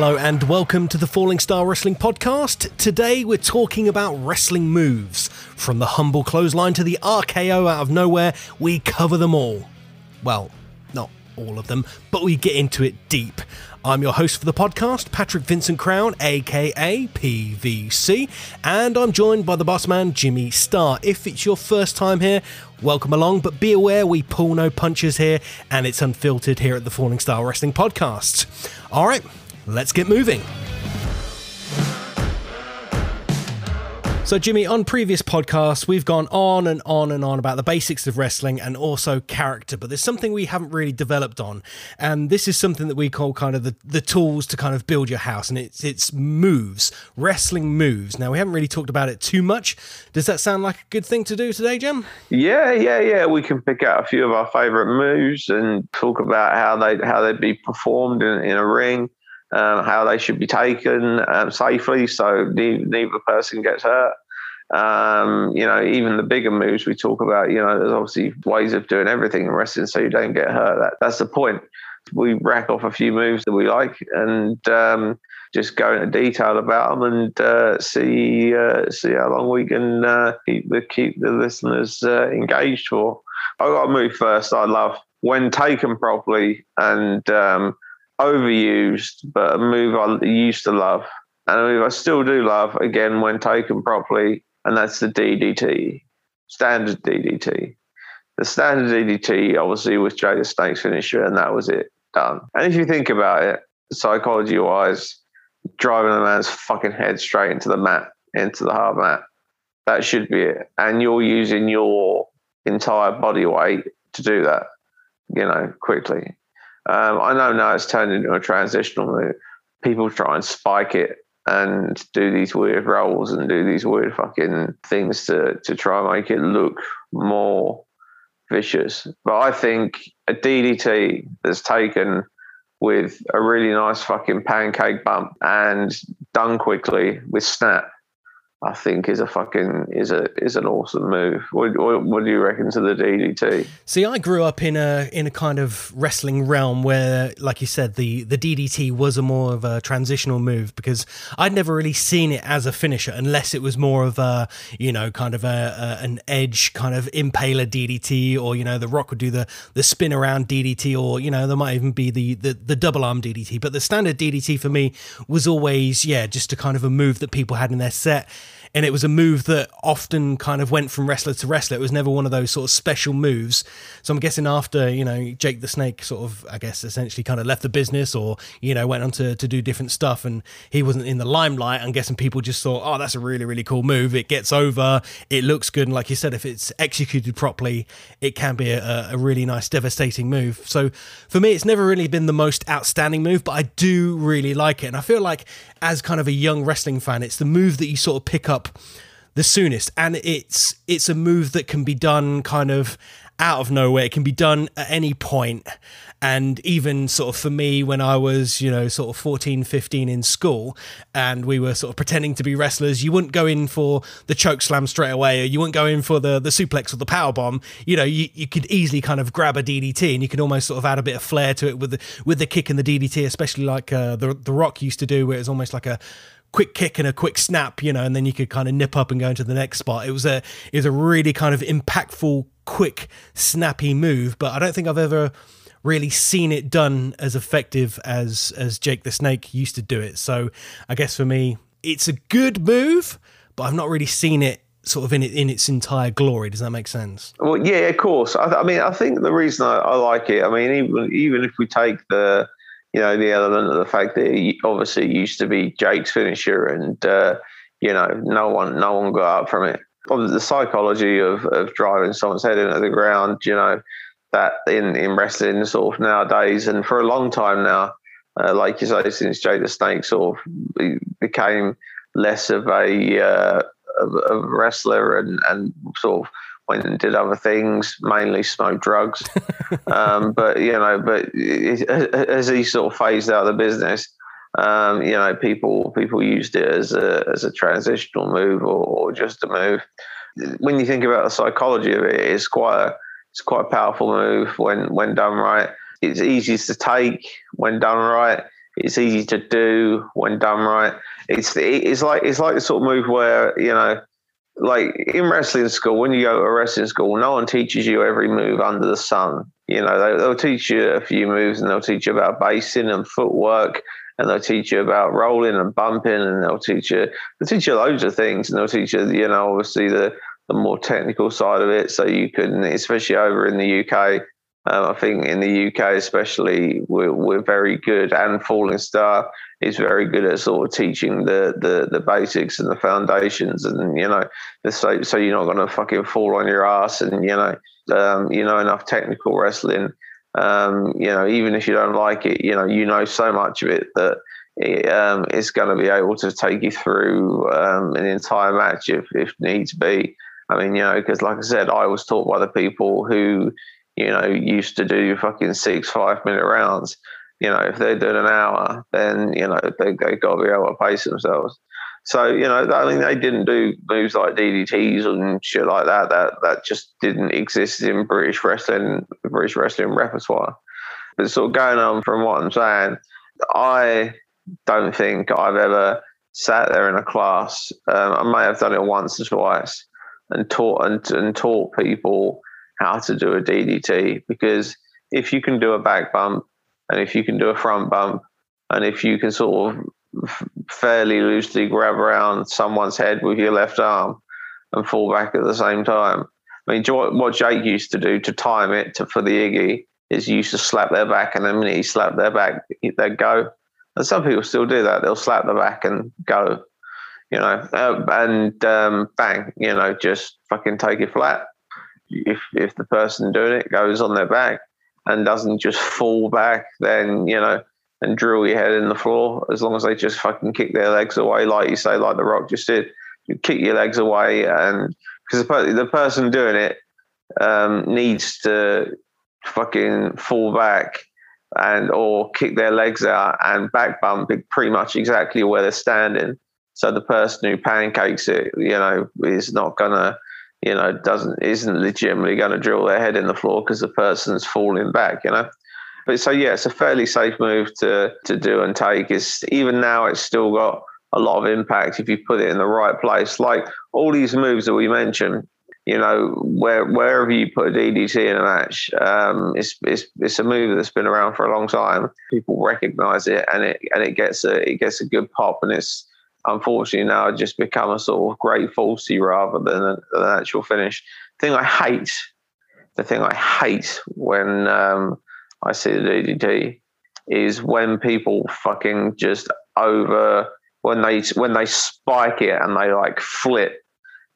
Hello and welcome to the Falling Star Wrestling Podcast. Today we're talking about wrestling moves. From the humble clothesline to the RKO out of nowhere, we cover them all. Well, not all of them, but we get into it deep. I'm your host for the podcast, Patrick Vincent Crown, aka PVC, and I'm joined by the boss man, Jimmy Star. If it's your first time here, welcome along, but be aware we pull no punches here and it's unfiltered here at the Falling Star Wrestling Podcast. All right, let's get moving. So, Jimmy, on previous podcasts, we've gone on and on and on about the basics of wrestling and also character, but there's something we haven't really developed on. And this is something that we call kind of the, the tools to kind of build your house, and it's, it's moves, wrestling moves. Now, we haven't really talked about it too much. Does that sound like a good thing to do today, Jim? Yeah, yeah, yeah. We can pick out a few of our favorite moves and talk about how they how they'd be performed in, in a ring. Um, how they should be taken um, safely so neither, person gets hurt. Um, you know, even the bigger moves we talk about, you know, there's obviously ways of doing everything in wrestling so you don't get hurt. That, that's the point. We rack off a few moves that we like and um, just go into detail about them and uh, see uh, see how long we can uh, keep the keep the listeners uh, engaged for. I got to move first. I love when taken properly and um, overused, but a move I used to love, and a move I still do love. Again, when taken properly, and that's the DDT, standard DDT. The standard DDT obviously was Jake the Snake's finisher, and that was it, done. And if you think about it, psychology wise, driving a man's fucking head straight into the mat, into the hard mat, that should be it. And you're using your entire body weight to do that, you know, quickly. Um, I know now it's turned into a transitional move. People try and spike it and do these weird rolls and do these weird fucking things to to try and make it look more vicious. But I think a DDT that's taken with a really nice fucking pancake bump and done quickly with snap I think is a fucking is a is an awesome move. What, what, what, do you reckon to the DDT? See, I grew up in a in a kind of wrestling realm where, like you said, the the DDT was a more of a transitional move because I'd never really seen it as a finisher unless it was more of a you know kind of a, a an edge kind of impaler DDT or you know the Rock would do the the spin around DDT or you know there might even be the the, the double arm DDT. But the standard DDT for me was always yeah just a kind of a move that people had in their set and it was a move that often kind of went from wrestler to wrestler. It was never one of those sort of special moves. So I'm guessing after you know Jake the Snake sort of I guess essentially kind of left the business or you know went on to, to do different stuff and he wasn't in the limelight. I'm guessing people just thought, oh, that's a really really cool move. It gets over, it looks good, and like you said, if it's executed properly, it can be a, a really nice devastating move. So for me, it's never really been the most outstanding move, but I do really like it, and I feel like as kind of a young wrestling fan, it's the move that you sort of pick up the soonest, and it's it's a move that can be done kind of out of nowhere. It can be done at any point. And even sort of for me, when I was, you know, sort of 14, 15 in school and we were sort of pretending to be wrestlers, you wouldn't go in for the choke slam straight away or you wouldn't go in for the, the suplex or the power bomb. You know, you, you could easily kind of grab a DDT and you could almost sort of add a bit of flair to it with the, with the kick and the DDT, especially like uh, the, the Rock used to do, where it's almost like a, quick kick and a quick snap, you know, and then you could kind of nip up and go into the next spot. It was a it was a really kind of impactful, quick, snappy move, but I don't think I've ever really seen it done as effective as as Jake the Snake used to do it. So I guess for me, it's a good move, but I've not really seen it sort of in it in its entire glory. Does that make sense? Well, yeah, of course. I, I mean, I think the reason I, I, like it, I mean, even even if we take the you know, the element of the fact that he obviously used to be Jake's finisher, and uh, you know, no one, no one got up from it. The psychology of, of driving someone's head into the ground, you know, that in, in wrestling sort of nowadays, and for a long time now, uh, like you say, since Jake the Snake sort of became less of a, uh, of, of a wrestler and, and sort of went and did other things, mainly smoked drugs. um, but you know, but as he sort of phased out of the business, um, you know, people people used it as a as a transitional move or, or, just a move. When you think about the psychology of it, it's quite a it's quite a powerful move when when done right. It's easiest to take when done right. It's easy to do when done right. It's it's like it's like the sort of move where you know, like in wrestling school, when you go to wrestling school, no one teaches you every move under the sun. You know, they, they'll teach you a few moves and they'll teach you about basing and footwork and they'll teach you about rolling and bumping and they'll teach you they'll teach you loads of things and they'll teach you you know obviously the the more technical side of it so you can especially over in the UK um, I think in the UK, especially, we're, we're very good, and Falling Star is very good at sort of teaching the the, the basics and the foundations, and you know, so so you're not going to fucking fall on your ass, and you know, um, you know enough technical wrestling. Um, you know, even if you don't like it, you know, you know so much of it that um, it's going to be able to take you through um, an entire match if if needs be. I mean, you know, because like I said, I was taught by the people who you know, used to do fucking six, five minute rounds. You know, if they're doing an hour, then, you know, they, they got to be able to pace themselves. So, you know, I mean, they didn't do moves like DDTs and shit like that. That that just didn't exist in British wrestling, British wrestling repertoire. But sort of going on from what I'm saying, I don't think I've ever sat there in a class. Um, I may have done it once or twice and taught and, and taught people how to do a DDT because if you can do a back bump and if you can do a front bump and if you can sort of fairly loosely grab around someone's head with your left arm and fall back at the same time. I mean, what Jake used to do to time it to, for the Iggy is he used to slap their back, and the minute he slapped their back, they'd go. And some people still do that. They'll slap the back and go, you know, uh, and um, bang, you know, just fucking take it flat if if the person doing it goes on their back and doesn't just fall back, then you know, and drill your head in the floor. As long as they just fucking kick their legs away, like you say, like the Rock just did, you kick your legs away, and because the, person doing it um, needs to fucking fall back and or kick their legs out and back bump pretty much exactly where they're standing. So the person who pancakes it, you know, is not gonna you know, doesn't isn't legitimately going to drill their head in the floor because the person's falling back, you know. But so yeah, it's a fairly safe move to to do and take. It's even now it's still got a lot of impact if you put it in the right place. Like all these moves that we mentioned, you know, where wherever you put a DDT in a match, um, it's it's it's a move that's been around for a long time. People recognise it, and it and it gets a it gets a good pop, and it's unfortunately now just become a sort of great falsy rather than an, actual finish. The thing I hate, the thing I hate when um, I see the DDT is when people fucking just over when they when they spike it and they like flip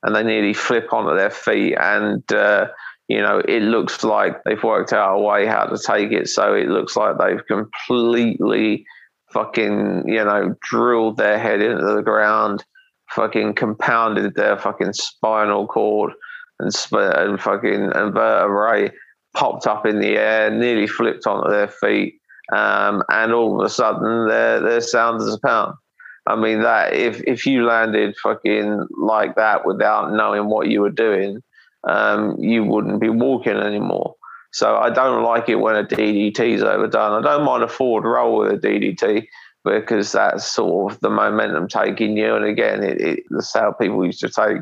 and they nearly flip onto their feet and uh, you know it looks like they've worked out a way how to take it so it looks like they've completely fucking, you know, drilled their head into the ground, fucking compounded their fucking spinal cord and, and fucking and vertebrae popped up in the air, nearly flipped onto their feet, um, and all of a sudden they're they're sound as a pound. I mean that if if you landed fucking like that without knowing what you were doing, um, you wouldn't be walking anymore. So I don't like it when a DDT is overdone. I don't mind a forward roll with a DDT because that's sort of the momentum taking you. And again, it, it, that's how people used to take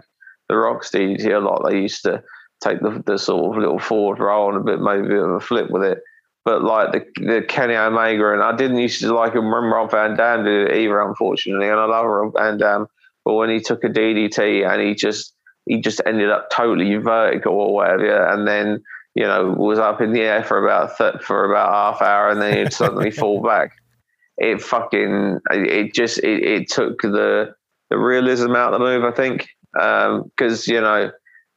the Rocks DDT a lot. They used to take the, the sort of little forward roll and a bit maybe a bit of a flip with it. But like the, the Kenny Omega, and I didn't used to like him when Rob Van Dam did it either, unfortunately. And I love Rob Van Dam, but when he took a DDT and he just he just ended up totally vertical or whatever, and then you know, was up in the air for about th- for about half hour and then he'd suddenly fall back. It fucking it just it, it, took the the realism out of the move, I think, because um, you know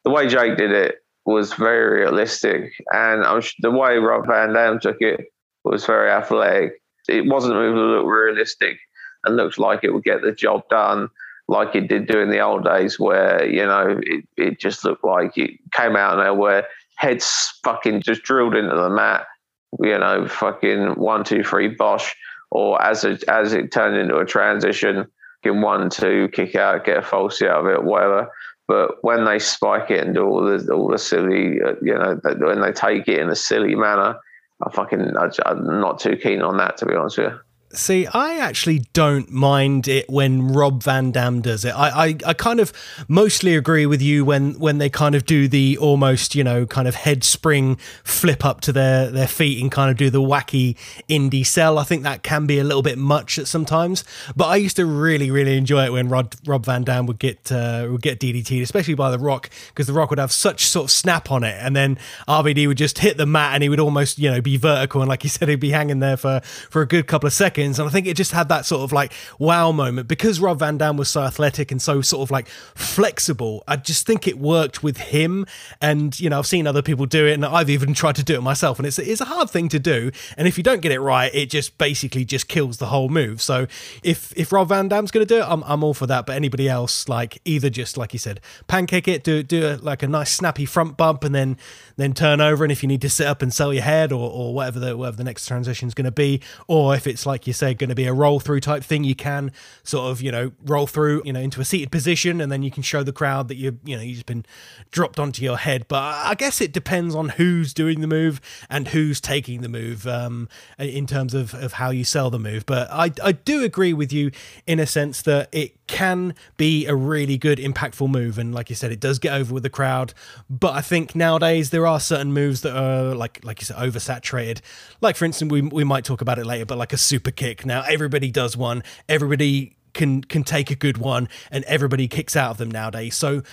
the way Jake did it was very realistic, and I'm, the way Rob Van Dam took it was very athletic. It wasn't a move that looked realistic and looked like it would get the job done like it did do in the old days, where you know it, it just looked like it came out there where heads fucking just drilled into the mat, you know, fucking one, two, three, bosh. Or as it, as it turned into a transition, in one, two, kick out, get a false out of it, whatever. But when they spike it and do all the all the silly, uh, you know, when they take it in a silly manner, I fucking I, am not too keen on that to be honest with you See, I actually don't mind it when Rob Van Dam does it. I, I, I, kind of mostly agree with you when, when they kind of do the almost, you know, kind of head spring flip up to their, their feet and kind of do the wacky indie sell. I think that can be a little bit much at sometimes. But I used to really, really enjoy it when Rod, Rob Van Dam would get uh, would get DDT, especially by The Rock, because The Rock would have such sort of snap on it. And then RVD would just hit the mat and he would almost, you know, be vertical. And like you said, he'd be hanging there for, for a good couple of seconds And I think it just had that sort of like wow moment because Rob Van Dam was so athletic and so sort of like flexible. I just think it worked with him. And, you know, I've seen other people do it and I've even tried to do it myself. And it's, it's a hard thing to do. And if you don't get it right, it just basically just kills the whole move. So if, if Rob Van Dam's going to do it, I'm, I'm all for that. But anybody else, like either just like you said, pancake it, do, do a, like a nice snappy front bump and then, then turn over. And if you need to sit up and sell your head or, or whatever the, whatever the next transition is going to be, or if it's like you say, going to be a roll through type thing, you can sort of, you know, roll through, you know, into a seated position and then you can show the crowd that you, you know, you've just been dropped onto your head. But I guess it depends on who's doing the move and who's taking the move um, in terms of, of how you sell the move. But I, I do agree with you in a sense that it can be a really good, impactful move. And like you said, it does get over with the crowd. But I think nowadays there are certain moves that are like, like you said, oversaturated. Like for instance, we we might talk about it later, but like a super kick. Now everybody does one. Everybody can can take a good one and everybody kicks out of them nowadays. So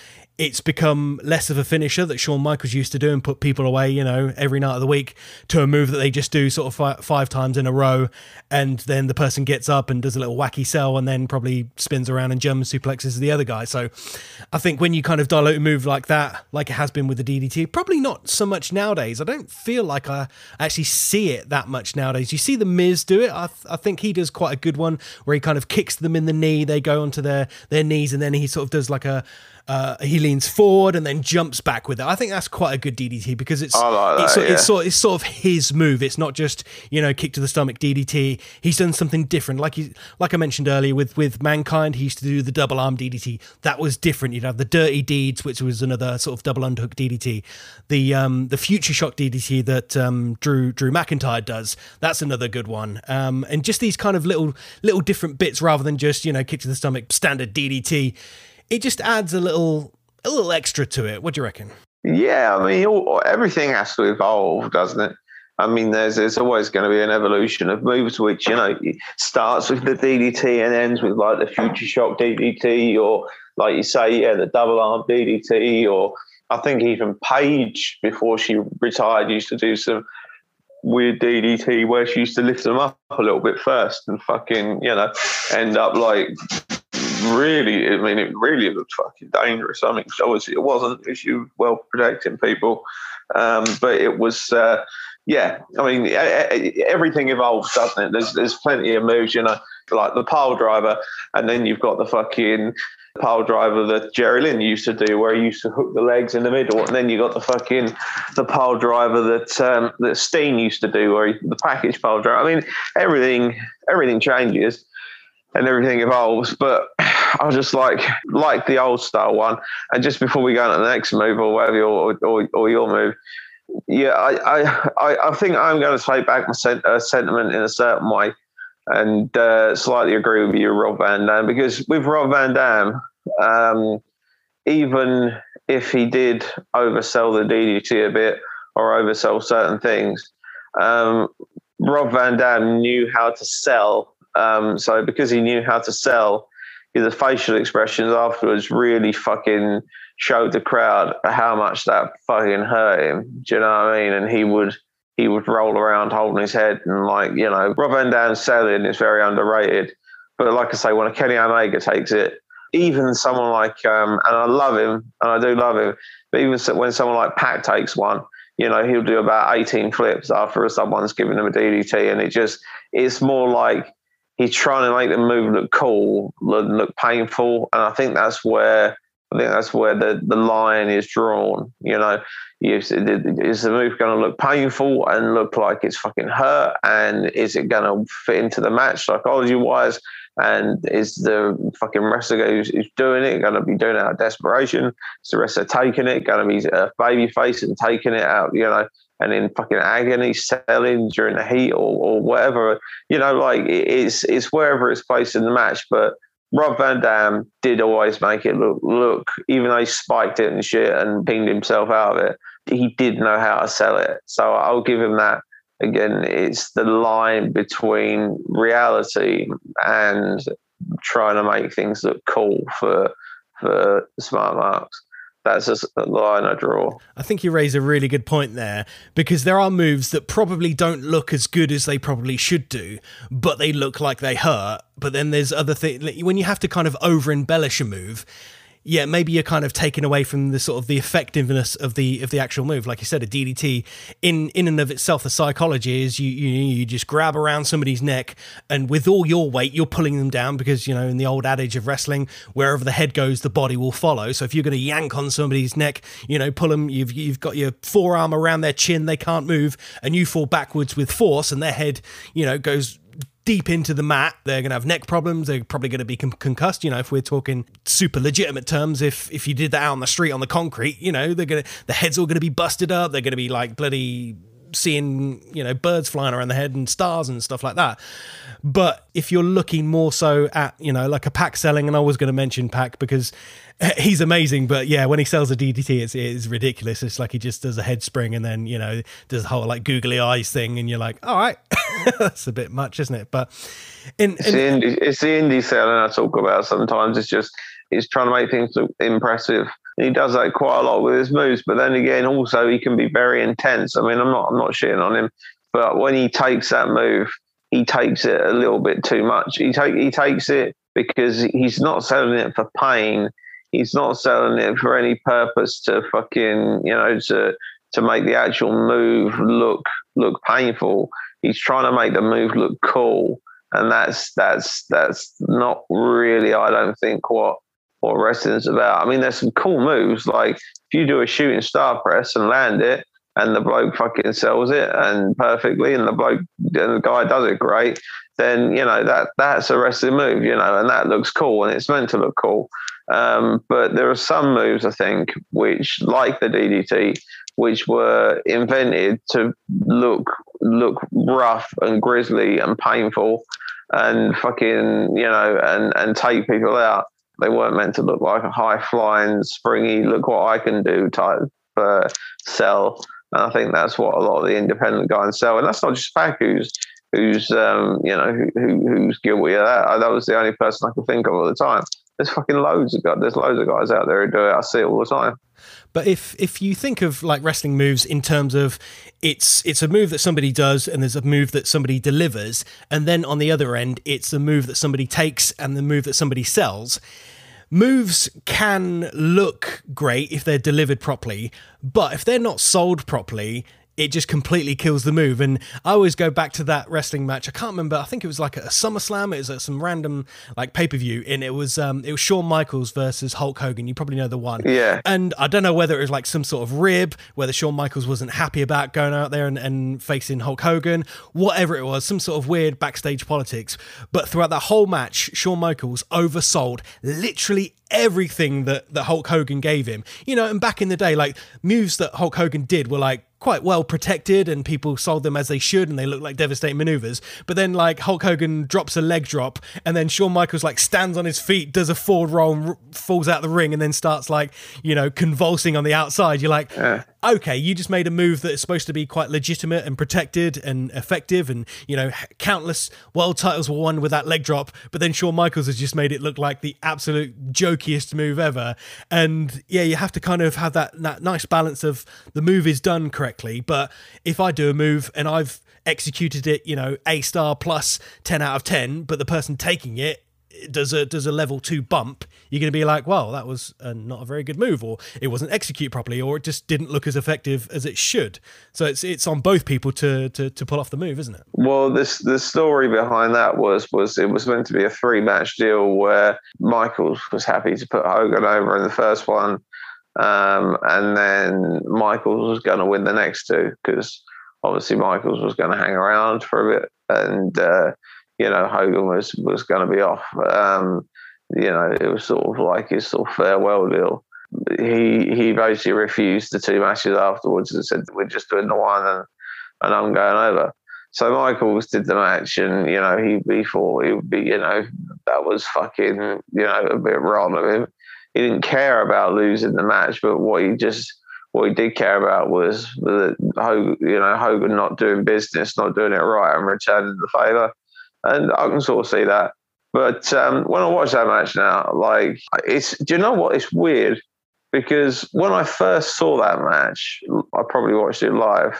it's become less of a finisher that Shawn Michaels used to do and put people away, you know, every night of the week to a move that they just do sort of five, five times in a row. And then the person gets up and does a little wacky sell and then probably spins around and German suplexes the other guy. So I think when you kind of dilute a move like that, like it has been with the DDT, probably not so much nowadays. I don't feel like I actually see it that much nowadays. You see the Miz do it. I, th- I think he does quite a good one where he kind of kicks them in the knee. They go onto their, their knees and then he sort of does like a, uh, he leans forward and then jumps back with it. I think that's quite a good DDT because it's like it's, that, yeah. it's, sort it's sort of his move. It's not just you know kick to the stomach DDT. He's done something different. Like he like I mentioned earlier with with mankind, he used to do the double arm DDT. That was different. You'd have the dirty deeds, which was another sort of double underhook DDT. The um the future shock DDT that um Drew Drew McIntyre does. That's another good one. Um and just these kind of little little different bits rather than just you know kick to the stomach standard DDT it just adds a little a little extra to it. What do you reckon? Yeah, I mean, everything has to evolve, doesn't it? I mean, there's there's always going to be an evolution of moves, which you know starts with the DDT and ends with like the future shock DDT, or like you say, yeah, the double arm DDT, or I think even Paige before she retired used to do some weird DDT where she used to lift them up a little bit first and fucking you know end up like really, I mean, it really looked fucking dangerous. I mean, obviously it wasn't because you well protecting people, um, but it was. Uh, yeah, I mean, everything evolves, doesn't it? There's there's plenty of moves, you know, like the pile driver, and then you've got the fucking pile driver that Jerry Lynn used to do, where he used to hook the legs in the middle, and then you got the fucking the pile driver that um, that Steen used to do, where he, the package pile driver. I mean, everything everything changes and everything evolves, but I was just like like the old style one. And just before we go on to the next move or whatever your or, or your move, yeah, I, I I think I'm going to take back my sen- uh, sentiment in a certain way, and uh, slightly agree with you, Rob Van Dam, because with Rob Van Dam, um, even if he did oversell the DDT a bit or oversell certain things, um, Rob Van Dam knew how to sell. Um, so because he knew how to sell, the facial expressions afterwards really fucking showed the crowd how much that fucking hurt him. Do you know what I mean? And he would he would roll around holding his head and like you know Rob Van Dam selling is very underrated. But like I say, when a Kenny Omega takes it, even someone like um, and I love him and I do love him, but even when someone like Pac takes one, you know he'll do about eighteen flips after someone's giving him a DDT, and it just it's more like he's trying to make the move look cool, look, look painful, and I think that's where I think that's where the, the line is drawn. You know, is, the move going to look painful and look like it's fucking hurt? And is it going to fit into the match psychology wise? And is the fucking wrestler who's, who's doing it going to be doing it out of desperation? Is the wrestler taking it going to be a baby face and taking it out, you know, and in fucking agony, selling during the heat or, or whatever? You know, like it's it's wherever it's placed in the match, but. Rob Van Dam did always make it look look, even though he spiked it and shit and pinged himself out of it, he did know how to sell it. So I'll give him that again, it's the line between reality and trying to make things look cool for for smart marks. That's just a line I draw. I think you raise a really good point there because there are moves that probably don't look as good as they probably should do, but they look like they hurt. But then there's other things when you have to kind of over embellish a move yeah, maybe you're kind of taken away from the sort of the effectiveness of the of the actual move. Like you said, a DDT in in and of itself, the psychology is you you you just grab around somebody's neck, and with all your weight, you're pulling them down because you know in the old adage of wrestling, wherever the head goes, the body will follow. So if you're going to yank on somebody's neck, you know, pull them, you've you've got your forearm around their chin, they can't move, and you fall backwards with force, and their head, you know, goes deep into the mat. They're going to have neck problems. They're probably going to be concussed. You know, if we're talking super legitimate terms, if if you did that out on the street on the concrete, you know, they're gonna the head's all going to be busted up. They're going to be like bloody seeing you know birds flying around the head and stars and stuff like that. But if you're looking more so at you know like a PAC selling, and I was going to mention PAC because he's amazing. But yeah, when he sells a DDT, it's it's ridiculous. It's like he just does a head spring and then you know does the whole like googly eyes thing, and you're like, all right, that's a bit much, isn't it? But in, in it's, the indie, it's the indie selling I talk about. Sometimes it's just he's trying to make things look impressive. He does that quite a lot with his moves, but then again, also he can be very intense. I mean, I'm not I'm not shitting on him, but when he takes that move, he takes it a little bit too much. He take he takes it because he's not selling it for pain. He's not selling it for any purpose to fucking you know to to make the actual move look look painful. He's trying to make the move look cool, and that's that's that's not really, I don't think, what what wrestling's about. I mean, there's some cool moves. Like if you do a shooting star press and land it, and the bloke fucking sells it and perfectly, and the bloke and the guy does it great, then you know that that's a wrestling move, you know, and that looks cool, and it's meant to look cool. Um, but there are some moves I think which, like the DDT, which were invented to look look rough and grisly and painful and fucking you know and and take people out they weren't meant to look like a high flying, springy, look what I can do type uh, sell. And I think that's what a lot of the independent guys sell. And that's not just PAC who's who's um, you know who, who's guilty of that. That was the only person I could think of at the time. There's fucking loads of guys. There's loads of guys out there who do it. I see it all the time. But if if you think of like wrestling moves in terms of it's it's a move that somebody does and there's a move that somebody delivers, and then on the other end it's a move that somebody takes and the move that somebody sells moves can look great if they're delivered properly, but if they're not sold properly, it just completely kills the move. And I always go back to that wrestling match. I can't remember. I think it was like a SummerSlam. It was at some random like pay per view, and it was um it was Shawn Michaels versus Hulk Hogan. You probably know the one. Yeah. And I don't know whether it was like some sort of rib, whether Shawn Michaels wasn't happy about going out there and, and facing Hulk Hogan, whatever it was, some sort of weird backstage politics. But throughout that whole match, Shawn Michaels oversold literally everything that, that Hulk Hogan gave him. You know, and back in the day, like moves that Hulk Hogan did were like quite well protected and people sold them as they should and they look like devastating maneuvers. But then like Hulk Hogan drops a leg drop and then Shawn Michaels like stands on his feet, does a forward roll and r- falls out of the ring and then starts like, you know, convulsing on the outside. You're like, yeah. okay, you just made a move that is supposed to be quite legitimate and protected and effective and, you know, countless world titles were won with that leg drop. But then Shawn Michaels has just made it look like the absolute jokiest move ever. And yeah, you have to kind of have that, that nice balance of the move is done correctly correctly. But if I do a move and I've executed it, you know, A star plus 10 out of 10, but the person taking it does a does a level two bump, you're going to be like, well, that was a, not a very good move, or it wasn't executed properly, or it just didn't look as effective as it should. So it's it's on both people to to, to pull off the move, isn't it? Well, this the story behind that was was it was meant to be a three match deal where Michaels was happy to put Hogan over in the first one, um, and then Michaels was going to win the next two because obviously Michaels was going to hang around for a bit. And, uh, you know, Hogan was was going to be off. Um, you know, it was sort of like his sort of farewell deal. He he basically refused the two matches afterwards and said, "We're just doing the one, and and I'm going over." So Michaels did the match, and you know he, he thought would be, you know, that was fucking, you know, a bit wrong of him. He didn't care about losing the match, but what he just what he did care about was that Hogan, you know, Hogan not doing business, not doing it right, and returning the favour. And I can sort of see that. But um, when I watch that match now, like it's, do you know what? It's weird because when I first saw that match, I probably watched it live.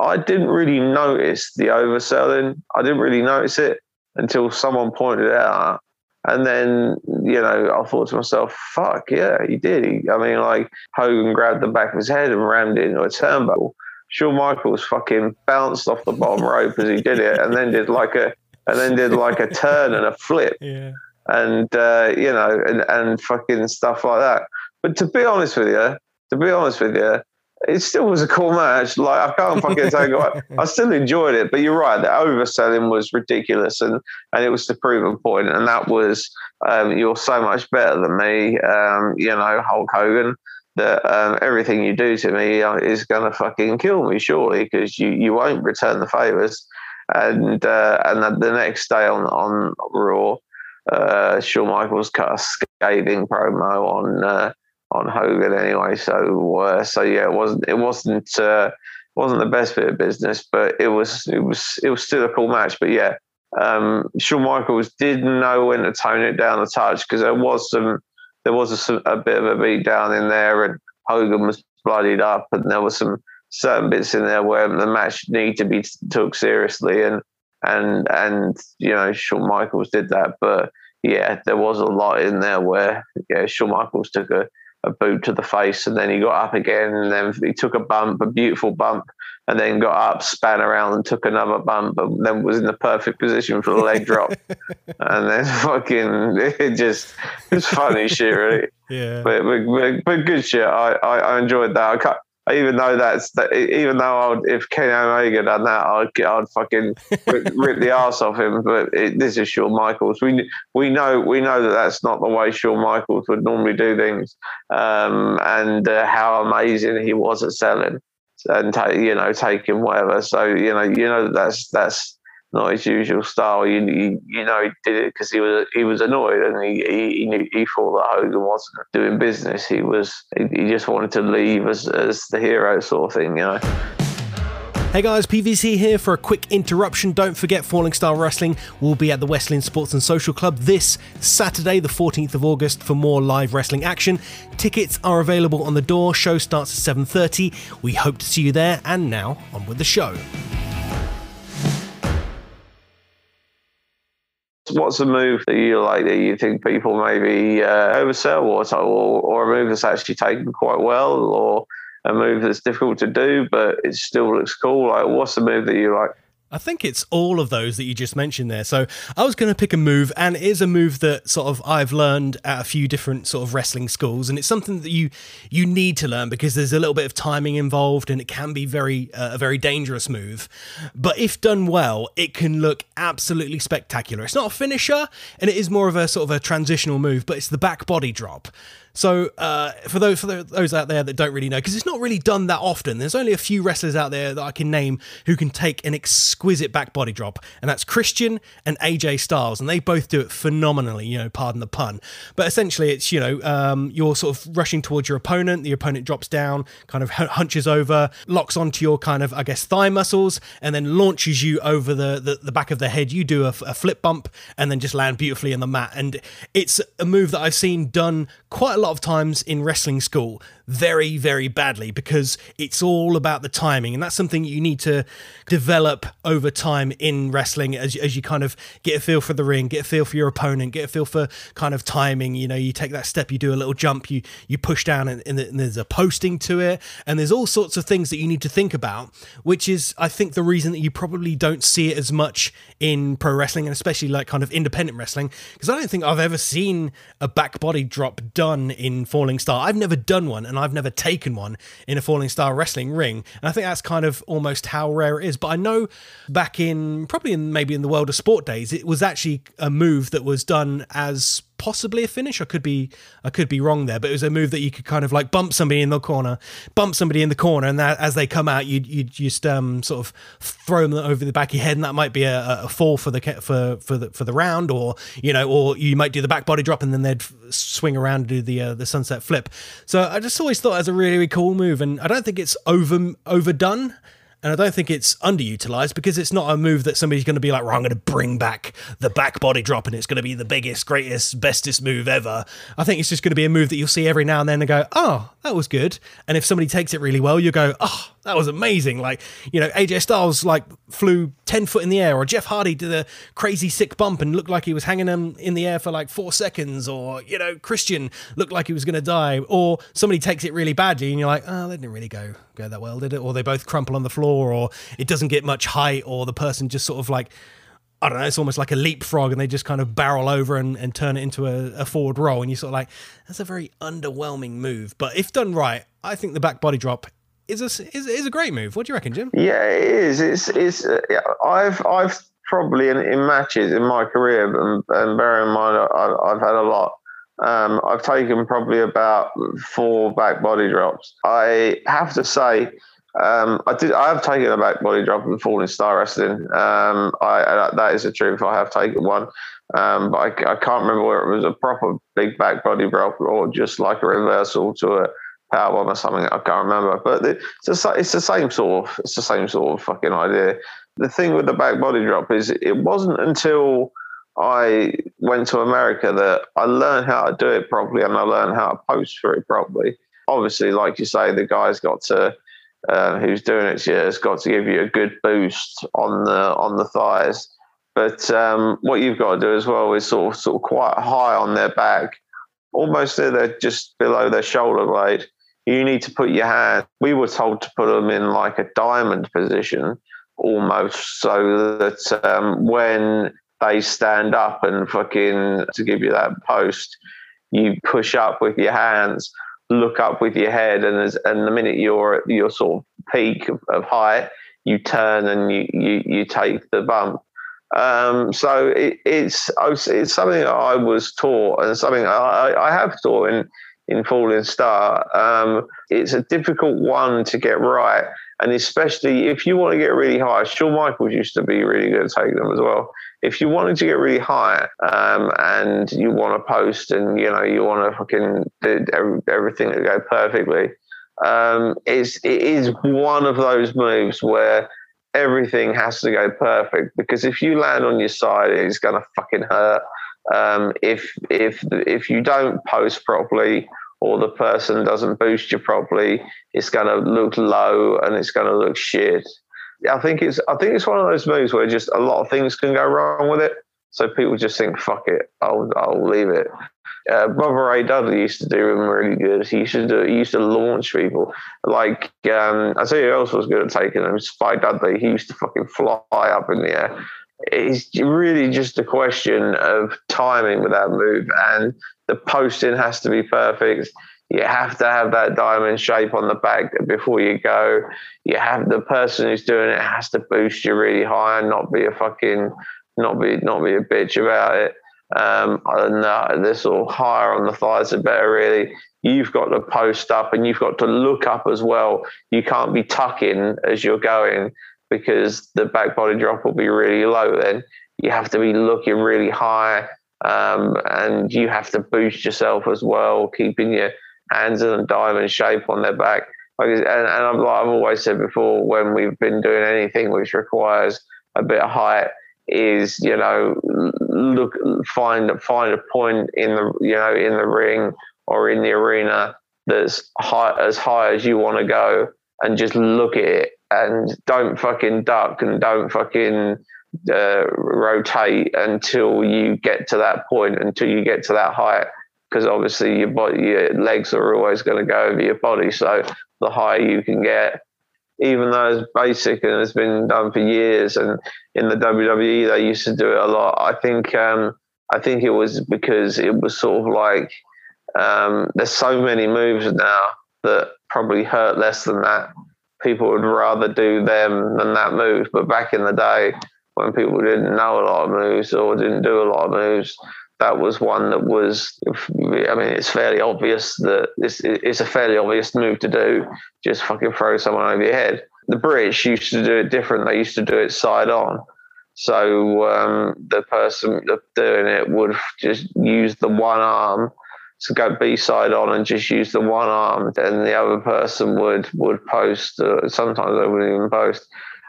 I didn't really notice the overselling. I didn't really notice it until someone pointed it out. And then, you know, I thought to myself, fuck, yeah, he did. He, I mean, like, Hogan grabbed the back of his head and rammed it into a turnbuckle. Shawn Michaels fucking bounced off the bottom rope as he did it and then did like a and then did like a turn and a flip. Yeah. And uh, you know, and, and fucking stuff like that. But to be honest with you, to be honest with you, it still was a cool match. Like I can't fucking take it. I still enjoyed it, but you're right. The overselling was ridiculous, and and it was the proven point. and that was um, you're so much better than me. Um, you know, Hulk Hogan. That um, everything you do to me uh, is going to fucking kill me, surely, because you you won't return the favors. And uh, and the next day on on Raw, uh, Shawn Michaels cut a scathing promo on uh, on Hogan anyway. So uh, so yeah, it wasn't it wasn't uh, wasn't the best bit of business, but it was it was it was still a cool match. But yeah, um, Shawn Michaels did know when to tone it down a touch because there was some there was a, a, bit of a beat down in there, and Hogan was bloodied up, and there was some certain bits in there where the match needed to be took seriously, and and and you know Shawn Michaels did that, but yeah, there was a lot in there where yeah Shawn Michaels took a a boot to the face, and then he got up again, and then he took a bump, a beautiful bump, and then got up, span around, and took another bump, and then was in the perfect position for the leg drop, and then fucking it just it's funny shit, really. Yeah, but but, but good shit. I, I, I enjoyed that. I even though that's that, even though I'd, if Kenny Omega done that, I'd I'd fucking rip, rip the ass off him. But it, this is Shawn Michaels. We we know we know that that's not the way Shawn Michaels would normally do things, um, and uh, how amazing he was at selling and ta- you know taking whatever. So you know you know that's that's not his usual style. You, you, you know he did it because he was he was annoyed and he he, knew, he thought that Hogan wasn't doing business. He was he, he just wanted to leave as as the hero sort of thing, you know. Hey guys, PVC here for a quick interruption. Don't forget, Falling Star Wrestling will be at the Westland Sports and Social Club this Saturday, the 14th of August, for more live wrestling action. Tickets are available on the door. Show starts at 7:30. We hope to see you there. And now on with the show. What's a move that you like that you think people maybe uh, oversell or, or, or a move that's actually taken quite well or a move that's difficult to do but it still looks cool? Like what's the move that you like I think it's all of those that you just mentioned there. So I was going to pick a move, and it is a move that sort of I've learned at a few different sort of wrestling schools, and it's something that you you need to learn because there's a little bit of timing involved, and it can be very uh, a very dangerous move. But if done well, it can look absolutely spectacular. It's not a finisher, and it is more of a sort of a transitional move, but it's the back body drop. So uh, for those for those out there that don't really know, because it's not really done that often, there's only a few wrestlers out there that I can name who can take an exquisite back body drop, and that's Christian and AJ Styles, and they both do it phenomenally. You know, pardon the pun, but essentially it's you know um, you're sort of rushing towards your opponent, the opponent drops down, kind of hunches over, locks onto your kind of I guess thigh muscles, and then launches you over the the, the back of the head. You do a, a flip bump and then just land beautifully in the mat, and it's a move that I've seen done quite a lot of times in wrestling school very, very badly because it's all about the timing. And that's something you need to develop over time in wrestling as, as you kind of get a feel for the ring, get a feel for your opponent, get a feel for kind of timing. You know, you take that step, you do a little jump, you, you push down, and, and there's a posting to it. And there's all sorts of things that you need to think about, which is, I think, the reason that you probably don't see it as much in pro wrestling and especially like kind of independent wrestling. Because I don't think I've ever seen a back body drop done in Falling Star. I've never done one and I've never taken one in a Falling Star wrestling ring. And I think that's kind of almost how rare it is. But I know back in probably in maybe in the world of sport days, it was actually a move that was done as possibly a finish. I could be I could be wrong there, but it was a move that you could kind of like bump somebody in the corner, bump somebody in the corner, and that as they come out, you you just um sort of throw them over the back of your head, and that might be a, a fall for the for for the for the round, or you know, or you might do the back body drop and then they'd swing around and do the uh, the sunset flip. So I just always thought it was a really, really cool move, and I don't think it's over overdone. And I don't think it's underutilized because it's not a move that somebody's going to be like, well, I'm going to bring back the back body drop and it's going to be the biggest, greatest, bestest move ever. I think it's just going to be a move that you'll see every now and then and go, oh, that was good. And if somebody takes it really well, you go, oh, that was amazing. Like, you know, AJ Styles like flew 10 foot in the air, or Jeff Hardy did a crazy sick bump and looked like he was hanging them in the air for like four seconds, or, you know, Christian looked like he was going to die, or somebody takes it really badly and you're like, oh, they didn't really go, go that well, did it? Or they both crumple on the floor, or it doesn't get much height, or the person just sort of like, I don't know, it's almost like a leapfrog and they just kind of barrel over and, and turn it into a, a forward roll. And you're sort of like, that's a very underwhelming move. But if done right, I think the back body drop is a, is, is a great move. What do you reckon, Jim? Yeah, it is. It's, it's, uh, I've, I've probably in, in matches in my career, and, and bear in mind, I, I've had a lot. Um, I've taken probably about four back body drops. I have to say, um, I did. I have taken a back body drop in Falling Star Wrestling. Um, I, that is the truth. I have taken one, um, but I, I, can't remember whether it was a proper big back body drop or just like a reversal to a power bomb or something. I can't remember. But it's, a, it's the same sort of. It's the same sort of fucking idea. The thing with the back body drop is it wasn't until I went to America that I learned how to do it properly and I learned how to post for it properly. Obviously, like you say, the guy's got to uh, who's doing it here has got to give you a good boost on the on the thighs. But um, what you've got to do as well is sort of sort of quite high on their back, almost they're just below their shoulder blade. You need to put your hand. We were told to put them in like a diamond position, almost, so that um, when they stand up and fucking to give you that post, you push up with your hands look up with your head, and as, and the minute you're at your sort of peak of, of height, you turn and you, you, you take the bump. Um, so it, it's it's something I was taught and something I, I have taught in in Falling Star. Um, it's a difficult one to get right, and especially if you want to get really high. Shawn Michaels used to be really good at taking them as well if you wanted to get really high um, and you want to post and you know you want to fucking do everything to go perfectly, um, it's it is one of those moves where everything has to go perfect because if you land on your side, it's gonna fucking hurt. Um, if if if you don't post properly or the person doesn't boost you properly, it's gonna look low and it's gonna look shit. I think it's I think it's one of those moves where just a lot of things can go wrong with it. So people just think, "Fuck it, I'll I'll leave it." Uh, Brother Ray Dudley used to do them really good. He used to do, he used to launch people. Like um, I you, who else was good at taking them? Spike Dudley. He used to fucking fly up in the air. It's really just a question of timing with that move, and the posting has to be perfect you have to have that diamond shape on the back before you go. You have the person who's doing it has to boost you really high and not be a fucking not be not be a bitch about it. Um, and this all higher on the thighs are better. Really, you've got to post up and you've got to look up as well. You can't be tucking as you're going because the back body drop will be really low. Then you have to be looking really high, um, and you have to boost yourself as well, keeping your hands in a diamond shape on their back. and, and I've, like I've always said before, when we've been doing anything which requires a bit of height, is you know look find find a point in the you know in the ring or in the arena that's high as high as you want to go and just look at it and don't fucking duck and don't fucking uh, rotate until you get to that point until you get to that height because obviously your body, your legs are always going to go over your body. So the higher you can get, even though it's basic and it's been done for years, and in the WWE they used to do it a lot. I think um, I think it was because it was sort of like Um, there's so many moves now that probably hurt less than that. People would rather do them than that move. But back in the day, when people didn't know a lot of moves or didn't do a lot of moves, that was one that was. I mean, it's fairly obvious that it's, it's a fairly obvious move to do. Just fucking throw someone over your head. The British used to do it different. They used to do it side on. So um, the person doing it would just use the one arm to go B side on and just use the one arm, and the other person would would post. Uh, sometimes they wouldn't even post,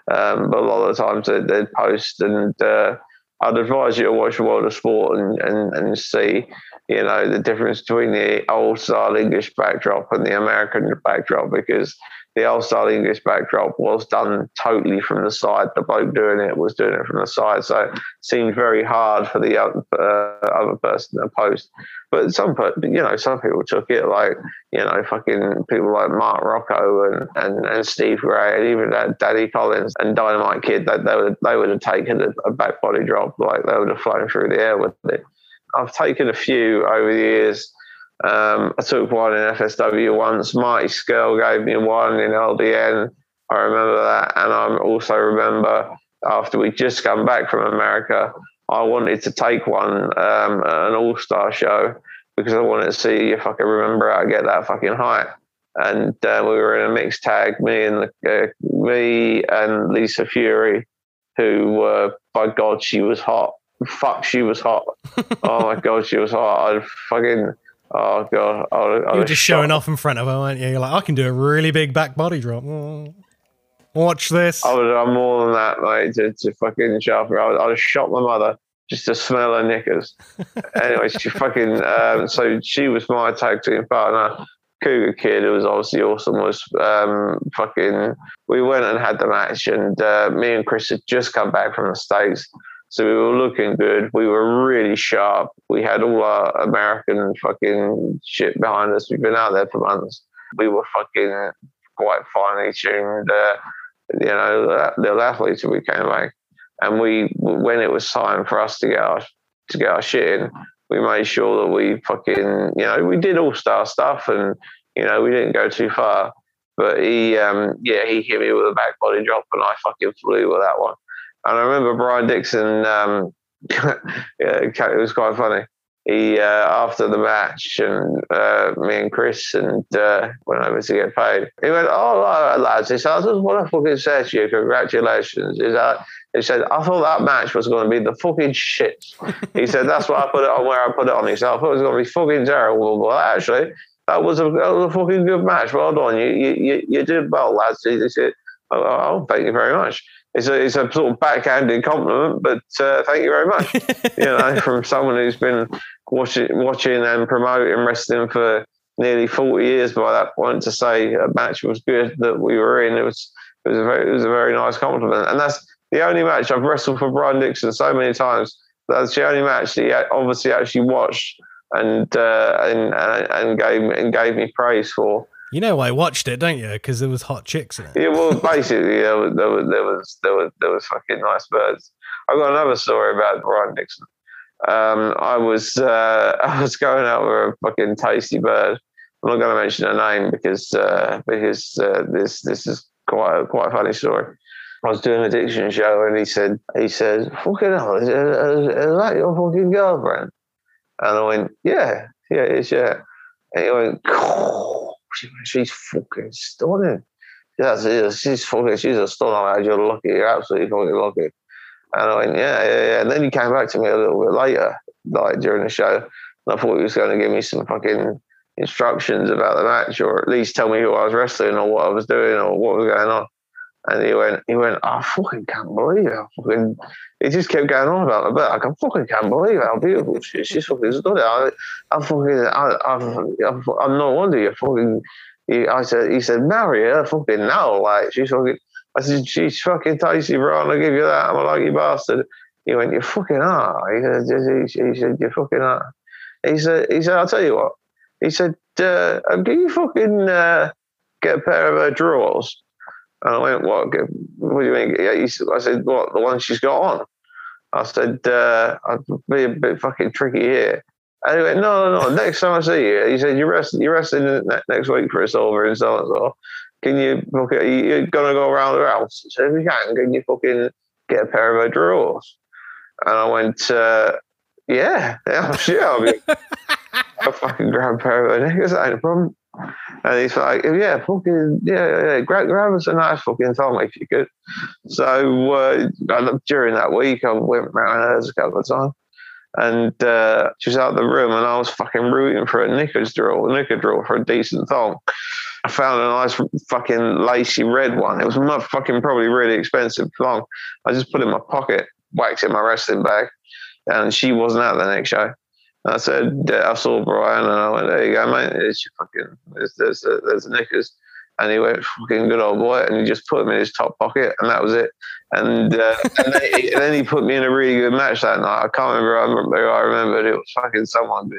um, but a lot of the times they'd, they'd post. And uh, I'd advise you to watch World of Sport and, and and see, you know, the difference between the old style English backdrop and the American backdrop because the old style English backdrop was done totally from the side. The bloke doing it was doing it from the side, so it seemed very hard for the other, uh, other person to post. But some, you know, some people took it like, you know, fucking people like Mark Rocco and, and, and Steve Grey and even that Danny Collins and Dynamite Kid. They, they would they would have taken a, a back body drop like they would have flown through the air with it. I've taken a few over the years um, I took one in FSW once. Marty Scurll gave me one in LDN. I remember that. And I also remember after we just come back from America, I wanted to take one um, an all star show because I wanted to see if I could remember how to get that fucking height. And uh, we were in a mixed tag, me and the, uh, me and Lisa Fury, who, uh, by God, she was hot. Fuck, she was hot. oh my God, she was hot. I fucking Oh god, I would, I you were just showing off in front of her, weren't you? You're like, I can do a really big back body drop. Mm. Watch this. I would have done more than that, mate, to, to fucking show her. I would, I'd have shot my mother just to smell her knickers. anyway, she fucking. Um, so she was my tag team partner. Cougar Kid, who was obviously awesome, was um, fucking. We went and had the match, and uh, me and Chris had just come back from the States. So we were looking good. We were really sharp. We had all our American fucking shit behind us. We've been out there for months. We were fucking quite finely tuned, uh, you know, the athletes we came back. And we, when it was time for us to get our to get our shit in, we made sure that we fucking, you know, we did all star stuff, and you know, we didn't go too far. But he, um, yeah, he hit me with a back body drop, and I fucking flew with that one. And I remember Brian Dixon. Um, it was quite funny. He uh, after the match, and uh, me and Chris and uh, went over to get paid. He went, "Oh, lads," he said, "I just want to fucking say to you, congratulations." He said, he said, "I thought that match was going to be the fucking shit." he said, "That's why I put it on where I put it on." He said, "I thought it was going to be fucking terrible." Well, actually, that was a, that was a fucking good match. Well done, you you you did well, lads. He said, "Oh, oh thank you very much." It's a, it's a sort of backhanded compliment, but uh, thank you very much. you know, from someone who's been watching, watching and promoting wrestling for nearly 40 years by that point to say a match was good that we were in, it was, it was a very, it was a very nice compliment. And that's the only match I've wrestled for Brian Dixon so many times. That's the only match that he obviously actually watched and, uh, and, and gave, and gave me praise for. You know why I watched it, don't you? Because there was hot chicks in it. Yeah, well, basically, there was, there was there was there was there was fucking nice birds. I've got another story about Brian Dixon. Um, I was uh, I was going out with a fucking tasty bird. I'm not going to mention her name because uh, because uh, this this is quite a, quite a funny story. I was doing a Dixon show and he said he said fucking hell is, is, is that your fucking girlfriend? And I went yeah yeah it's yeah. And he went. she's fucking stunning. Yeah, she's fucking, she's a stunner. You're lucky. You're absolutely fucking lucky. And I went, yeah, yeah, yeah. And then he came back to me a little bit later, like during the show. And I thought he was going to give me some fucking instructions about the match, or at least tell me who I was wrestling, or what I was doing, or what was going on. And he went, he went, I fucking can't believe it. Fucking, he just kept going on about it. But I can fucking can't believe how beautiful she is. She's fucking stunning. I, I fucking, I, I, I'm no wonder you fucking, he, I said, he said, marry her fucking now. Like, she's fucking, I said, she's fucking tasty, bro. And I'll give you that. I'm a lucky bastard. He went, you fucking are. He said, he, said, you fucking are. He said, he said, I'll tell you what. He said, uh, can you fucking uh, get a pair of her drawers? And I went, what? What do you mean? I said, what? The one she's got on? I said, uh, I'd be a bit fucking tricky here. And he went, no, no, no. Next time I see you, he said, you're resting, you're resting next week for a silver and so on and so. Can you book it? You're gonna go around the house. So if you can, can you fucking get a pair of her drawers? And I went, uh, yeah, yeah, sure. I'll, be, I'll fucking grab a pair of her knickers. Ain't a problem. And he's like, yeah, fucking, yeah, yeah, grab, us a nice fucking thong if you could. So uh, during that week, I went around hers a couple of times. And uh, she was out the room, and I was fucking rooting for a knickers drawer, a knicker drawer for a decent thong. I found a nice fucking lacy red one. It was not fucking probably really expensive thong. I just put it in my pocket, whacked it in my wrestling bag, and she wasn't at the next show. I said, I saw Brian and I went, there you go, mate. It's your fucking, there's, there's, there's the knickers. And he went, fucking good old boy. And he just put them in his top pocket and that was it. And, uh, and, then he, and, then he, put me in a really good match that night. I can't remember, I remember, I remembered it was fucking someone.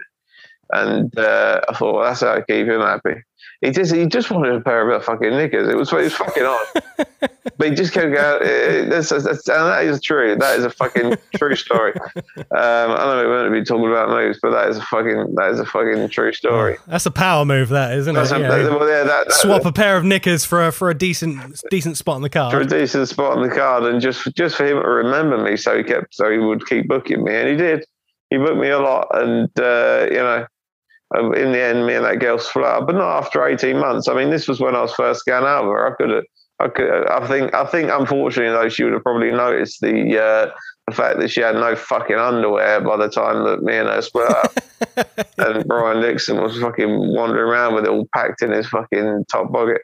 And uh, I thought, well, that's how I keep him happy. He just he just wanted a pair of fucking knickers. It was it was fucking odd, but he just kept going. It, that's, that's, and that is true. That is a fucking true story. Um, I don't know we're going to be talking about moves, but that is a fucking that is a fucking true story. That's a power move, that isn't that's it? A, yeah. That, well, yeah, that, Swap a pair of knickers for a for a decent decent spot on the card. For a decent spot on the card, and just just for him to remember me, so he kept so he would keep booking me, and he did. He booked me a lot, and uh, you know in the end, me and that girl split up, but not after 18 months. I mean, this was when I was first going out with her. I could have, I could, I think, I think, unfortunately, though, she would have probably noticed the uh, the fact that she had no fucking underwear by the time that me and her split up, and Brian Dixon was fucking wandering around with it all packed in his fucking top pocket.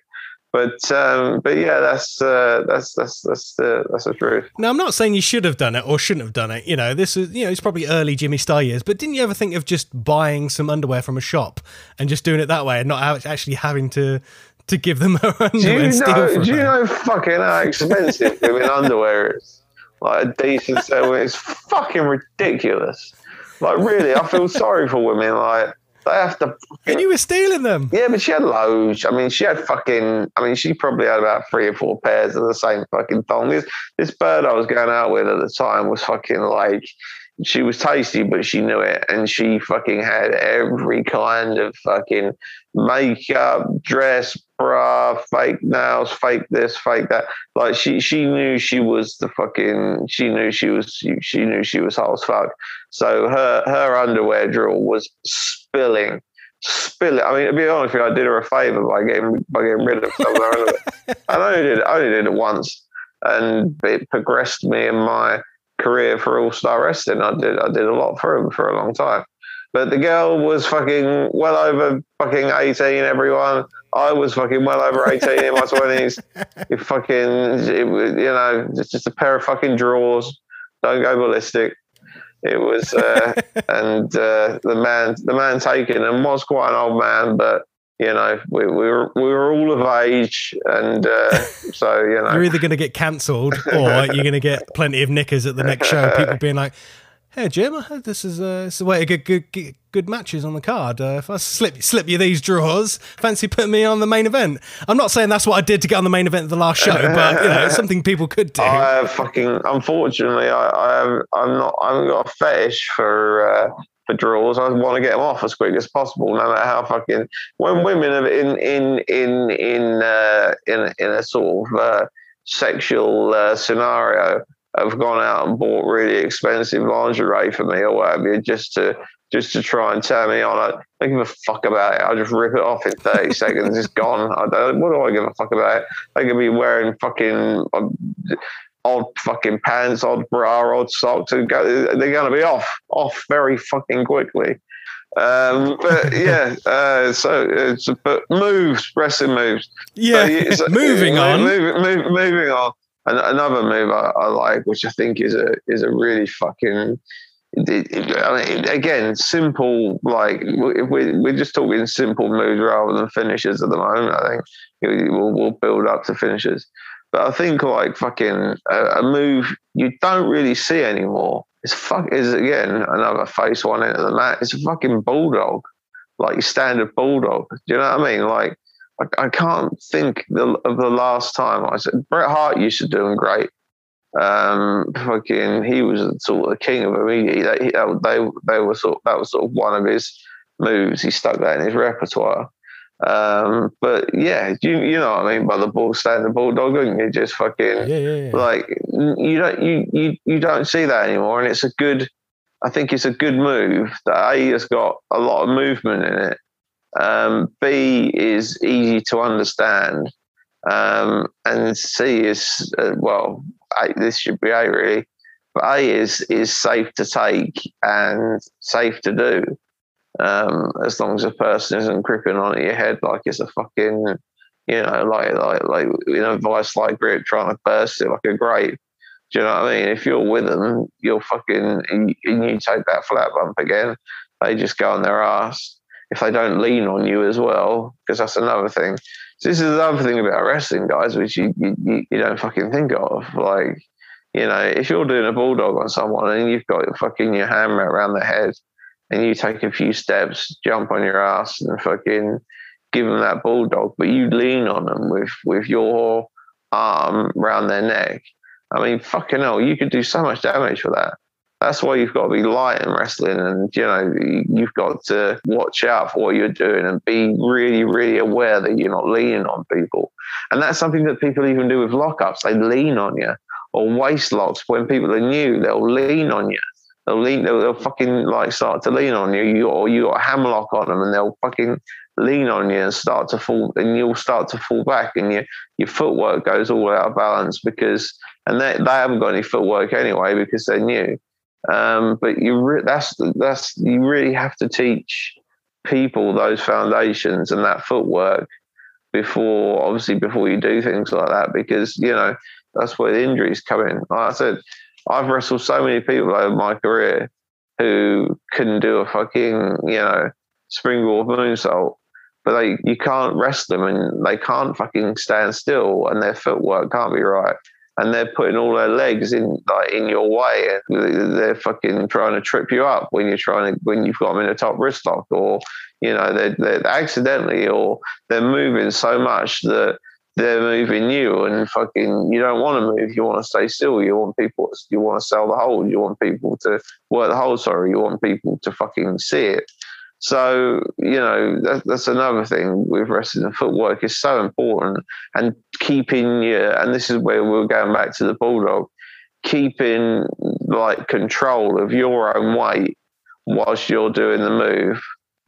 But um, but yeah, that's uh, that's that's that's uh, that's the truth. Now, I'm not saying you should have done it or shouldn't have done it. You know, this is you know it's probably early Jimmy Star years. But didn't you ever think of just buying some underwear from a shop and just doing it that way and not actually having to to give them her underwear? Do you know? Do you know fucking how expensive women underwear is? Like a decent set, it's fucking ridiculous. Like really, I feel sorry for women. Like they have to. And you were stealing them. Yeah, but she had loads. I mean, she had fucking. I mean, she probably had about three or four pairs of the same fucking thong. This this bird I was going out with at the time was fucking like. She was tasty, but she knew it, and she fucking had every kind of fucking makeup, dress, bra, fake nails, fake this, fake that. Like she, she knew she was the fucking. She knew she was. She, she knew she was hot as fuck. So her her underwear drawer was spilling, spilling. I mean, to be honest with you, I did her a favour by getting by getting rid of some of her underwear. I only did I only did it once, and it progressed me in my career for All Star Wrestling. I did I did a lot for him for a long time. But the girl was fucking well over fucking 18, everyone. I was fucking well over 18 in my 20s. You fucking, it, you know, it's just a pair of fucking drawers. Don't go ballistic. It was, uh, and uh, the man, the man taken and was quite an old man, but you know, we, we were we were all of age, and uh, so you know, you're either going to get cancelled or you're going to get plenty of knickers at the next show. People being like, "Hey Jim, I heard this is uh, this is a way to get good, good good matches on the card. Uh, if I slip slip you these drawers, fancy putting me on the main event. I'm not saying that's what I did to get on the main event of the last show, but you know, it's something people could do. I fucking unfortunately, I, I have, I'm not. I haven't got a fetish for. Uh, for draws, I want to get them off as quick as possible, no matter how fucking. When women are in in in in uh, in in a sort of uh, sexual uh, scenario, have gone out and bought really expensive lingerie for me or whatever, just to just to try and turn me on. I don't give a fuck about it. I'll just rip it off in 30 seconds. It's gone. I don't, what do I give a fuck about it? They could be wearing fucking uh, odd fucking pants, odd bra, odd socks. They're going to be off, off very fucking quickly. Um, but yeah, uh, so it's but moves, wrestling moves. Yeah, so, moving on. Move, move, moving on. Another move I, I like, which I think is a is a really fucking I mean, again, simple. Like if we we're just talking simple moves rather than finishes at the moment. I think we'll, we'll build up to finishes. But I think like fucking a, a move you don't really see anymore. It's fuck is again another face one into the mat. It's a fucking bulldog, like your standard bulldog. Do you know what I mean? Like I, I can't think the, of the last time I said Bret Hart used to do them great. Um, fucking, he was sort of the king of he, they, they, they were sort. That was sort of one of his moves. He stuck that in his repertoire. Um, but yeah, you you know what I mean by the ball standing bulldog, and you just fucking Yeah, yeah, yeah. like you don't you, you you don't see that anymore, and it's a good. I think it's a good move that A has got a lot of movement in it. Um, B is easy to understand, um, and C is uh, well. A, this should be A really, but A is is safe to take and safe to do um, as long as a person isn't gripping on your head like it's a fucking, you know, like like like in a vice like grip trying to burst it like a grape. Do you know what I mean? If you're with them, you're fucking, and you take that flat bump again, they just go on their ass. If they don't lean on you as well, because that's another thing. So this is another thing about wrestling, guys, which you, you you don't fucking think of. Like, you know, if you're doing a bulldog on someone and you've got your fucking your hammer around their head, and you take a few steps, jump on your ass, and fucking give them that bulldog, but you lean on them with with your arm around their neck. I mean, fucking hell, you could do so much damage for that. That's why you've got to be light in wrestling, and you know you've got to watch out for what you're doing and be really, really aware that you're not leaning on people. And that's something that people even do with lockups. They lean on you, or waist locks. When people are new, they'll lean on you they'll lean, they'll, they'll, fucking like start to lean on you. You or you got a hammerlock on them, and they'll fucking lean on you and start to fall, and you'll start to fall back, and your your footwork goes all out of balance because, and they they haven't got any footwork anyway because they're new. Um, but you re- that's that's you really have to teach people those foundations and that footwork before obviously before you do things like that because you know that's where the injuries come in. Like I said, I've wrestled so many people over my career who couldn't do a fucking, you know, springboard moonsault, but they you can't rest them and they can't fucking stand still and their footwork can't be right. And they're putting all their legs in like in your way, and they're fucking trying to trip you up when you're trying to when you've got them in a top wrist lock, or you know they're, they're accidentally, or they're moving so much that they're moving you and fucking you don't want to move you want to stay still you want people you want to sell the hold you want people to work the hold sorry you want people to fucking see it so you know that, that's another thing with wrestling and footwork. Is so important. And keeping your and this is where we're going back to the bulldog keeping like control of your own weight whilst you're doing the move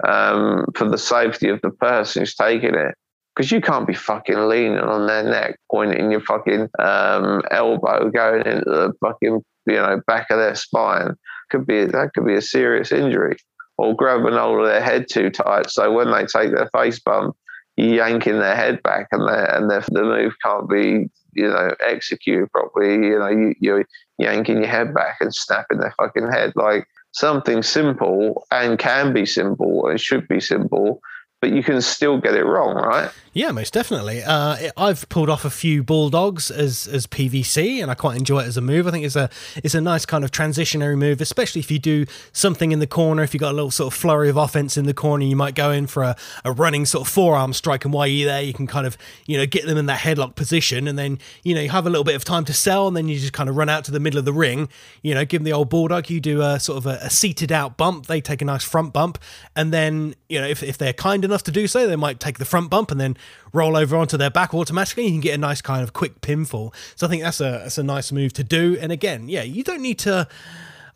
um, for the safety of the person who's taking it. Because you can't be fucking leaning on their neck, pointing your fucking um, elbow going into the fucking you know back of their spine. Could be that could be a serious injury, or grabbing hold of their head too tight, so when they take their face bump, you're yanking their head back, and their and their, the move can't be you know executed properly. You know you, you're yanking your head back and snapping their fucking head like something simple and can be simple and should be simple but you can still get it wrong, right? Yeah, most definitely. Uh, I've pulled off a few bulldogs as as PVC, and I quite enjoy it as a move. I think it's a it's a nice kind of transitionary move, especially if you do something in the corner. If you got a little sort of flurry of offense in the corner, you might go in for a, a running sort of forearm strike, and while you're there, you can kind of you know get them in that headlock position, and then you know you have a little bit of time to sell, and then you just kind of run out to the middle of the ring. You know, give them the old bulldog. You do a sort of a, a seated out bump. They take a nice front bump, and then you know if if they're kind enough to do so, they might take the front bump and then roll over onto their back automatically. You can get a nice kind of quick pinfall. So I think that's a that's a nice move to do. And again, yeah, you don't need to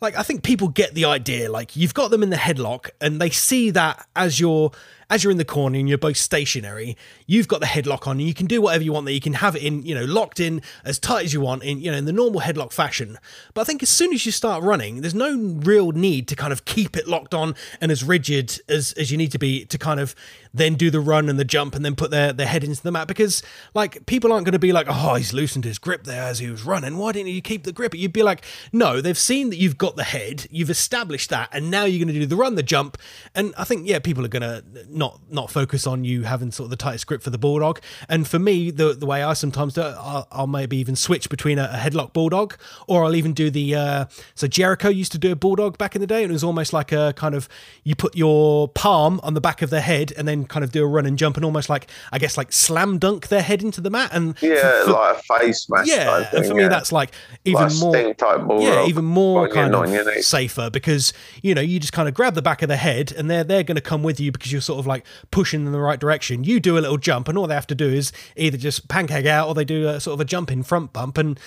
like I think people get the idea. Like you've got them in the headlock and they see that as you're as you're in the corner and you're both stationary, you've got the headlock on and you can do whatever you want there. You can have it in, you know, locked in as tight as you want in, you know, in the normal headlock fashion. But I think as soon as you start running, there's no real need to kind of keep it locked on and as rigid as, as you need to be to kind of then do the run and the jump and then put their, their head into the mat because like people aren't going to be like, oh, he's loosened his grip there as he was running. Why didn't you keep the grip? You'd be like, no, they've seen that you've got the head, you've established that, and now you're going to do the run, the jump. And I think, yeah, people are going to not not focus on you having sort of the tightest grip for the bulldog. And for me, the the way I sometimes do it, I'll, I'll maybe even switch between a, a, headlock bulldog, or I'll even do the. Uh, so Jericho used to do a bulldog back in the day, and it was almost like a kind of you put your palm on the back of their head and then kind of do a run and jump, and almost like I guess like slam dunk their head into the mat. And yeah, for, like a face mask. Yeah, thing, and for me yeah. that's like even like more. yeah, even more kind of safer because you know you just kind of grab the back of the head and they're they're going to come with you because you're sort of like pushing in the right direction. You do a little jump, and all they have to do is either just pancake out or they do a sort of a jump in front bump. And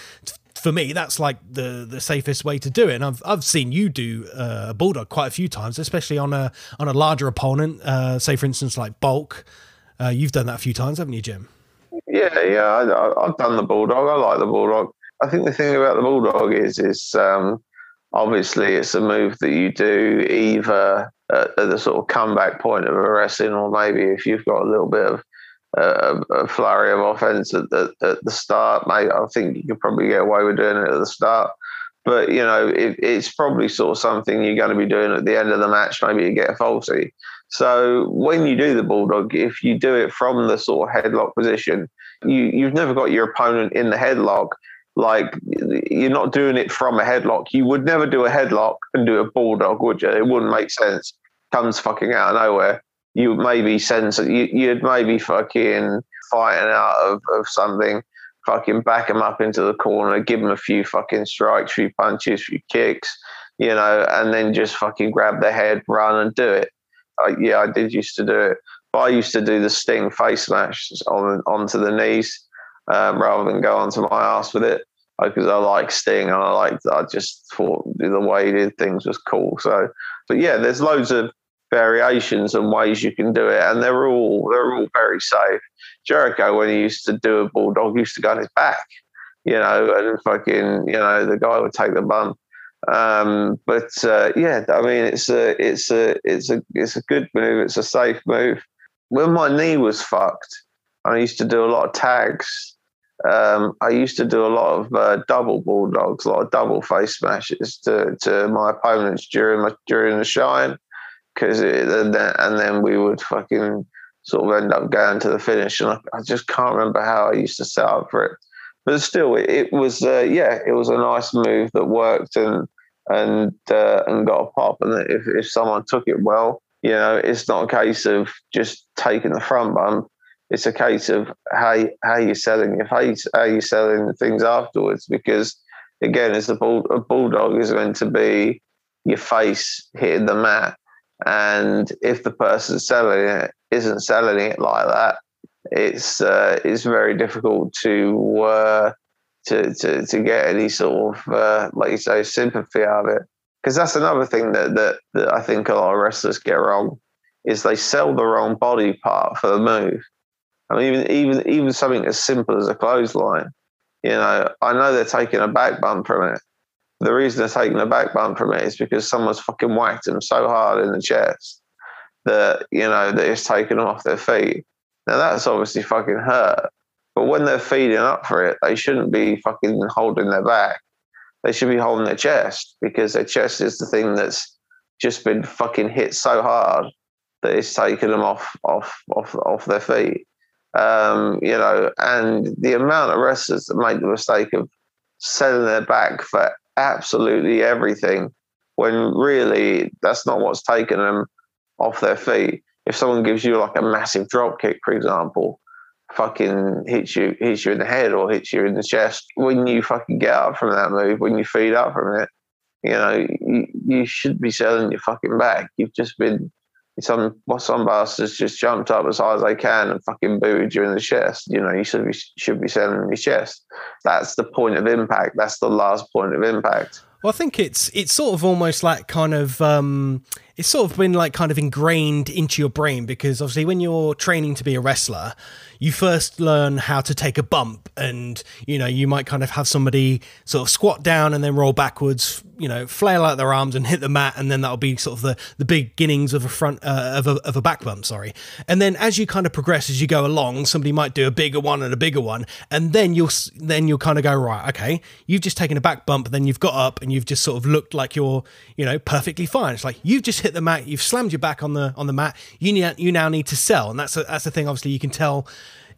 for me, that's like the the safest way to do it. And I've I've seen you do uh, a bulldog quite a few times, especially on a on a larger opponent. Uh, say for instance, like bulk. Uh, you've done that a few times, haven't you, Jim? Yeah, yeah, I, have done the bulldog. I like the bulldog. I think the thing about the bulldog is is um, obviously it's a move that you do either at, at, the sort of comeback point of a wrestling, or maybe if you've got a little bit of uh, a flurry of offense at the, at the start, mate, I think you could probably get away with doing it at the start. But you know, it, it's probably sort of something you're going to be doing at the end of the match. Maybe you get a falsy. So when you do the bulldog, if you do it from the sort of headlock position, you you've never got your opponent in the headlock like you're not doing it from a headlock. You would never do a headlock and do a bulldog, would you? It wouldn't make sense. Comes fucking out of nowhere. You maybe sense you, you'd maybe fucking fighting out of, of something, fucking back him up into the corner, give him a few fucking strikes, few punches, few kicks, you know, and then just fucking grab the head, run and do it. Uh, yeah, I did used to do it. But I used to do the sting face smash on onto the knees um, rather than go onto my ass with it because I like Sting and I like I just thought the way he did things was cool. So, but yeah, there's loads of variations and ways you can do it, and they're all they're all very safe. Jericho, when he used to do a bulldog, used to go on his back, you know, and fucking you know the guy would take the bump. Um, but uh, yeah, I mean, it's a it's a it's a it's a good move. It's a safe move. When my knee was fucked, I used to do a lot of tags um, I used to do a lot of uh, double bulldogs, a lot of double face smashes to, to my opponents during my, during the shine, because and then, and then we would fucking sort of end up going to the finish, and I, I just can't remember how I used to set up for it, but still, it, it was uh, yeah, it was a nice move that worked and and uh, and got a pop, and if if someone took it well, you know, it's not a case of just taking the front bump it's a case of how how you're selling your face, how you're selling things afterwards. Because again, as a, bull, a bulldog is meant to be your face hitting the mat, and if the person selling it isn't selling it like that, it's uh, it's very difficult to uh, to, to to get any sort of uh, like you say sympathy out of it. Because that's another thing that, that that I think a lot of wrestlers get wrong is they sell the wrong body part for the move. I mean, even even even something as simple as a clothesline. You know, I know they're taking a back bump from it. The reason they're taking a back bump from it is because someone's fucking whacked them so hard in the chest that you know that it's taken off their feet. Now that's obviously fucking hurt. But when they're feeding up for it, they shouldn't be fucking holding their back. They should be holding their chest because their chest is the thing that's just been fucking hit so hard that it's taken them off off off off their feet. Um, you know, and the amount of wrestlers that make the mistake of selling their back for absolutely everything when really that's not what's taken them off their feet. If someone gives you like a massive drop kick, for example, fucking hits you hits you in the head or hits you in the chest, when you fucking get up from that move, when you feed up from it, you know, you, you should be selling your fucking back. You've just been some some bastards just jumped up as high as they can and fucking booed you in the chest. You know, you should be should be selling your chest. That's the point of impact. That's the last point of impact. Well, I think it's it's sort of almost like kind of um, it's sort of been like kind of ingrained into your brain because obviously when you're training to be a wrestler, you first learn how to take a bump, and you know you might kind of have somebody sort of squat down and then roll backwards, you know, flail out their arms and hit the mat, and then that'll be sort of the the beginnings of a front uh, of a of a back bump. Sorry, and then as you kind of progress as you go along, somebody might do a bigger one and a bigger one, and then you'll then you'll kind of go right, okay, you've just taken a back bump, then you've got up and you've just sort of looked like you're you know perfectly fine. It's like you've just hit hit the mat, you've slammed your back on the on the mat. You need, you now need to sell, and that's a, that's the thing. Obviously, you can tell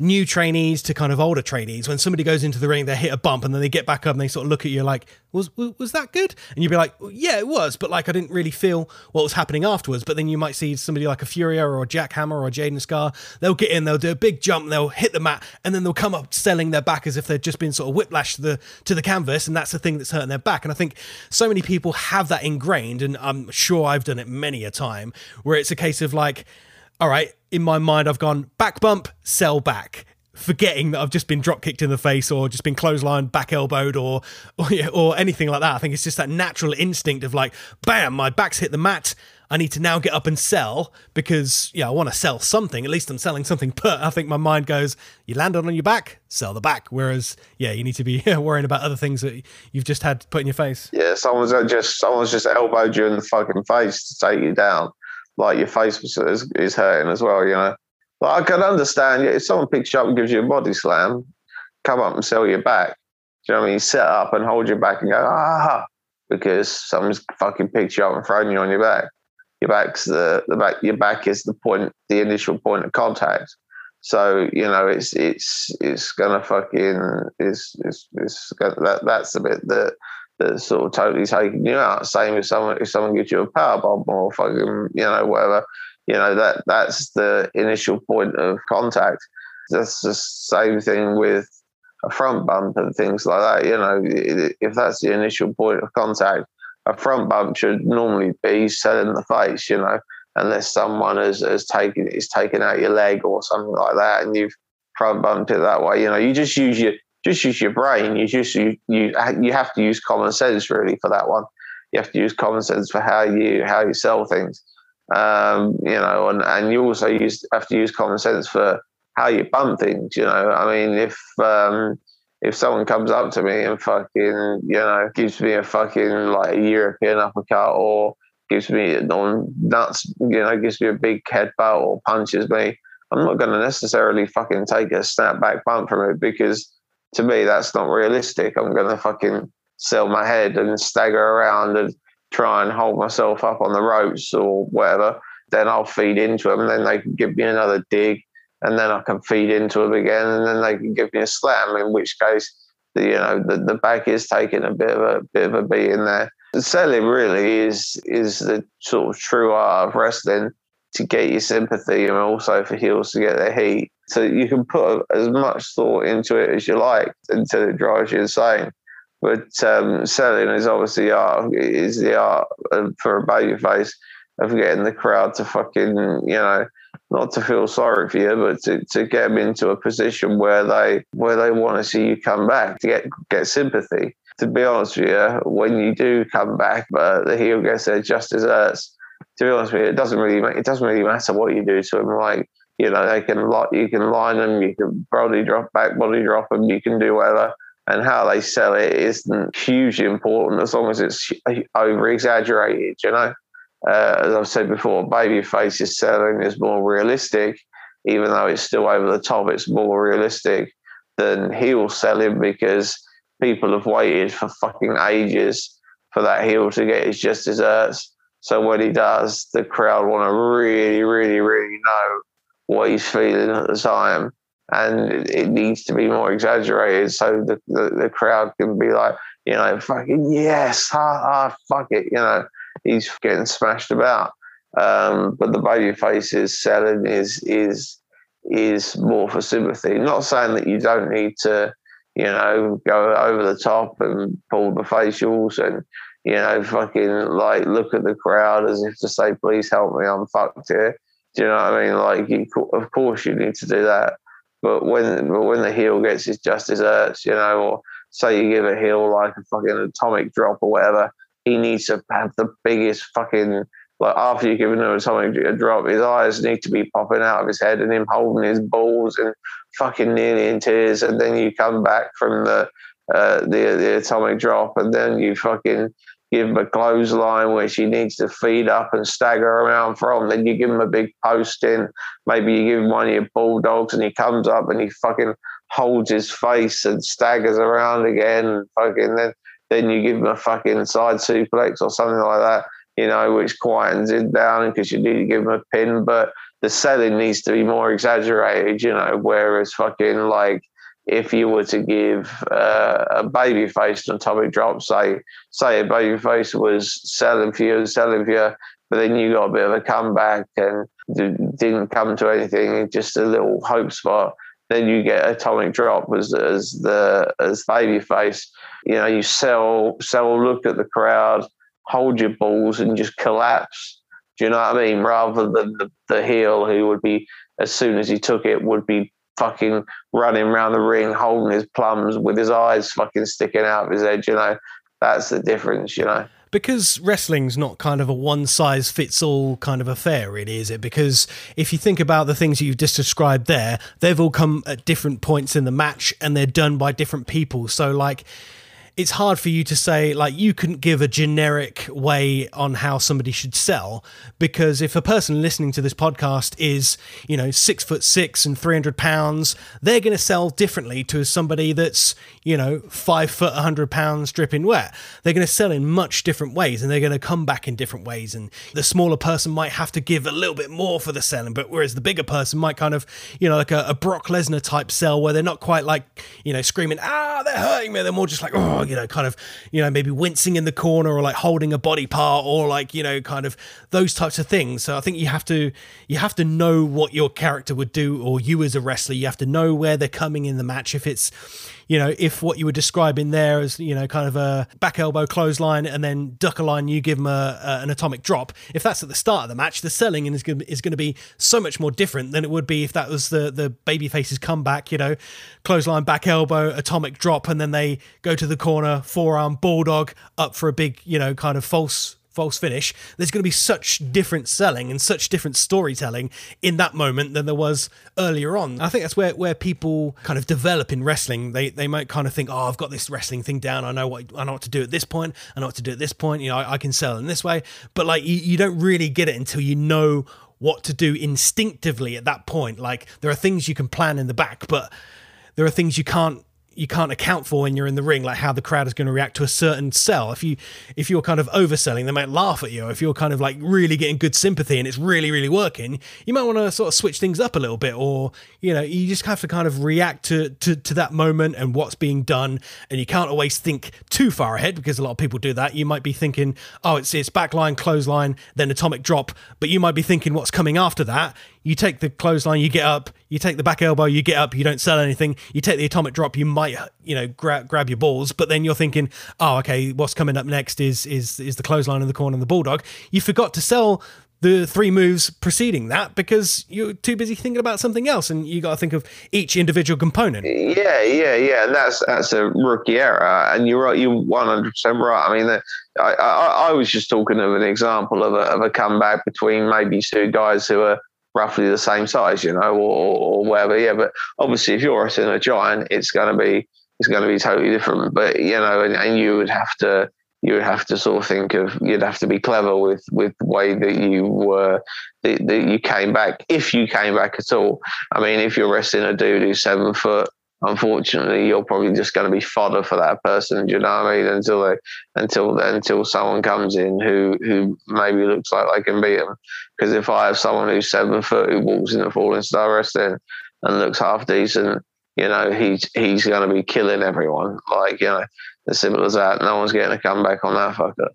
new trainees to kind of older trainees. When somebody goes into the ring they hit a bump and then they get back up and they sort of look at you like was was that good? And you'd be like yeah it was but like i didn't really feel what was happening afterwards. But then you might see somebody like a furia or a jack hammer or a jaden scar. They'll get in they'll do a big jump they'll hit the mat and then they'll come up selling their back as if they've just been sort of whiplashed to the to the canvas and that's the thing that's hurting their back. And i think so many people have that ingrained and i'm sure i've done it many a time where it's a case of like all right, in my mind, I've gone back bump, sell back. Forgetting that I've just been drop kicked in the face or just been clotheslined, back elbowed, or, or or anything like that. I think it's just that natural instinct of like, bam, my back's hit the mat. I need to now get up and sell because yeah, I want to sell something. At least I'm selling something. But I think my mind goes, you landed on your back, sell the back. Whereas yeah, you need to be worrying about other things that you've just had put in your face. Yeah, someone's uh, just someone's just elbowed you in the fucking face to take you down like your face is, is hurting as well, you know. Like I can understand if someone picks you up and gives you a body slam, come up and sell your back. Do you know what I mean? Set up and hold your back and go, ah, because someone's fucking picked you up and thrown you on your back. Your back's the, the back your back is the point the initial point of contact. So, you know, it's it's it's gonna fucking is is is that that's the bit that that's sort of totally taking you out. Same if someone if someone gives you a power bomb or fucking you know whatever, you know that that's the initial point of contact. That's the same thing with a front bump and things like that. You know, if that's the initial point of contact, a front bump should normally be set in the face. You know, unless someone has, has taken is taken out your leg or something like that, and you've front bumped it that way. You know, you just use your just use your brain. You just you you you have to use common sense really for that one. You have to use common sense for how you how you sell things. Um, you know, and, and you also use have to use common sense for how you bump things. You know, I mean, if um, if someone comes up to me and fucking you know gives me a fucking like a European uppercut or gives me on nuts, you know, gives me a big headbutt or punches me, I'm not going to necessarily fucking take a snap back bump from it because to me, that's not realistic. I'm going to fucking sell my head and stagger around and try and hold myself up on the ropes or whatever. Then I'll feed into them, then they can give me another dig, and then I can feed into them again, and then they can give me a slam. In which case, the, you know, the, the back is taking a bit of a bit of a beating there. selling really is is the sort of true art of wrestling to get your sympathy and also for heels to get their heat. So you can put as much thought into it as you like until it drives you insane. But um, selling is obviously art is the art for a baby face of getting the crowd to fucking you know not to feel sorry for you, but to, to get them into a position where they where they want to see you come back to get get sympathy. To be honest with you, when you do come back, but the heel gets their just desserts to be honest with you, it doesn't really it doesn't really matter what you do to them. Like you know, they can lot you can line them, you can body drop back, body drop them, you can do whatever. And how they sell it isn't hugely important as long as it's over exaggerated. You know, uh, as I've said before, baby faces selling is more realistic, even though it's still over the top. It's more realistic than heel selling because people have waited for fucking ages for that heel to get his just desserts so when he does, the crowd want to really, really, really know what he's feeling at the time. And it needs to be more exaggerated so the, the, the crowd can be like, you know, fucking yes, ah, ah, fuck it, you know, he's getting smashed about. Um, but the baby face is selling is is is more for sympathy. Not saying that you don't need to, you know, go over the top and pull the facials and you know, fucking like look at the crowd as if to say, please help me, I'm fucked here. Do you know what I mean? Like, you, of course you need to do that. But when but when the heel gets his just desserts, you know, or say you give a heel like a fucking atomic drop or whatever, he needs to have the biggest fucking like after you give him atomic drop, his eyes need to be popping out of his head and him holding his balls and fucking nearly in tears, and then you come back from the uh, the the atomic drop, and then you fucking give him a clothesline which he needs to feed up and stagger around from. Then you give him a big post in. Maybe you give him one of your bulldogs, and he comes up and he fucking holds his face and staggers around again. And fucking then then you give him a fucking side suplex or something like that. you know, which quietens it down because you need to give him a pin. But the selling needs to be more exaggerated, you know, whereas fucking like if you were to give uh, a baby face an atomic drop, say say a baby face was selling for you, selling for you, but then you got a bit of a comeback and didn't come to anything, just a little hope spot. Then you get atomic drop as as the as baby face. You know, you sell sell, look at the crowd, hold your balls, and just collapse. Do you know what I mean? Rather than the, the heel who would be as soon as he took it would be fucking running around the ring, holding his plums with his eyes fucking sticking out of his head. You know, that's the difference. You know because wrestling's not kind of a one size fits all kind of affair, really, is it? Because if you think about the things you've just described there, they've all come at different points in the match and they're done by different people. So, like, it's hard for you to say like you couldn't give a generic way on how somebody should sell because if a person listening to this podcast is you know six foot six and 300 pounds they're going to sell differently to somebody that's you know five foot 100 pounds dripping wet. They're going to sell in much different ways and they're going to come back in different ways and the smaller person might have to give a little bit more for the selling but whereas the bigger person might kind of you know like a, a brock lesnar type sell where they're not quite like you know screaming ah they're hurting me. They're more just like oh you know, kind of, you know, maybe wincing in the corner or like holding a body part or like, you know, kind of those types of things. So I think you have to you have to know what your character would do or you as a wrestler, you have to know where they're coming in the match. If it's you know, if what you were describing there is, you know, kind of a back elbow clothesline and then duck a line, you give them a, a, an atomic drop. If that's at the start of the match, the selling is going is going to be so much more different than it would be if that was the the babyface's comeback. You know, clothesline, back elbow, atomic drop, and then they go to the corner, forearm, bulldog up for a big, you know, kind of false false finish, there's going to be such different selling and such different storytelling in that moment than there was earlier on. I think that's where, where people kind of develop in wrestling. They they might kind of think, oh, I've got this wrestling thing down. I know what I know what to do at this point. I know what to do at this point. You know, I, I can sell in this way. But like you, you don't really get it until you know what to do instinctively at that point. Like there are things you can plan in the back, but there are things you can't you can't account for when you're in the ring, like how the crowd is going to react to a certain sell. If you if you're kind of overselling, they might laugh at you. If you're kind of like really getting good sympathy and it's really really working, you might want to sort of switch things up a little bit, or you know, you just have to kind of react to to, to that moment and what's being done, and you can't always think too far ahead because a lot of people do that. You might be thinking, oh, it's it's backline, clothesline, then atomic drop, but you might be thinking what's coming after that you take the clothesline, you get up, you take the back elbow, you get up, you don't sell anything, you take the atomic drop, you might, you know, grab grab your balls, but then you're thinking, oh, okay, what's coming up next is is is the clothesline in the corner and the bulldog. You forgot to sell the three moves preceding that because you're too busy thinking about something else and you got to think of each individual component. Yeah yeah yeah that's that's a rookie error and you're right you're 100% right. I mean the, I, I, I was just talking of an example of a, of a comeback between maybe two guys who are roughly the same size, you know, or, or whatever. Yeah, but obviously, if you're wrestling a giant, it's going to be it's going to be totally different. But you know, and, and you would have to you would have to sort of think of you'd have to be clever with with the way that you were that, that you came back if you came back at all. I mean, if you're wrestling a dude who's seven foot unfortunately, you're probably just going to be fodder for that person. Do you know what I mean? Until they, until until someone comes in who who maybe looks like they can beat them. Because if I have someone who's seven foot who walks in the falling star wrestling and looks half decent, you know, he's he's going to be killing everyone. Like you know, as simple as that. No one's getting a comeback on that fucker.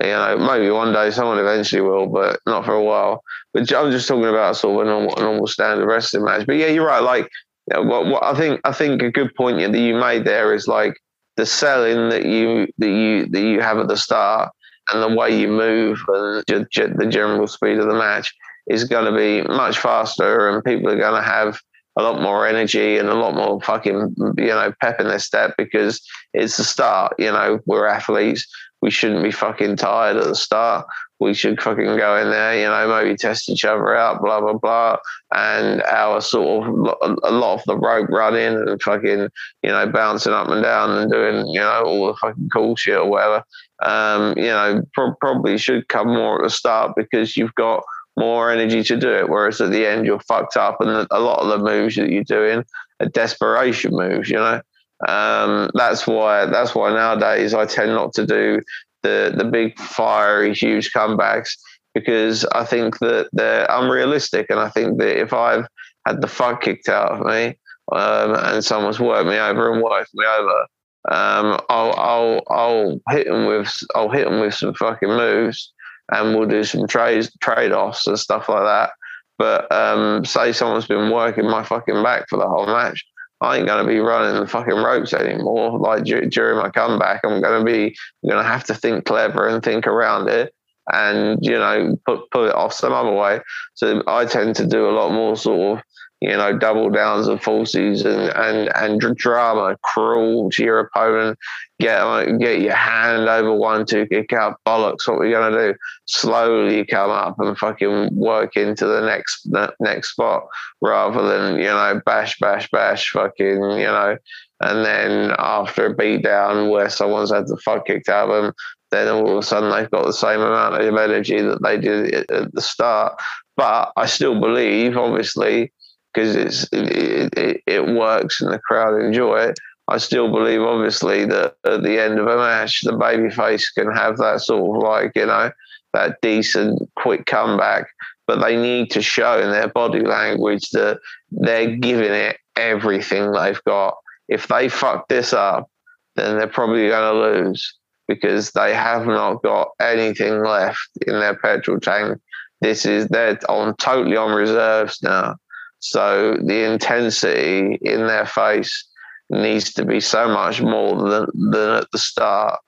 You know, maybe one day someone eventually will, but not for a while. But I'm just talking about sort of a normal, normal standard wrestling match. But yeah, you're right. Like yeah, what, what I think I think a good point that you made there is like the selling that you that you that you have at the start and the way you move and the general speed of the match is going to be much faster and people are going to have a lot more energy and a lot more fucking you know pep in their step because it's the start you know we're athletes. We shouldn't be fucking tired at the start we should fucking go in there, you know, maybe test each other out, blah blah blah. And our sort of a lot of the rope running and fucking, you know, bouncing up and down and doing, you know, all the fucking cool shit or whatever. Um, you know, pro- probably should come more at the start because you've got more energy to do it. Whereas at the end, you're fucked up, and a lot of the moves that you're doing are desperation moves. You know, um, that's why that's why nowadays I tend not to do the the big fiery huge comebacks because I think that they're unrealistic, and I think that if I've had the fuck kicked out of me um, and someone's worked me over and worked me over, um, I'll I'll I'll hit them with I'll hit them with some fucking moves, and we'll do some trade trade offs and stuff like that. But um, say someone's been working my fucking back for the whole match, I ain't going to be running the fucking ropes anymore. Like during my comeback, I'm going to be going to have to think clever and think around it, and you know put put it off some other way. So I tend to do a lot more sort of you know, double downs and falsies and, and, and drama, cruel to your opponent, get get your hand over one, two, kick out, bollocks, what are we're going to do. Slowly come up and fucking work into the next next spot rather than, you know, bash, bash, bash, fucking, you know, and then after a beat down where someone's had the fuck kicked out of them, then all of a sudden they've got the same amount of energy that they did at the start. But I still believe, obviously, because it's it, it, it, works and the crowd enjoy it. I still believe, obviously, that at the end of a match, the babyface can have that sort of like you know that decent quick comeback, but they need to show in their body language that they're giving it everything they've got. If they fuck this up, then they're probably going to lose because they have not got anything left in their petrol tank. This is they're on totally on reserves now. So the intensity in their face needs to be so much more than, than at the start.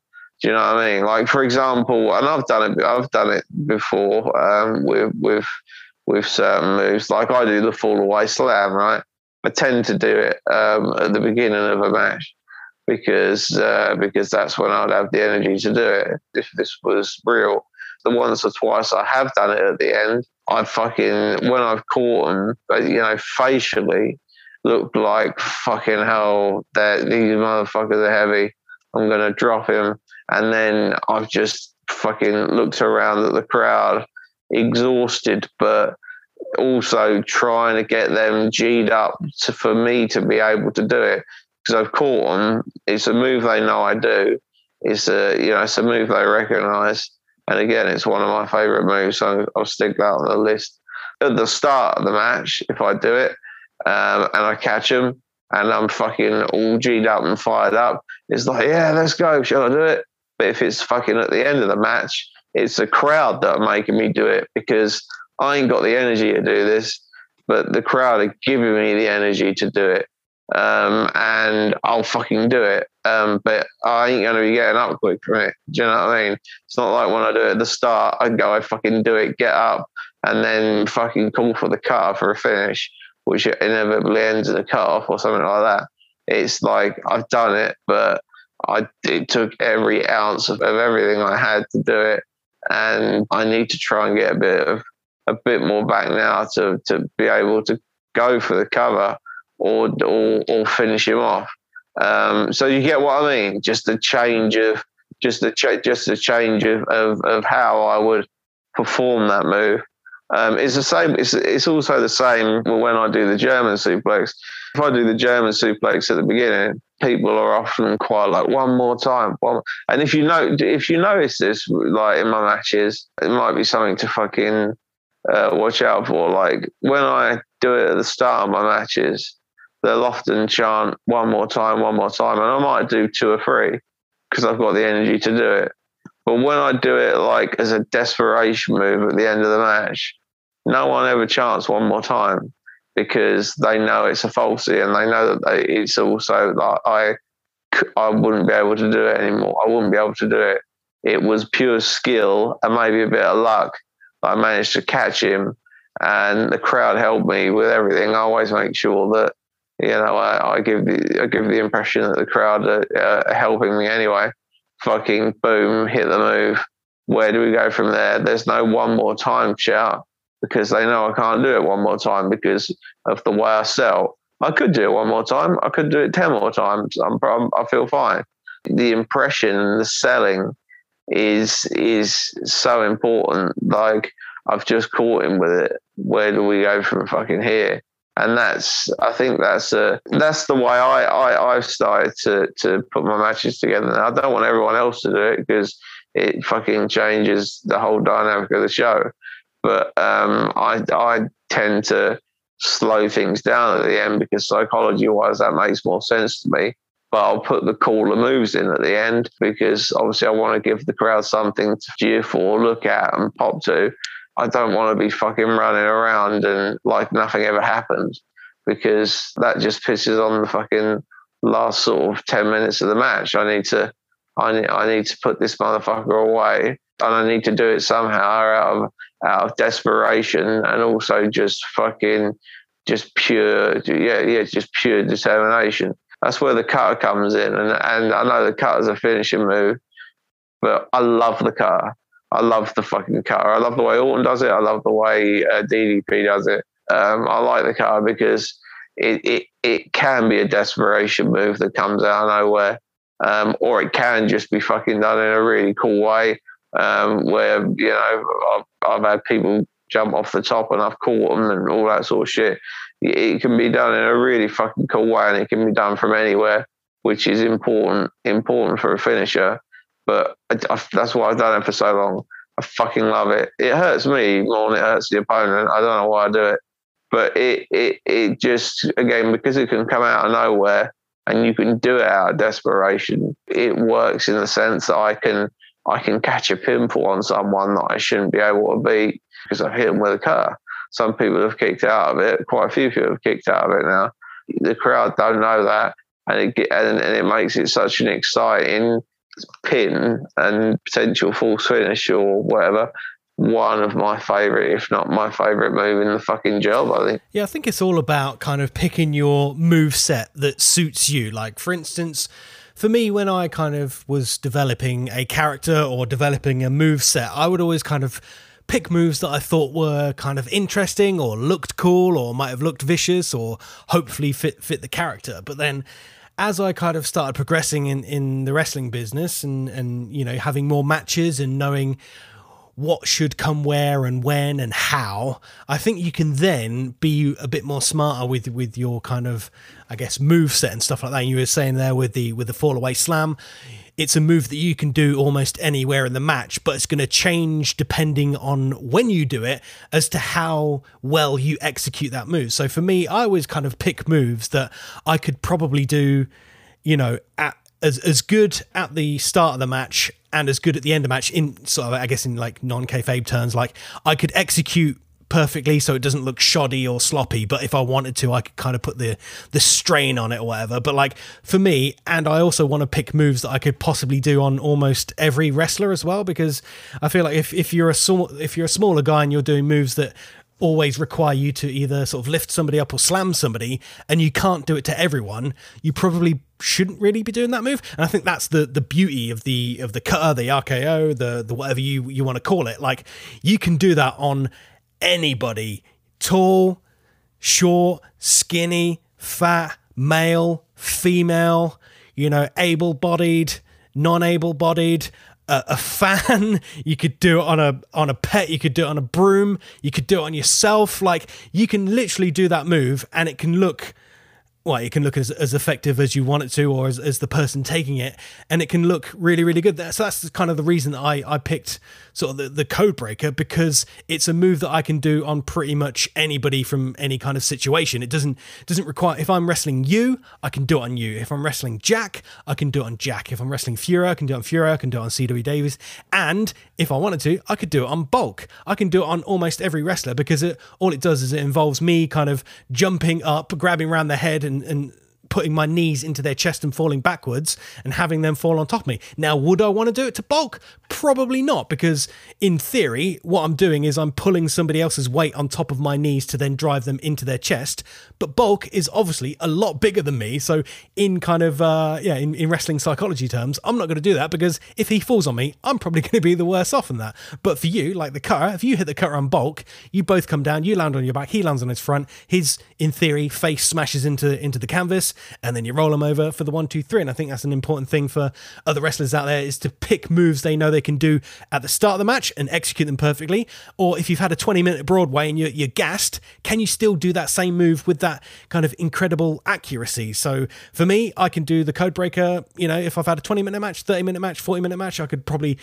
Do you know what I mean? Like for example, and I've done it. I've done it before um, with with with certain moves. Like I do the fall away slam, right? I tend to do it um, at the beginning of a match because uh, because that's when I'd have the energy to do it. If this was real, the once or twice I have done it at the end, I fucking when I've caught them, you know, facially looked like fucking hell. That these motherfuckers are heavy. I'm gonna drop him, and then I've just fucking looked around at the crowd, exhausted, but also trying to get them g'd up to, for me to be able to do it because I've caught them. It's a move they know I do. It's a you know it's a move they recognise and again, it's one of my favourite moves, so I'll stick that on the list. At the start of the match, if I do it um, and I catch him and I'm fucking all G'd up and fired up, it's like, yeah, let's go. Shall I do it? But if it's fucking at the end of the match, it's the crowd that are making me do it because I ain't got the energy to do this, but the crowd are giving me the energy to do it um, and I'll fucking do it. Um, but I ain't gonna be getting up quick from it. Do you know what I mean? It's not like when I do it at the start, I go, I fucking do it, get up, and then fucking call for the cut for a finish, which inevitably ends in a cut off or something like that. It's like I've done it, but I it took every ounce of, of everything I had to do it, and I need to try and get a bit of a bit more back now to to be able to go for the cover or or, or finish him off. Um, so you get what I mean? Just a change of just a ch- just a change of, of, of how I would perform that move. Um, it's the same. It's it's also the same when I do the German suplex. If I do the German suplex at the beginning, people are often quite like one more time. One. And if you know, if you notice this, like in my matches, it might be something to fucking uh, watch out for. Like when I do it at the start of my matches, they'll often chant one more time, one more time, and I might do two or three because I've got the energy to do it. But when I do it like as a desperation move at the end of the match, no one ever chants one more time because they know it's a falsy and they know that they, it's also like I, I wouldn't be able to do it anymore. I wouldn't be able to do it. It was pure skill and maybe a bit of luck I managed to catch him, and the crowd helped me with everything. I always make sure that you know, I, I, give the I give the impression that the crowd are, helping me anyway. Fucking boom, hit the move. Where do we go from there? There's no one more time shout because they know I can't do it one more time because of the way I sell. I could do it one more time. I could do it ten more times. I'm, I'm I feel fine. The impression and the selling is is so important. Like I've just caught him with it. Where do we go from fucking here? And that's I think that's uh, that's the way I, I I've started to to put my matches together. I don't want everyone else to do it because it fucking changes the whole dynamic of the show. But um, I I tend to slow things down at the end because psychology wise that makes more sense to me. But I'll put the cooler moves in at the end because obviously I want to give the crowd something to cheer for, look at, and pop to. I don't want to be fucking running around and like nothing ever happened because that just pisses on the fucking last sort of 10 minutes of the match. I need to I need, I need to put this motherfucker away and I need to do it somehow out of out of desperation and also just fucking just pure yeah yeah just pure determination. That's where the cutter comes in and and I know the cutter's a finishing move, but I love the cutter. I love the fucking cutter. I love the way Orton does it. I love the way uh, DDP does it. Um, I like the cutter because it, it it can be a desperation move that comes out of nowhere, um, or it can just be fucking done in a really cool way. Um, where you know I've, I've, had people jump off the top and I've caught them and all that sort of shit. It can be done in a really fucking cool way, and it can be done from anywhere, which is important important for a finisher. But I, I, that's why I've done it for so long. I fucking love it. It hurts me more than it hurts the opponent. I don't know why I do it, but it it it just again because it can come out of nowhere and you can do it out of desperation. It works in the sense that I can I can catch a pinfall on someone that I shouldn't be able to beat because I've hit them with a cutter. Some people have kicked out of it. Quite a few people have kicked out of it now. The crowd don't know that, and it and, and it makes it such an exciting pin and potential false finish or whatever one of my favorite, if not my favorite move in the fucking job. I think. Yeah, I think it's all about kind of picking your move set that suits you. Like, for instance, for me, when I kind of was developing a character or developing a move set, I would always kind of pick moves that I thought were kind of interesting or looked cool or might have looked vicious or hopefully fit fit the character. But then as I kind of started progressing in, in the wrestling business and, and, you know, having more matches and knowing what should come where and when and how, I think you can then be a bit more smarter with with your kind of, I guess, move set and stuff like that. And you were saying there with the with the fall away slam, it's a move that you can do almost anywhere in the match, but it's going to change depending on when you do it as to how well you execute that move. So for me, I always kind of pick moves that I could probably do, you know, at as as good at the start of the match and as good at the end of the match in sort of I guess in like non kayfabe terms, like I could execute perfectly so it doesn't look shoddy or sloppy but if i wanted to i could kind of put the the strain on it or whatever. But like for me and i also want to pick moves that i could possibly do on almost every wrestler as well because i feel like if, if you're a small if you're a smaller guy and you're doing moves that always require you to either sort of lift somebody up or slam somebody and you can't do it to everyone you probably shouldn't really be doing that move. And i think that's the the beauty of the of the cutter the rko the the whatever you you want to call it. Like you can do that on anybody tall, short, skinny, fat, male, female, you know, able bodied, non able bodied. A, a fan, you could do it on a on a pet, you could do it on a broom, you could do it on yourself. Like you can literally do that move, and it can look well, it can look as, as effective as you want it to, or as, as the person taking it, and it can look really, really good. So that's kind of the reason that I, I picked sort of the, the code breaker because it's a move that I can do on pretty much anybody from any kind of situation. It doesn't doesn't require if I'm wrestling you, I can do it on you. If I'm wrestling Jack, I can do it on Jack. If I'm wrestling Fuhrer, I can do it on Fuhrer, I can do it on CW Davis. And if I wanted to, I could do it on bulk. I can do it on almost every wrestler because it all it does is it involves me kind of jumping up, grabbing around the head and, and putting my knees into their chest and falling backwards and having them fall on top of me. Now, would I want to do it to bulk? Probably not, because in theory, what I'm doing is I'm pulling somebody else's weight on top of my knees to then drive them into their chest. But bulk is obviously a lot bigger than me. So, in kind of, uh, yeah, in, in wrestling psychology terms, I'm not going to do that because if he falls on me, I'm probably going to be the worse off in that. But for you, like the cutter, if you hit the cutter on bulk, you both come down, you land on your back, he lands on his front, his, in theory, face smashes into, into the canvas and then you roll them over for the one, two, three. And I think that's an important thing for other wrestlers out there is to pick moves they know they can do at the start of the match and execute them perfectly. Or if you've had a 20 minute Broadway and you're, you're gassed, can you still do that same move with that kind of incredible accuracy? So for me, I can do the code breaker. You know, if I've had a 20 minute match, 30 minute match, 40 minute match, I could probably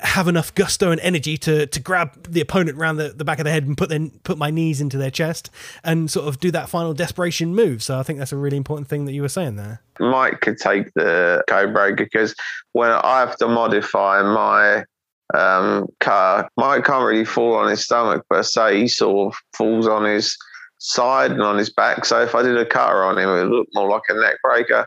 have enough gusto and energy to to grab the opponent around the, the back of the head and put then put my knees into their chest and sort of do that final desperation move. So I think that's a really important thing that you were saying there. Mike could take the code breaker because when I have to modify my um, cutter, Mike can't really fall on his stomach but say He sort of falls on his side and on his back. So if I did a cutter on him, it would look more like a neck breaker.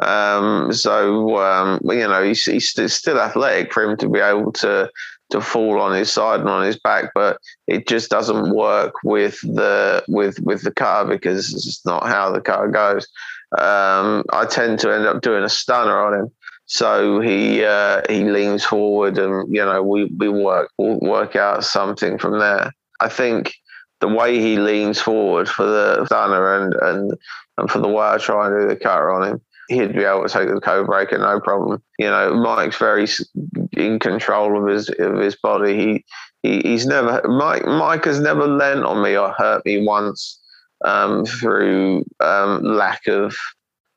Um, so um, you know he's, he's still athletic for him to be able to to fall on his side and on his back, but it just doesn't work with the with with the cutter because it's not how the cutter goes. Um, I tend to end up doing a stunner on him, so he uh, he leans forward, and you know we we work we'll work out something from there. I think the way he leans forward for the stunner and and and for the way I try and do the cutter on him, he'd be able to take the code breaker no problem. You know, Mike's very in control of his of his body. He, he he's never Mike Mike has never lent on me or hurt me once um, through um, lack of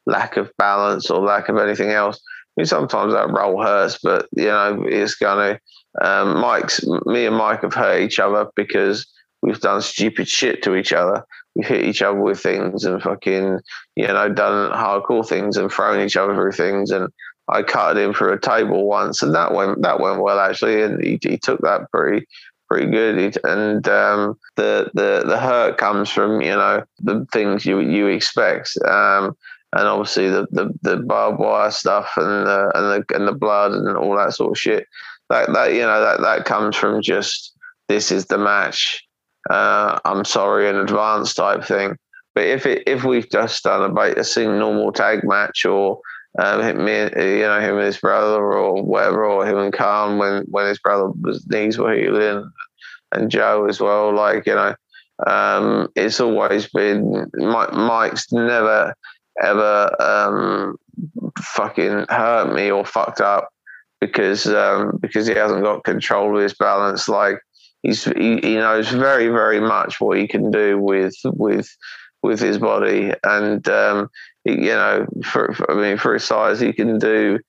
lack of balance or lack of anything else. I mean, sometimes that roll hurts, but you know it's gonna. Um, Mike's me and Mike have hurt each other because we've done stupid shit to each other we've hit each other with things and fucking, you know, done hardcore things and thrown each other through things. And I cut him through a table once, and that went that went well actually, and he, he took that pretty pretty good. and um, the the the hurt comes from you know the things you you expect. Um, and obviously the, the, the barbed wire stuff and the, and the and the blood and all that sort of shit. That that you know that that comes from just this is the match uh, I'm sorry in advance type thing. But if it if we've just done a, a single normal tag match or um, him, you know, him and his brother or whatever, or him and Khan when when his brother was knees were healing, and Joe as well. Like you know, um, it's always been Mike, Mike's never ever um, fucking hurt me or fucked up because um, because he hasn't got control of his balance. Like he's he, he knows very very much what he can do with with with his body, and um, he, you know, for, for, I mean, for his size, he can do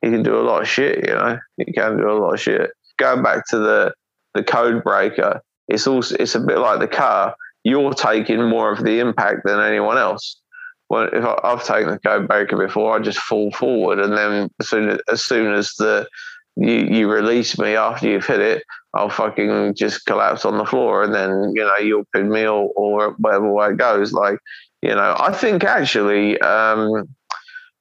he can do a lot of shit. You know, he can do a lot of shit. Going back to the the code breaker, it's also it's a bit like the cutter. You're taking more of the impact than anyone else. Well, if I, have taken the code breaker before, I just fall forward, and then as soon as, as soon as the you you release me after you've hit it, I'll fucking just collapse on the floor and then, you know, you'll pin me or, or whatever way it goes. Like, you know, I think actually, um,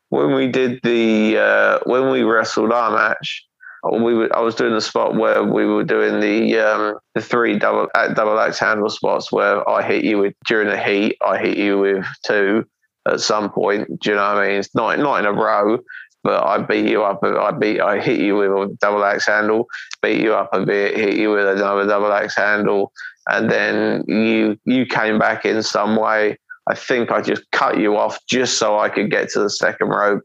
when we did the, uh, when we wrestled our match, we were, I was doing the spot where we were doing the um, the three double double axe handle spots where I hit you with during the heat. I hit you with two at some point. Do you know what I mean? It's not not in a row, but I beat you up. I beat, I hit you with a double axe handle, beat you up a bit, hit you with another double axe handle, and then you you came back in some way. I think I just cut you off just so I could get to the second rope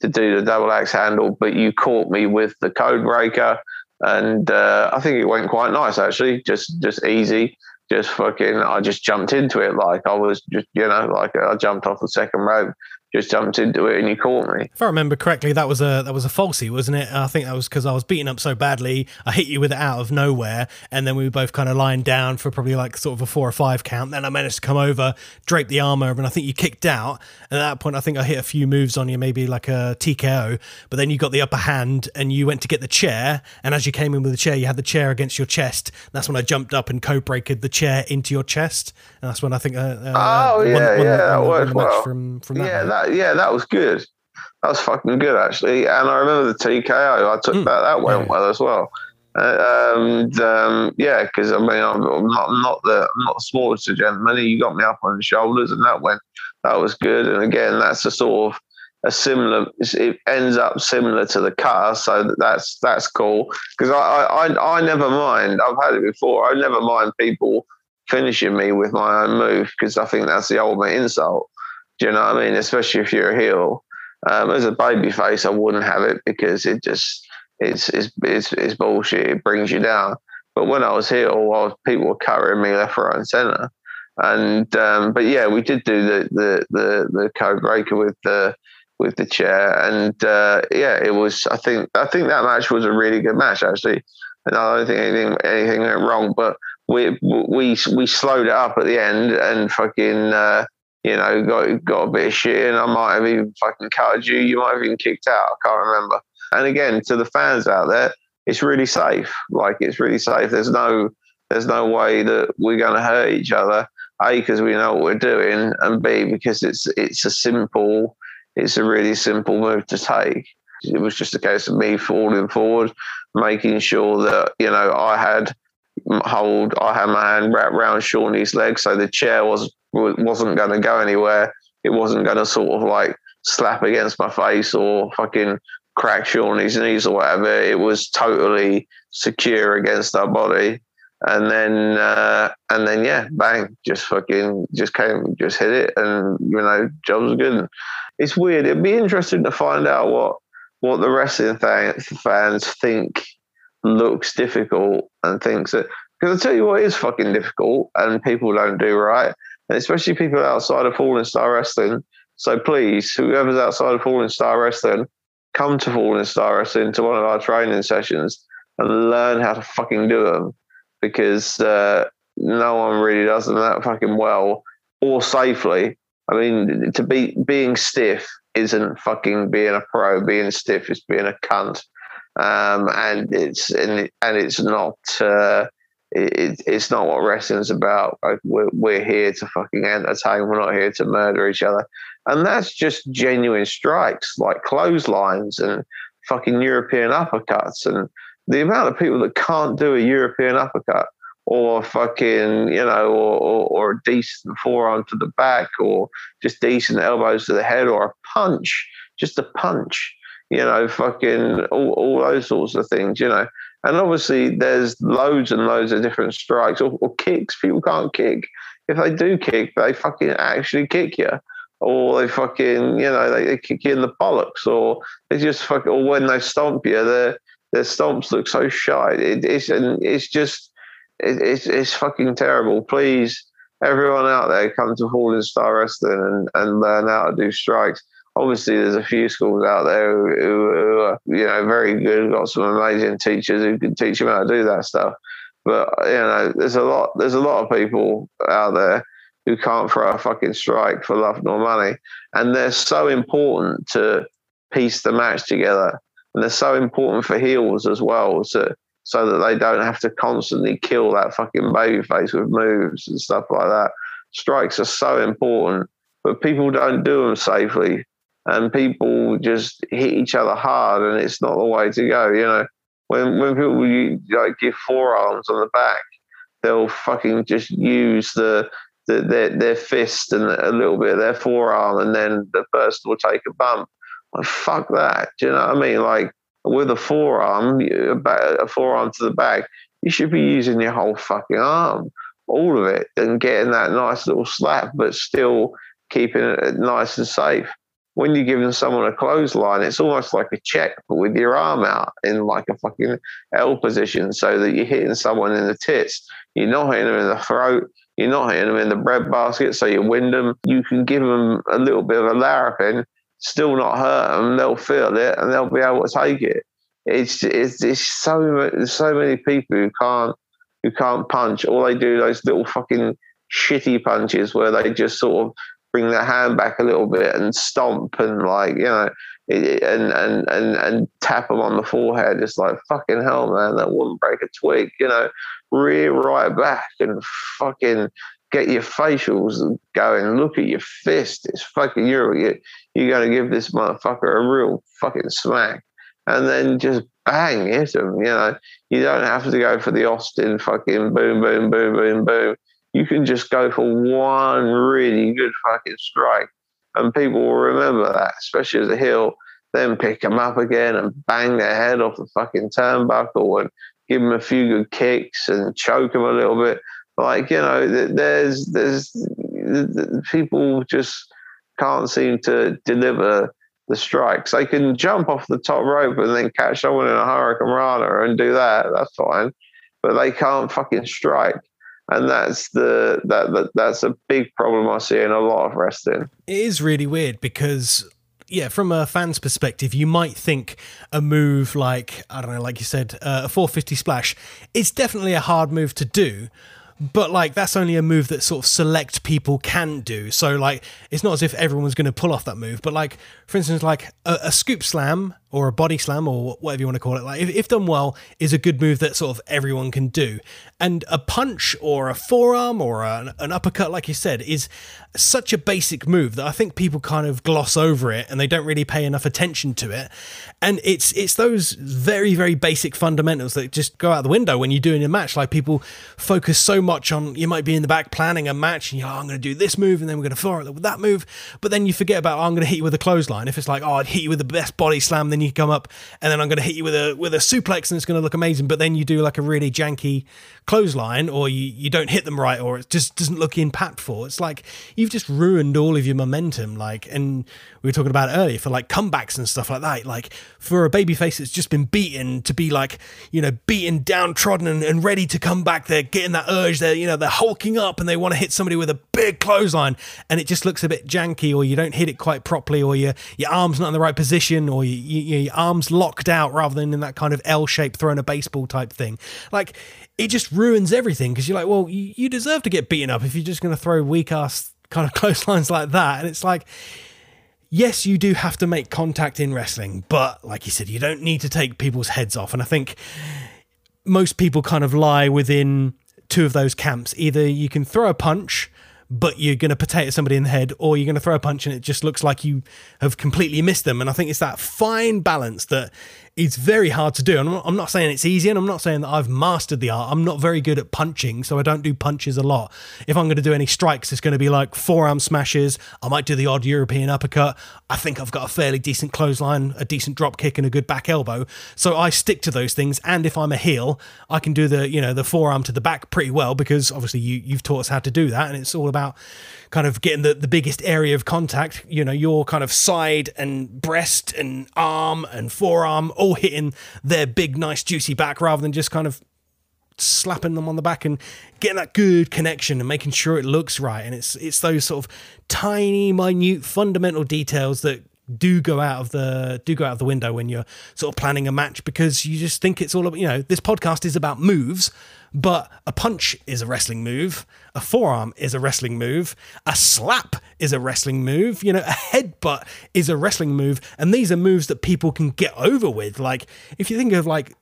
to do the double axe handle, but you caught me with the code breaker, and uh, I think it went quite nice actually, just just easy. Just fucking, I just jumped into it like I was just, you know, like I jumped off the second rope just jumped into it and you caught me. If I remember correctly, that was a that was a falsie, wasn't it? I think that was because I was beaten up so badly. I hit you with it out of nowhere, and then we were both kind of lying down for probably like sort of a four or five count. Then I managed to come over, drape the armor, and I think you kicked out. And at that point, I think I hit a few moves on you, maybe like a TKO. But then you got the upper hand, and you went to get the chair. And as you came in with the chair, you had the chair against your chest. That's when I jumped up and code breaker the chair into your chest. And that's when I think uh, uh, oh yeah won, won, yeah won, that worked well. from from that. Yeah, that, yeah, that was good. That was fucking good actually. And I remember the TKO. I took mm. that. That went yeah. well as well. Uh, and um, yeah, because I mean, I'm not, not the I'm not the smallest of gentlemen. You got me up on the shoulders, and that went that was good. And again, that's a sort of a similar. It ends up similar to the cutter, so that's that's cool. Because I, I I never mind. I've had it before. I never mind people finishing me with my own move because I think that's the ultimate insult. Do you know what I mean? Especially if you're a heel. Um, as a baby face, I wouldn't have it because it just it's it's it's, it's bullshit. It brings you down. But when I was heel, was, people were carrying me left, right, and center. And um, but yeah, we did do the the the, the code breaker with the with the chair, and uh, yeah, it was. I think I think that match was a really good match actually, and I don't think anything anything went wrong, but we we we slowed it up at the end and fucking. Uh, you know, got got a bit of shit, and I might have even fucking cutted you. You might have even kicked out. I can't remember. And again, to the fans out there, it's really safe. Like it's really safe. There's no there's no way that we're going to hurt each other. A because we know what we're doing, and B because it's it's a simple, it's a really simple move to take. It was just a case of me falling forward, making sure that you know I had hold, I had my hand wrapped around Shawnee's leg, so the chair was wasn't going to go anywhere. It wasn't going to sort of like slap against my face or fucking crack Shawnee's knees or whatever. It was totally secure against our body. And then, uh, and then, yeah, bang, just fucking, just came, just hit it, and you know, job's good. It's weird. It'd be interesting to find out what what the wrestling fans think looks difficult and thinks that. Because I tell you what is fucking difficult, and people don't do right, especially people outside of Fallen Star Wrestling. So please, whoever's outside of Fallen Star Wrestling, come to Fallen Star Wrestling to one of our training sessions and learn how to fucking do them because uh, no one really does them that fucking well or safely. I mean, to be being stiff isn't fucking being a pro. Being stiff is being a cunt, um, and it's and, and it's not. Uh, it, it's not what wrestling's about. Like we're, we're here to fucking entertain. We're not here to murder each other. And that's just genuine strikes like clotheslines and fucking European uppercuts. And the amount of people that can't do a European uppercut or fucking, you know, or, or, or a decent forearm to the back or just decent elbows to the head or a punch, just a punch, you know, fucking all, all those sorts of things, you know. And obviously, there's loads and loads of different strikes or, or, kicks. People can't kick. If they do kick, they fucking actually kick you, or they fucking, you know, they, they kick you in the bollocks, or they just fucking, or when they stomp you, their their stomps look so shy. It, it's and it's just, it, it's it's fucking terrible. Please, everyone out there, come to Fallen Star Wrestling and, and learn how to do strikes obviously there's a few schools out there who, who, are you know very good got some amazing teachers who can teach them how to do that stuff. But you know there's a lot there's a lot of people out there who can't throw a fucking strike for love nor money. And they're so important to piece the match together. And they're so important for heels as well to so that they don't have to constantly kill that fucking baby face with moves and stuff like that. Strikes are so important but people don't do them safely and people just hit each other hard, and it's not the way to go. You know, when when people like give forearms on the back, they'll fucking just use the, the their their fist and a little bit of their forearm, and then the person will take a bump. Like fuck that. Do you know what I mean? Like with a forearm, a forearm to the back, you should be using your whole fucking arm, all of it, and getting that nice little slap, but still keeping it nice and safe when you're giving someone a clothesline, it's almost like a check, but with your arm out in like a fucking L position so that you're hitting someone in the tits. You're not hitting them in the throat. You're not hitting them in the bread basket, so you wind them. You can give them a little bit of a larrapin, still not hurt them. They'll feel it and they'll be able to take it. It's it's, it's so so many people who can't who can't punch. All they do those little fucking shitty punches where they just sort of bring their hand back a little bit and stomp and like you know and and and and tap them on the forehead. It's like fucking hell, man. That wouldn't break a twig. You know, rear right back and fucking get your facials going. Look at your fist. It's fucking you're you're gonna give this motherfucker a real fucking smack, and then just bang hit him. You know, you don't have to go for the Austin fucking boom, boom, boom, boom, boom you can just go for one really good fucking strike, and people will remember that, especially as a heel. Then pick them up again and bang their head off the fucking turnbuckle and give them a few good kicks and choke them a little bit. Like you know, there's there's people just can't seem to deliver the strikes. They can jump off the top rope and then catch someone in a hurricane hurricanrana and do that. That's fine, but they can't fucking strike and that's the that, that that's a big problem I see in a lot of wrestling. It is really weird because yeah, from a fan's perspective, you might think a move like I don't know, like you said, uh, a 450 splash. It's definitely a hard move to do, but like that's only a move that sort of select people can do. So like it's not as if everyone's going to pull off that move. But like for instance, like a, a, scoop slam or a body slam or whatever you want to call it, like if, if done well, is a good move that sort of everyone can do. And a punch or a forearm or an, an uppercut, like you said, is such a basic move that I think people kind of gloss over it and they don't really pay enough attention to it. And it's it's those very very basic fundamentals that just go out the window when you're doing a match. Like people focus so much on you might be in the back planning a match and you oh, I'm going to do this move and then we're going to follow it with that move, but then you forget about oh, I'm going to hit you with a clothesline. If it's like oh I'd hit you with the best body slam, then you come up and then I'm going to hit you with a with a suplex and it's going to look amazing. But then you do like a really janky clothesline or you you don't hit them right or it just doesn't look impactful. It's like you've just ruined all of your momentum. Like, and we were talking about earlier for like comebacks and stuff like that. Like, for a babyface that's just been beaten to be like, you know, beaten, downtrodden, and, and ready to come back, they're getting that urge. They're, you know, they're hulking up and they want to hit somebody with a big clothesline, and it just looks a bit janky, or you don't hit it quite properly, or your your arm's not in the right position, or you, you, your arm's locked out rather than in that kind of L shape throwing a baseball type thing. Like, it just ruins everything because you're like, well, you, deserve to get beaten up if you're just going to throw weak ass kind of clotheslines like that. And it's like, yes, you do have to make contact in wrestling, but like you said, you don't need to take people's heads off. And I think most people kind of lie within two of those camps. Either you can throw a punch, but you're going to potato somebody in the head, or you're going to throw a punch and it just looks like you have completely missed them. And I think it's that fine balance that it's very hard to do. And I'm not, saying it's easy, and I'm not saying that I've mastered the art. I'm not very good at punching, so I don't do punches a lot. If I'm going to do any strikes, it's going to be like forearm smashes. I might do the odd European uppercut. I think I've got a fairly decent clothesline, a decent drop kick, and a good back elbow. So I stick to those things. And if I'm a heel, I can do the you know the forearm to the back pretty well because obviously you you've taught us how to do that, and it's all about kind of getting the, the biggest area of contact, you know, your kind of side and breast and arm and forearm all hitting their big, nice, juicy back rather than just kind of slapping them on the back and getting that good connection and making sure it looks right. And it's it's those sort of tiny, minute, fundamental details that do go out of the do go out of the window when you're sort of planning a match because you just think it's all about you know this podcast is about moves but a punch is a wrestling move, a forearm is a wrestling move, a slap is a wrestling move, you know, a headbutt is a wrestling move. And these are moves that people can get over with. Like, if you think of like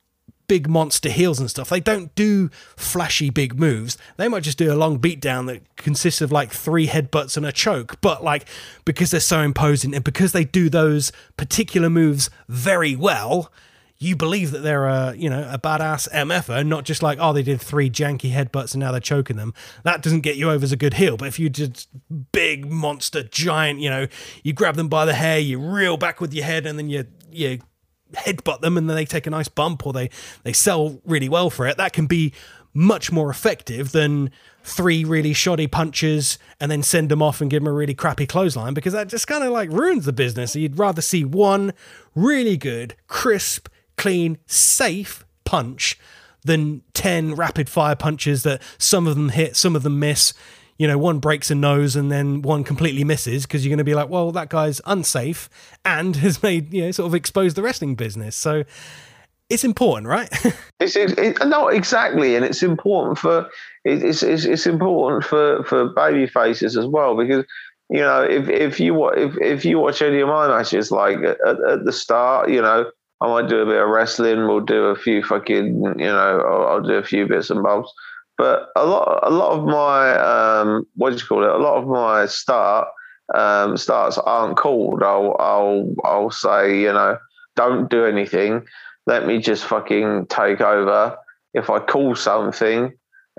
big monster heels and stuff, they don't do flashy big moves. They might just do a long beatdown that consists of like three headbutts and a choke. But like, because they're so imposing and because they do those particular moves very well, you believe that they're a you know a badass MFer, not just like oh they did three janky headbutts and now they're choking them. That doesn't get you over as a good heel. But if you did big monster giant, you know, you grab them by the hair, you reel back with your head, and then you you headbutt them, and then they take a nice bump or they they sell really well for it. That can be much more effective than three really shoddy punches and then send them off and give them a really crappy clothesline because that just kind of like ruins the business. You'd rather see one really good, crisp, clean, safe punch than 10 rapid fire punches that some of them hit, some of them miss. You know, one breaks a nose and then one completely misses because you're going to be like, well, that guy's unsafe and has made, you know, sort of exposed the wrestling business. So it's important, right? it's it, not exactly, and it's important for it's, it's it's important for for baby faces as well because you know if if you if if you watch any of my matches like at, at the start, you know I might do a bit of wrestling. We'll do a few fucking, you know, I'll, I'll do a few bits and bobs. But a lot, a lot of my, um, what do you call it? A lot of my start um, starts aren't called. I'll, I'll, I'll say, you know, don't do anything. Let me just fucking take over. If I call something,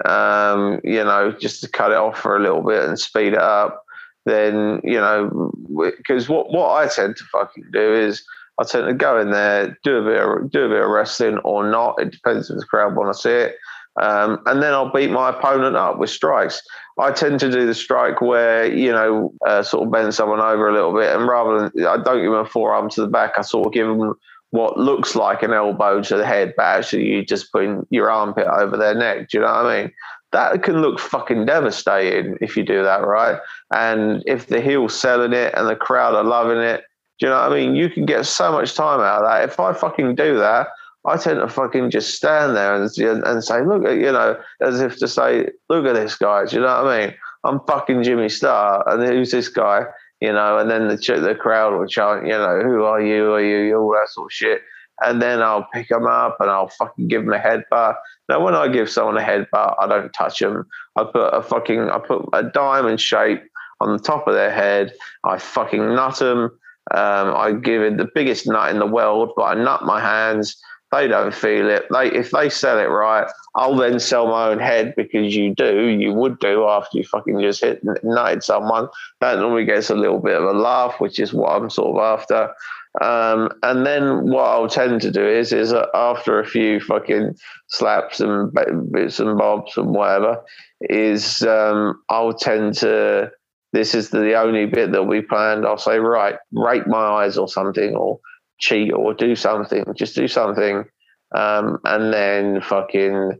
um, you know, just to cut it off for a little bit and speed it up, then you know, because what what I tend to fucking do is I tend to go in there, do a bit of, do a bit of wrestling or not. It depends if the crowd want to see it. Um, and then I'll beat my opponent up with strikes. I tend to do the strike where you know uh, sort of bend someone over a little bit, and rather than I don't give them a forearm to the back, I sort of give them what looks like an elbow to the head, but actually you just putting your armpit over their neck. Do you know what I mean? That can look fucking devastating if you do that right. And if the heel's selling it and the crowd are loving it, Do you know what I mean? You can get so much time out of that. If I fucking do that, I tend to fucking just stand there and, and say, look you know, as if to say, look at this guy. Do you know what I mean? I'm fucking Jimmy Star. And who's this guy? You know, and then the, the crowd will chant, you know, who are you? Are you? All that sort of shit. And then I'll pick them up and I'll fucking give them a headbutt. Now, when I give someone a headbutt, I don't touch them. I put a fucking, I put a diamond shape on the top of their head. I fucking nut them. Um, I give it the biggest nut in the world, but I nut my hands. They don't feel it. They if they sell it right, I'll then sell my own head because you do, you would do after you fucking just hit nutted someone. That normally gets a little bit of a laugh, which is what I'm sort of after. Um, and then what I'll tend to do is, is after a few fucking slaps and bits and bobs and whatever, is um, I'll tend to this is the only bit that we planned. I'll say, right, rake my eyes or something, or cheat or do something, just do something. Um, and then fucking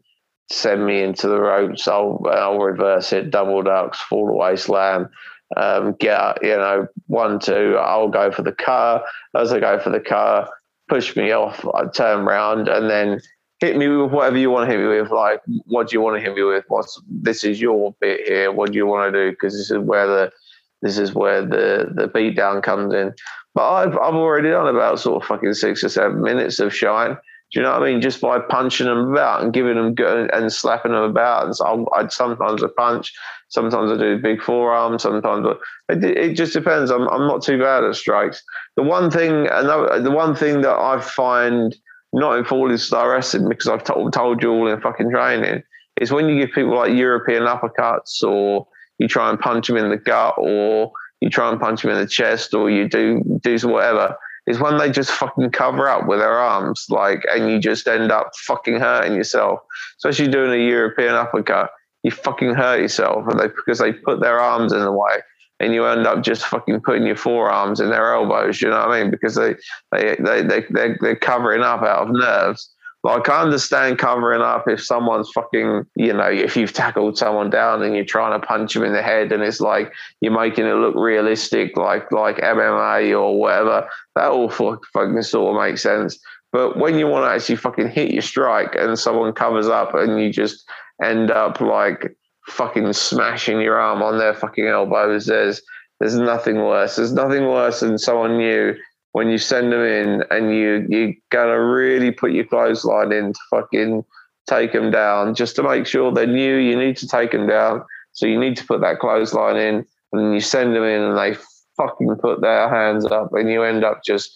send me into the ropes. I'll, I'll reverse it, double ducks, fall away slam, um, get, you know, one, two, I'll go for the cutter. As I go for the cutter, push me off, I turn around and then hit me with whatever you want to hit me with. Like, what do you want to hit me with? What's this is your bit here? What do you want to do? Because this is where the this is where the the beat down comes in. But I've I've already done about sort of fucking six or seven minutes of shine. Do you know what I mean? Just by punching them about and giving them good and slapping them about. And so i would sometimes I punch, sometimes I do big forearm, sometimes I, it, it, just depends. I'm I'm not too bad at strikes. The one thing, another, the one thing that I find not in Fallen Star Wrestling because I've told, told you all in fucking training is when you give people like European uppercuts or you try and punch them in the gut or you try and punch them in the chest or you do do whatever is when they just fucking cover up with their arms like and you just end up fucking hurting yourself especially doing a European uppercut you fucking hurt yourself and they because they put their arms in the way and you end up just fucking putting your forearms in their elbows. You know what I mean? Because they they they they they're, they're covering up out of nerves. Like I understand covering up if someone's fucking, you know, if you've tackled someone down and you're trying to punch them in the head and it's like you're making it look realistic, like like MMA or whatever. That all fucking sort of makes sense. But when you want to actually fucking hit your strike and someone covers up and you just end up like fucking smashing your arm on their fucking elbows. There's there's nothing worse. There's nothing worse than someone new when you send them in and you you gotta really put your clothesline in to fucking take them down just to make sure they're new. You need to take them down, so you need to put that clothesline in, and you send them in, and they fucking put their hands up, and you end up just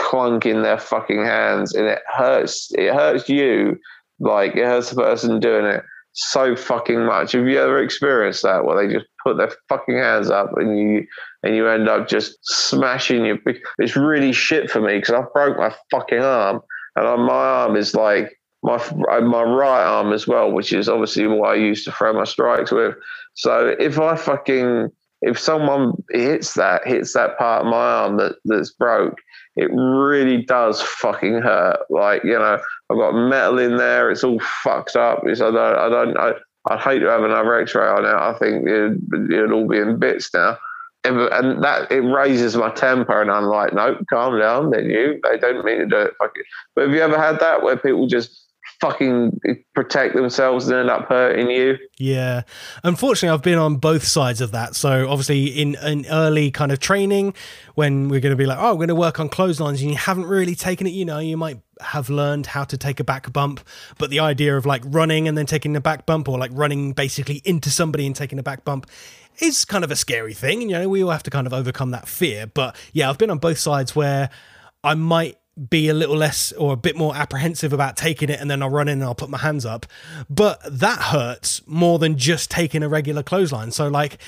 clunking their fucking hands, and it hurts. It hurts you like it hurts the person doing it so fucking much. Have you ever experienced that where they just put their fucking hands up and you and you end up just smashing your? It's really shit for me because I broke my fucking arm and my arm is like my uh, my right arm as well, which is obviously what I used to throw my strikes with. So if I fucking if someone hits that hits that part of my arm that that's broke, it really does fucking hurt. Like, you know, I've got metal in there. It's all fucked up. It's, I don't, I don't, I, I'd hate to have another x-ray on it. I think it'd, it'd all be in bits now. And that it raises my temper, and I'm like, nope, calm down. Then you, they don't mean to do it. It. But have you ever had that where people just fucking protect themselves and end up hurting you. Yeah. Unfortunately, I've been on both sides of that. So, obviously, in an early kind of training, when we're going to be like, oh, we're going to work on clotheslines, and you haven't really taken it, you know, you might have learned how to take a back bump, but the idea of like running and then taking a back bump or like running basically into somebody and taking a back bump is kind of a scary thing. And, you know, we all have to kind of overcome that fear. But yeah, I've been on both sides where I might be a little less or a bit more apprehensive about taking it and then I'll run in and I'll put my hands up. But that hurts more than just taking a regular clothesline. So, like,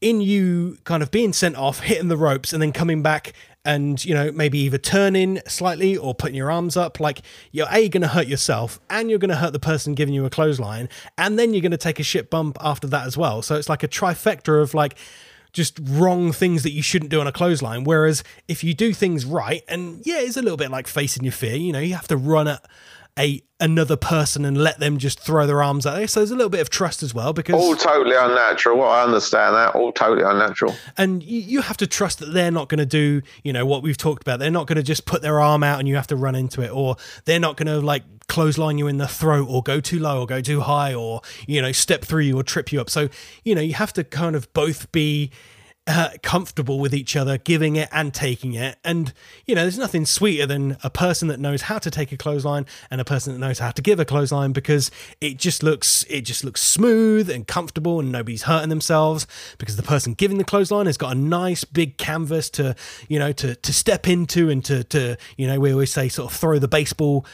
in you kind of being sent off, hitting the ropes, and then coming back and, you know, maybe either turning slightly or putting your arms up, like, you're A, going to hurt yourself and you're going to hurt the person giving you a clothesline. And then you're going to take a shit bump after that as well. So, it's like a trifecta of like, just wrong things that you shouldn't do on a clothesline. Whereas if you do things right, and yeah, it's a little bit like facing your fear, you know, you have to run at a another person and let them just throw their arms out there. So there's a little bit of trust as well because all totally unnatural. Well, I understand that. All totally unnatural. And you, you have to trust that they're not going to do, you know, what we've talked about. They're not going to just put their arm out and you have to run into it, or they're not going to like clothesline you in the throat or go too low or go too high or, you know, step through you or trip you up. So, you know, you have to kind of both be uh, comfortable with each other, giving it and taking it. And, you know, there's nothing sweeter than a person that knows how to take a clothesline and a person that knows how to give a clothesline because it just looks it just looks smooth and comfortable and nobody's hurting themselves because the person giving the clothesline has got a nice big canvas to, you know, to to step into and to to, you know, we always say sort of throw the baseball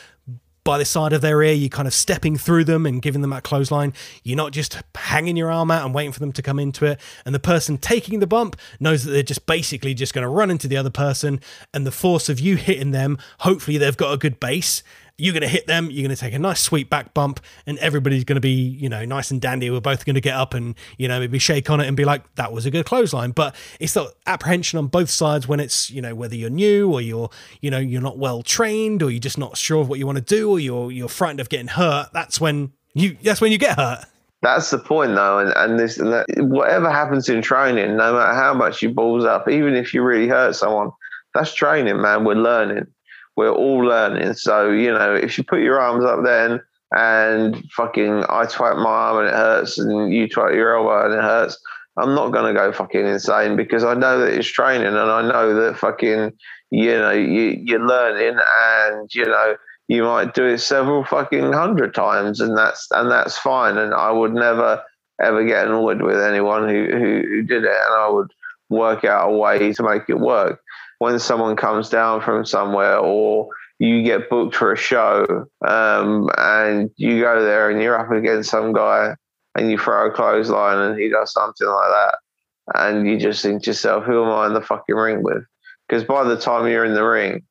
by the side of their ear, you're kind of stepping through them and giving them that clothesline. You're not just hanging your arm out and waiting for them to come into it. And the person taking the bump knows that they're just basically just going to run into the other person. And the force of you hitting them, hopefully they've got a good base you're going to hit them, you're going to take a nice sweet back bump, and everybody's going to be, you know, nice and dandy. We're both going to get up and, you know, maybe shake on it and be like, that was a good clothesline. But it's the apprehension on both sides when it's, you know, whether you're new or you're, you know, you're not well trained or you're just not sure of what you want to do or you're, you're frightened of getting hurt. That's when you, that's when you get hurt. That's the point, though, and, and this and that, whatever happens in training, no matter how much you balls up, even if you really hurt someone, that's training, man. We're learning we're all learning. So, you know, if you put your arms up then and fucking I twat my arm and it hurts and you twat your elbow and it hurts, I'm not going to go fucking insane because I know that it's training and I know that fucking, you know, you, you're learning and, you know, you might do it several fucking hundred times and that's, and that's fine. And I would never ever get annoyed with anyone who, who, who did it and I would work out a way to make it work when someone comes down from somewhere or you get booked for a show um, and you go there and you're up against some guy and you throw a clothesline and he does something like that and you just think to yourself who am i in the fucking ring with? Because by the time you're in the ring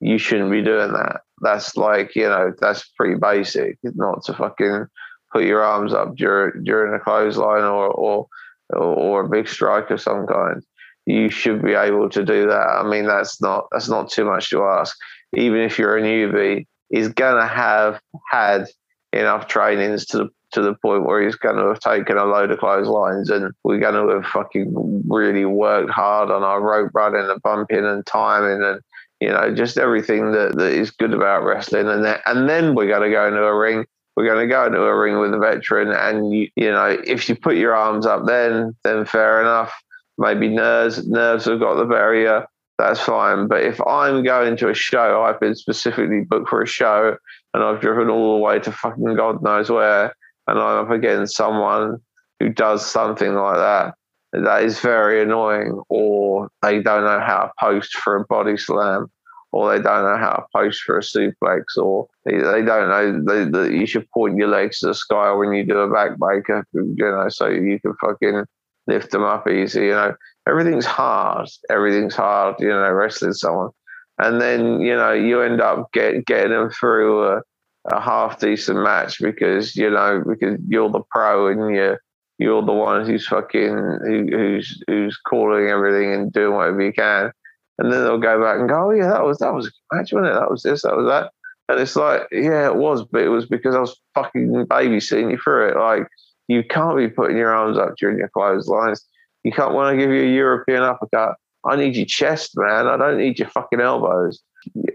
you shouldn't be doing that. That's like you know that's pretty basic not to fucking put your arms up during, during a clothesline or, or or a big strike of some kind you should be able to do that. I mean, that's not that's not too much to ask. Even if you're a newbie, he's gonna have had enough trainings to the to the point where he's going to have taken a load of clotheslines and we're going to have fucking really worked hard on our rope running and bumping and timing and you know just everything that, that is good about wrestling and then and then we're going to go into a ring we're going to go into a ring with a veteran and you, you know if you put your arms up then then fair enough maybe nerves nerves have got the barrier. That's fine. But if I'm going to a show, I've been specifically booked for a show, and I've driven all the way to fucking God knows where, and I'm up against someone who does something like that. That is very annoying, or they don't know how to post for a body slam, or they don't know how to post for a suplex, or they, they don't know that you should point your legs to the sky when you do a backbreaker, you know, so you can fucking lift them up easy. You know, everything's hard. Everything's hard. You know, wrestling someone, and then you know you end up get, getting them through a, a half decent match because you know because you're the pro and you're you're the one who's fucking who, who's who's calling everything and doing whatever you can. And then they'll go back and go, oh yeah, that was that was a match, wasn't it? That was this, that was that. And it's like, yeah, it was, but it was because I was fucking babysitting you through it. Like you can't be putting your arms up during your clotheslines. You can't want to give you a European uppercut. I need your chest, man. I don't need your fucking elbows.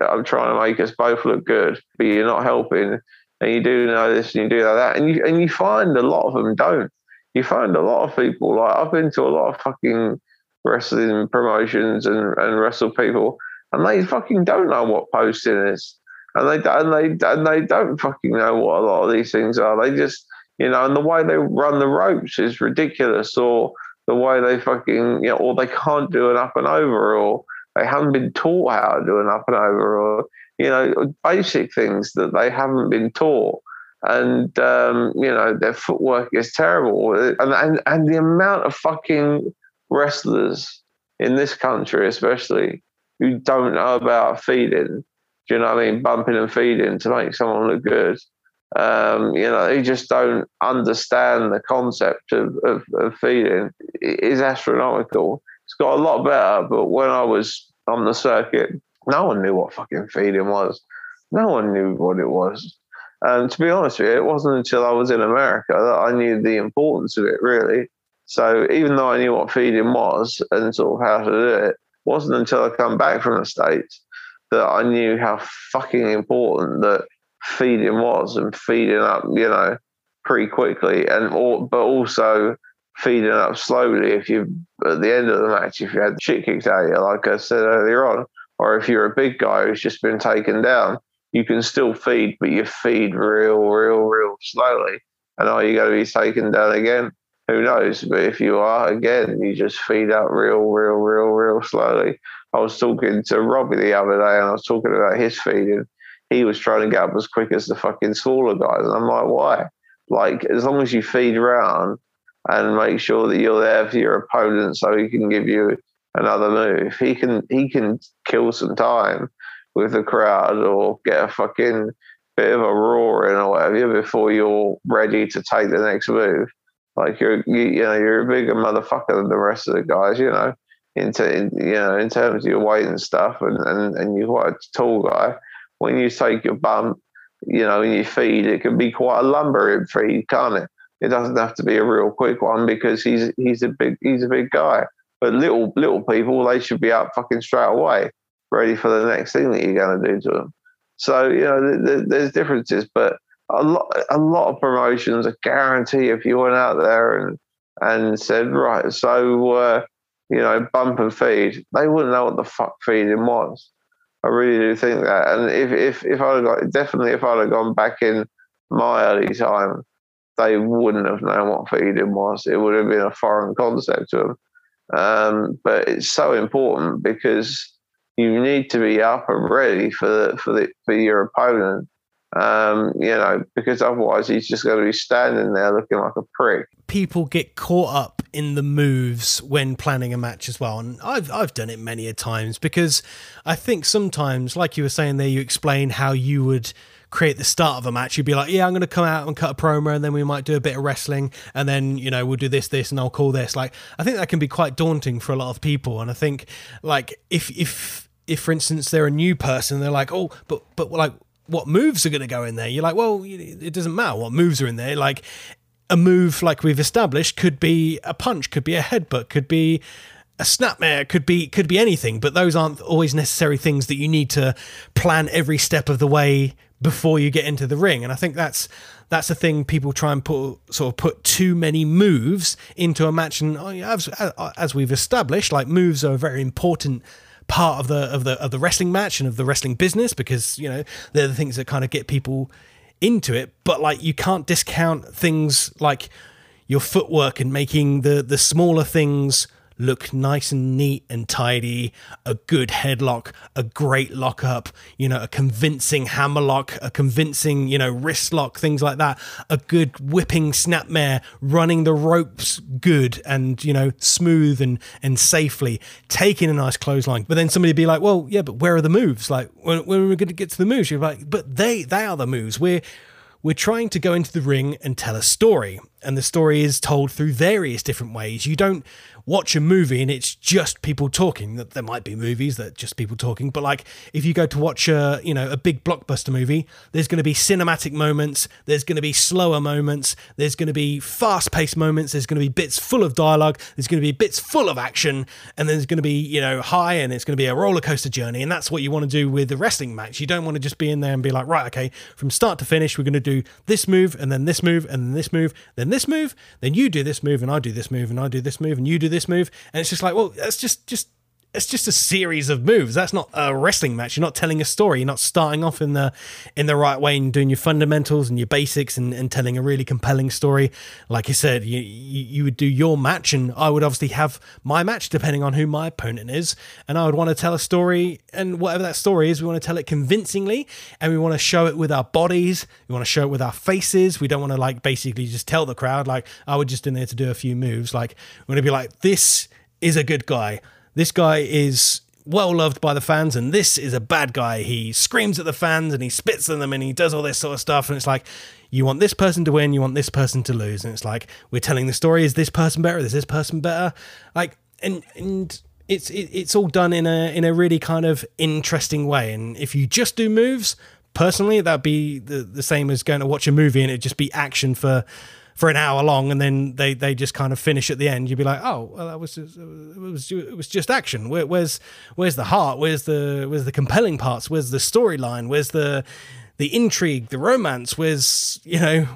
I'm trying to make us both look good, but you're not helping. And you do know this and you do know that. And you and you find a lot of them don't. You find a lot of people, like I've been to a lot of fucking wrestling promotions and, and wrestle people, and they fucking don't know what posting is. And they and they and they don't fucking know what a lot of these things are. They just you know, and the way they run the ropes is ridiculous, or the way they fucking, you know, or they can't do an up and over, or they haven't been taught how to do an up and over, or, you know, basic things that they haven't been taught. And, um, you know, their footwork is terrible. And, and, and the amount of fucking wrestlers in this country, especially, who don't know about feeding, do you know what I mean? Bumping and feeding to make someone look good um, you know, they just don't understand the concept of, of, of feeding. It is astronomical. It's got a lot better, but when I was on the circuit, no one knew what fucking feeding was. No one knew what it was. And to be honest with you, it wasn't until I was in America that I knew the importance of it, really. So even though I knew what feeding was and sort of how to do it, it wasn't until I come back from the States that I knew how fucking important that feeding was and feeding up, you know, pretty quickly and but also feeding up slowly if you at the end of the match if you had the shit kicked out of you, like I said earlier on, or if you're a big guy who's just been taken down, you can still feed, but you feed real, real, real slowly. And are you going to be taken down again? Who knows? But if you are, again, you just feed up real, real, real, real slowly. I was talking to Robbie the other day and I was talking about his feeding. He was trying to get up as quick as the fucking smaller guys. And I'm like, why? Like, as long as you feed around and make sure that you're there for your opponent so he can give you another move, he can he can kill some time with the crowd or get a fucking bit of a roaring or whatever before you're ready to take the next move. Like you're, you, you know, you're a bigger motherfucker than the rest of the guys, you know, into, in, you know, in terms of your weight and stuff, and, and, and you're quite a tall guy. When you take your bump, you know, in your feed, it can be quite a lumbering feed, can't it? It doesn't have to be a real quick one because he's he's a big he's a big guy. But little little people, they should be up fucking straight away ready for the next thing that you're going to do to them. So you know, there's differences, but a lot, a lot of promotions, I guarantee, if you went out there and and said, right, so uh, you know, bump and feed, they wouldn't know what the fuck feeding was. I really do think that. And if if if I'd got definitely if I'd have gone back in my early time, they wouldn't have known what feeding was. It would have been a foreign concept to them. Um, but it's so important because you need to be up and ready for the, for the, for your opponent. Um, you know, because otherwise he's just going to be standing there looking like a prick. People get caught up in the moves when planning a match as well, and I've I've done it many a times because I think sometimes, like you were saying there, you explain how you would create the start of a match, you'd be like, yeah, I'm going to come out and cut a promo, and then we might do a bit of wrestling, and then you know we'll do this, this, and I'll call this. Like, I think that can be quite daunting for a lot of people, and I think like if if if for instance they're a new person, they're like, oh, but but like what moves are going to go in there? You're like, well, it doesn't matter what moves are in there. Like a move like we've established could be a punch, could be a headbutt, could be a snapmare could be could be anything but those aren't always necessary things that you need to plan every step of the way before you get into the ring and i think that's that's the thing people try and put sort of put too many moves into a match and oh, as, as we've established like moves are a very important part of the of the of the wrestling match and of the wrestling business because you know they're the things that kind of get people into it. But like you can't discount things like your footwork and making the the smaller things look nice and neat and tidy, a good headlock, a great lockup, you know, a convincing hammerlock, a convincing, you know, wrist lock, things like that, a good whipping snapmare, running the ropes good and, you know, smooth and, and safely, taking a nice clothesline. But then somebody be like, well, yeah, but where are the moves? Like, when, when are we going to get to the moves? You're like, but they, they are the moves. We're, we're trying to go into the ring and tell a story, and the story is told through various different ways. You don't watch a movie and it's just people talking. There might be movies that just people talking, but like if you go to watch a you know a big blockbuster movie, there's going to be cinematic moments, there's going to be slower moments, there's going to be fast-paced moments, there's going to be bits full of dialogue, there's going to be bits full of action, and there's going to be you know high and it's going to be a roller coaster journey, and that's what you want to do with the wrestling match. You don't want to just be in there and be like, right, okay, from start to finish, we're going to do this move and then this move and then this move, then this move, then you do this move and I do this move and I do this move and you do this move, and it's just like, well, that's just just it's just a series of moves. That's not a wrestling match. You're not telling a story. You're not starting off in the in the right way and doing your fundamentals and your basics and, and telling a really compelling story. Like you said, you, you, you would do your match, and I would obviously have my match depending on who my opponent is, and I would want to tell a story, and whatever that story is, we want to tell it convincingly, and we want to show it with our bodies. We want to show it with our faces. We don't want to like basically just tell the crowd like I would just in there to do a few moves. Like we want to be like this is a good guy this guy is well loved by the fans, and this is a bad guy. He screams at the fans and he spits at them and he does all this sort of stuff. And it's like, you want this person to win, you want this person to lose. And it's like, we're telling the story is this person better? Is this person better? Like, and, and, it's it, it's all done in a in a really kind of interesting way and if you just do moves personally, that'd be the, the same as going to watch a movie and it'd just be action for for an hour long, and then they, they just kind of finish at the end. You'd be like, oh, well, that was just, it was it was just action. Where, where's where's the heart? Where's the where's the compelling parts? Where's the storyline? Where's the the intrigue, the romance? Where's you know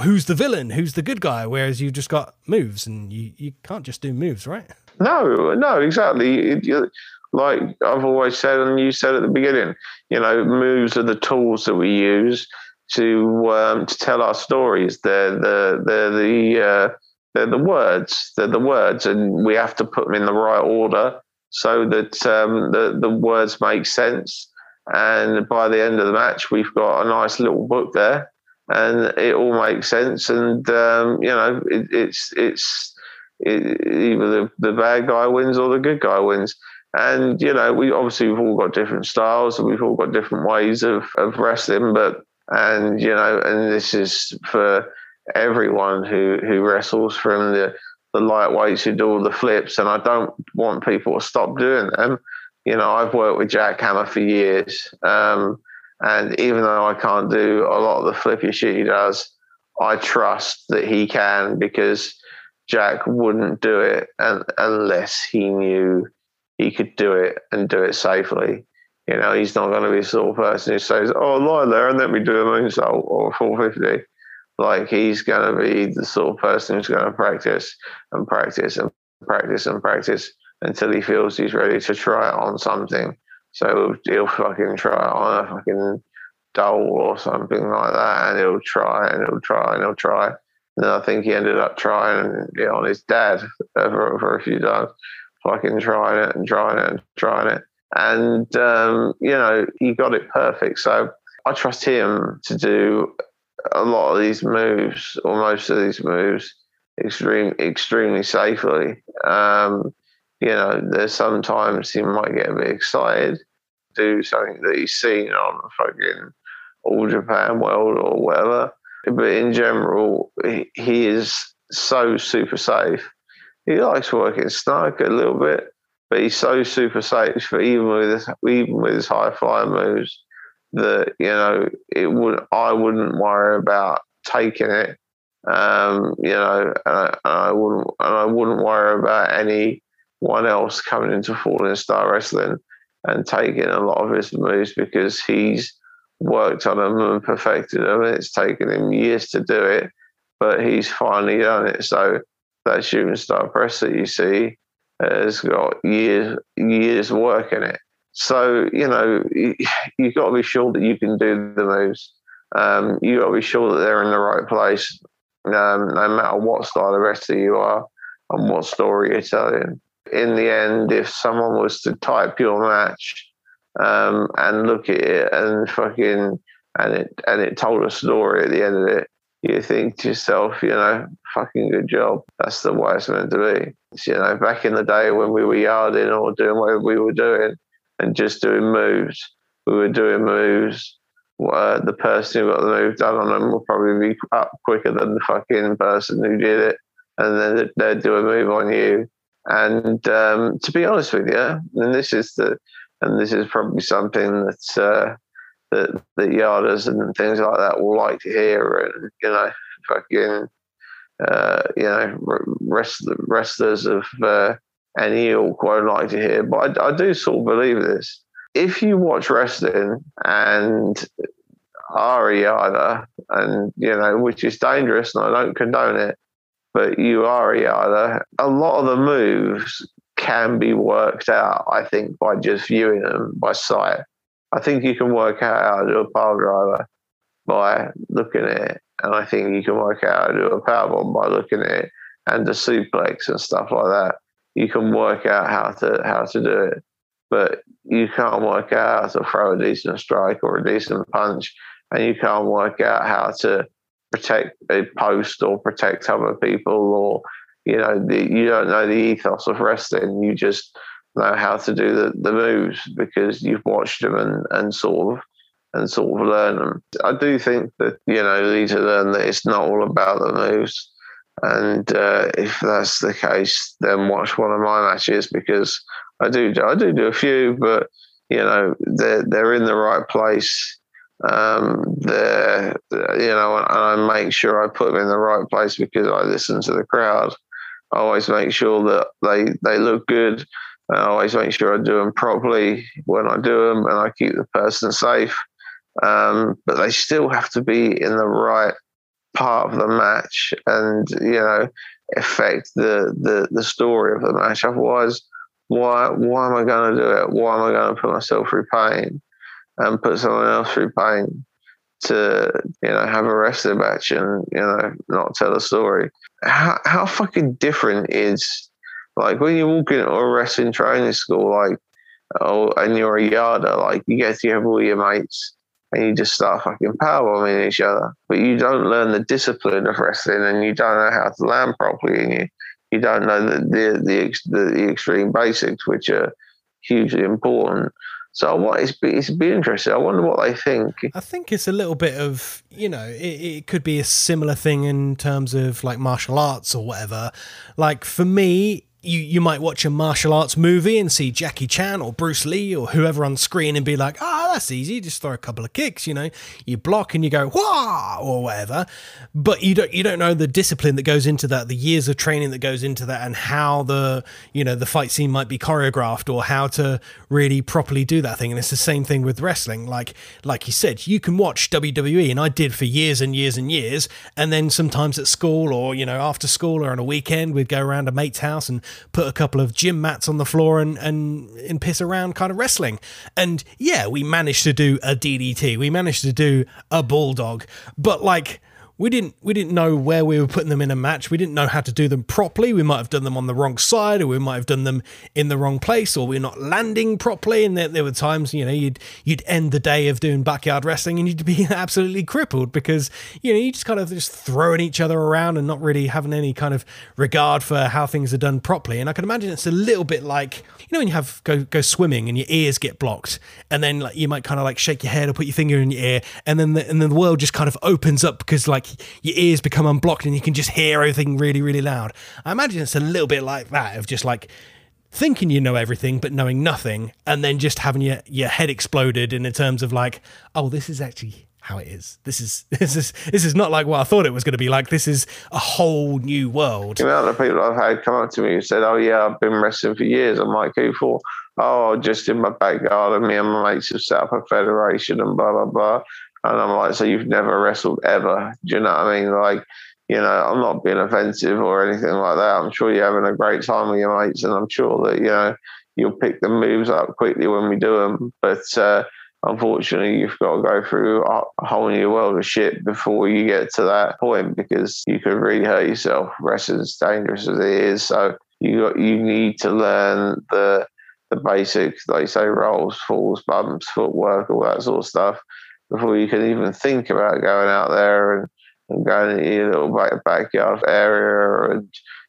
who's the villain? Who's the good guy? Whereas you've just got moves, and you you can't just do moves, right? No, no, exactly. It, like I've always said, and you said at the beginning, you know, moves are the tools that we use to um, to tell our stories. They're the they're the uh, they're the words. They're the words, and we have to put them in the right order so that um, the the words make sense. And by the end of the match, we've got a nice little book there, and it all makes sense. And um, you know, it, it's it's it, either the, the bad guy wins or the good guy wins. And you know, we obviously we've all got different styles and we've all got different ways of, of wrestling, but and you know, and this is for everyone who who wrestles from the the lightweights who do all the flips, and I don't want people to stop doing them. You know, I've worked with Jack Hammer for years, um, and even though I can't do a lot of the flippy shit he does, I trust that he can because Jack wouldn't do it unless he knew he could do it and do it safely. You know, he's not going to be the sort of person who says, "Oh, lie there and let me do a moonsault or a 450." Like he's going to be the sort of person who's going to practice and practice and practice and practice until he feels he's ready to try it on something. So he'll fucking try it on a fucking doll or something like that, and he'll try and he'll try and he'll try. And I think he ended up trying know, on his dad for, for a few times, fucking trying it and trying it and trying it and um, you know he got it perfect. So I trust him to do a lot of these moves, or most of these moves, extreme, extremely safely. Um, you know, there's sometimes he might get a bit excited, do something that he's seen on fucking All Japan World or whatever. But in general, he, he is so super safe. He likes working snug a little bit, but he's so super safe for even with his, even with his high fly moves that you know it would I wouldn't worry about taking it. Um, you know, and I, and I, wouldn't and I wouldn't worry about anyone else coming into Fallen Star Wrestling and taking a lot of his moves because he's worked on them and perfected them. And it's taken him years to do it, but he's finally done it. So that shooting star press that you see has got years years of work in it. So you know you, have got to be sure that you can do the moves. Um, you got to be sure that they're in the right place, um, no matter what style of wrestler you are and what story you're telling. In the end, if someone was to type your match um, and look at it and fucking and it and it told a story at the end of it, you think to yourself, you know, fucking good job. That's the way it's meant to be. You know, back in the day when we were yarding or doing whatever we were doing and just doing moves, we were doing moves. Uh, the person who got the move done on them will probably be up quicker than the fucking person who did it. And then they'd do a move on you. And um, to be honest with you, and this is the, and this is probably something that's, uh, that the yarders and things like that will like to hear, and you know, fucking, uh, you know, rest wrestlers of uh, any ilk won't like to hear. But I, I do sort of believe this. If you watch wrestling and are a yarder, and you know, which is dangerous, and I don't condone it, but you are a yarder. A lot of the moves can be worked out, I think, by just viewing them by sight. I think you can work out how to do a power driver by looking at it. And I think you can work out how to do a power bomb by looking at it and the suplex and stuff like that. You can work out how to how to do it. But you can't work out how to throw a decent strike or a decent punch. And you can't work out how to protect a post or protect other people or you know the, you don't know the ethos of wrestling. You just know how to do the, the moves because you've watched them and, and sort of and sort of learn them. I do think that you know need to learn that it's not all about the moves, and uh, if that's the case, then watch one of my matches because I do I do do a few, but you know they're they're in the right place Um, the, you know, and I make sure I put them in the right place because I listen to the crowd. I always make sure that they they look good. I always make sure I do them properly when I do them, and I keep the person safe. Um, but they still have to be in the right part of the match, and you know, affect the the the story of the match. Otherwise, why why am I going to do it? Why am I going to put myself through pain and put someone else through pain to you know have a wrestling match and you know not tell a story? How how fucking different is like when you walk into a wrestling training school, like oh, and you're a yarder, like you get together with your mates and you just start fucking powerbombing each other. But you don't learn the discipline of wrestling, and you don't know how to land properly, and you you don't know the the the, the, the extreme basics, which are hugely important. So what it's be, it's be interesting. I wonder what they think. I think it's a little bit of you know it, it could be a similar thing in terms of like martial arts or whatever. Like for me, you you might watch a martial arts movie and see Jackie Chan or Bruce Lee or whoever on screen and be like, ah, oh, that's easy. Just throw a couple of kicks, you know. You block and you go wah or whatever. But you don't you don't know the discipline that goes into that, the years of training that goes into that, and how the you know the fight scene might be choreographed or how to really properly do that thing. And it's the same thing with wrestling. Like like you said, you can watch WWE, and I did for years and years and years. And then sometimes at school or you know after school or on a weekend, we'd go around a mate's house and put a couple of gym mats on the floor and, and, and piss around kind of wrestling. And yeah, we managed to do a DDT. We managed to do a bulldog. But like, we didn't we didn't know where we were putting them in a match. We didn't know how to do them properly. We might have done them on the wrong side, or we might have done them in the wrong place, or we're not landing properly. And there, there were times, you know, you'd you'd end the day of doing backyard wrestling and you'd be absolutely crippled because you know you just kind of just throwing each other around and not really having any kind of regard for how things are done properly. And I can imagine it's a little bit like you know when you have go go swimming and your ears get blocked, and then like you might kind of like shake your head or put your finger in your ear, and then the, and then the world just kind of opens up because like your ears become unblocked and you can just hear everything really, really loud. I imagine it's a little bit like that of just like thinking you know everything but knowing nothing and then just having your, your head exploded in terms of like, oh, this is actually how it is. This is this is this is not like what I thought it was going to be like. This is a whole new world. The amount of people I've had come up to me and said, "Oh yeah, I've been wrestling for years." I'm like, "Who for?" Oh, just in my backyard, and me and my mates have set up a federation and blah blah blah. And I'm like, so you've never wrestled ever? Do you know what I mean? Like, you know, I'm not being offensive or anything like that. I'm sure you're having a great time with your mates, and I'm sure that you know you'll pick the moves up quickly when we do them. But uh, unfortunately, you've got to go through a whole new world of shit before you get to that point because you could really hurt yourself. Wrestling's dangerous as it is, so you got you need to learn the the basics, like say rolls, falls, bumps, footwork, all that sort of stuff before you can even think about going out there and, and going into your little back, backyard area.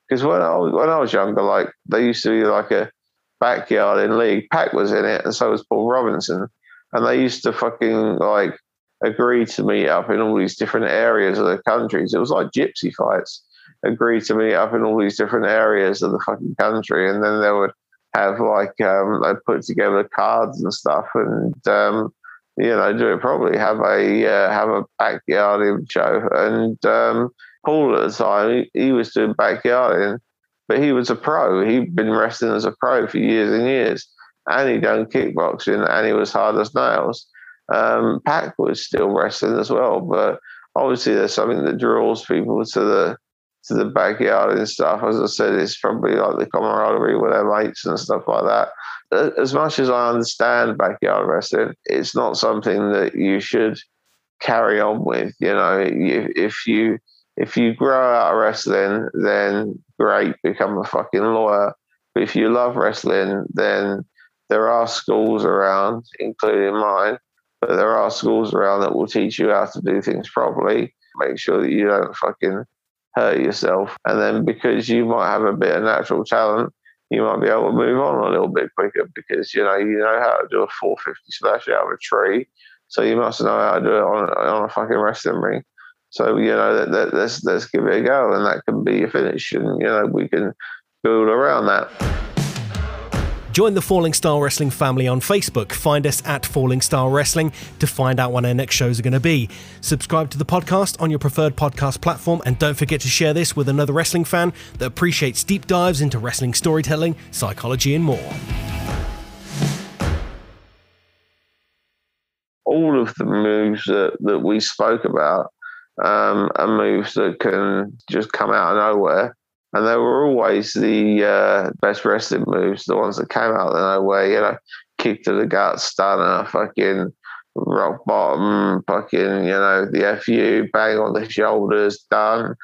Because when I was when I was younger, like they used to be like a backyard in league. PAC was in it, and so was Paul Robinson, and they used to fucking like agree to meet up in all these different areas of the countries. It was like gypsy fights. Agree to meet up in all these different areas of the fucking country, and then they would have like um, they put together cards and stuff, and um, you know, do it properly. Have a uh, have a backyarding show. And um, Paul at the time, he, he was doing backyarding, but he was a pro. He'd been wrestling as a pro for years and years, and he'd done kickboxing, and he was hard as nails. Um, PAC was still wrestling as well, but obviously there's something that draws people to the to the backyard and stuff. As I said, it's probably like the camaraderie with their mates and stuff like that as much as I understand backyard wrestling, it's not something that you should carry on with. You know, if you if you grow out of wrestling, then great, become a fucking lawyer. But if you love wrestling, then there are schools around, including mine, but there are schools around that will teach you how to do things properly. Make sure that you don't fucking hurt yourself. And then because you might have a bit of natural talent, you might be able to move on a little bit quicker because you know you know how to do a 450 splash out of a tree, so you must know how to do it on on a fucking wrestling ring. So you know that, that, let's let's give it a go, and that can be a finish, and you know we can build around that. Join the Fallen Star Wrestling family on Facebook. Find us at Fallen Star Wrestling to find out when our next shows are going to be. Subscribe to the podcast on your preferred podcast platform, and don't forget to share this with another wrestling fan that appreciates deep dives into wrestling storytelling, psychology, and more. All of the moves that, that we spoke about um, are moves that can just come out of nowhere and they were always the uh, best wrestling moves, the ones that came out of nowhere, you know, kick to the gut, stunner, fucking rock bottom, fucking, you know, the FU, bang on the shoulders, done,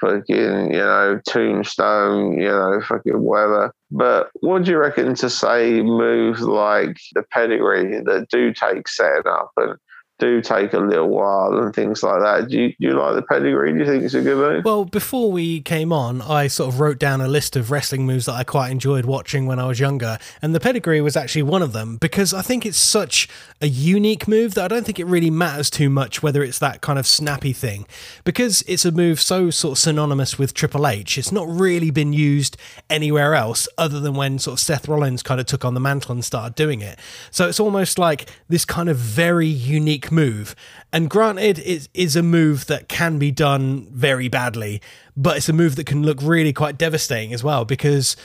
fucking, you know, tombstone, you know, fucking whatever. But what do you reckon to say moves like the pedigree that do take setting up and do take a little while and things like that. Do you, do you like the pedigree? Do you think it's a good move? Well, before we came on, I sort of wrote down a list of wrestling moves that I quite enjoyed watching when I was younger, and the pedigree was actually one of them because I think it's such a unique move that I don't think it really matters too much whether it's that kind of snappy thing because it's a move so sort of synonymous with Triple H. It's not really been used anywhere else other than when sort of Seth Rollins kind of took on the mantle and started doing it. So it's almost like this kind of very unique move. And granted, it is a move that can be done very badly, but it's a move that can look really quite devastating as well because.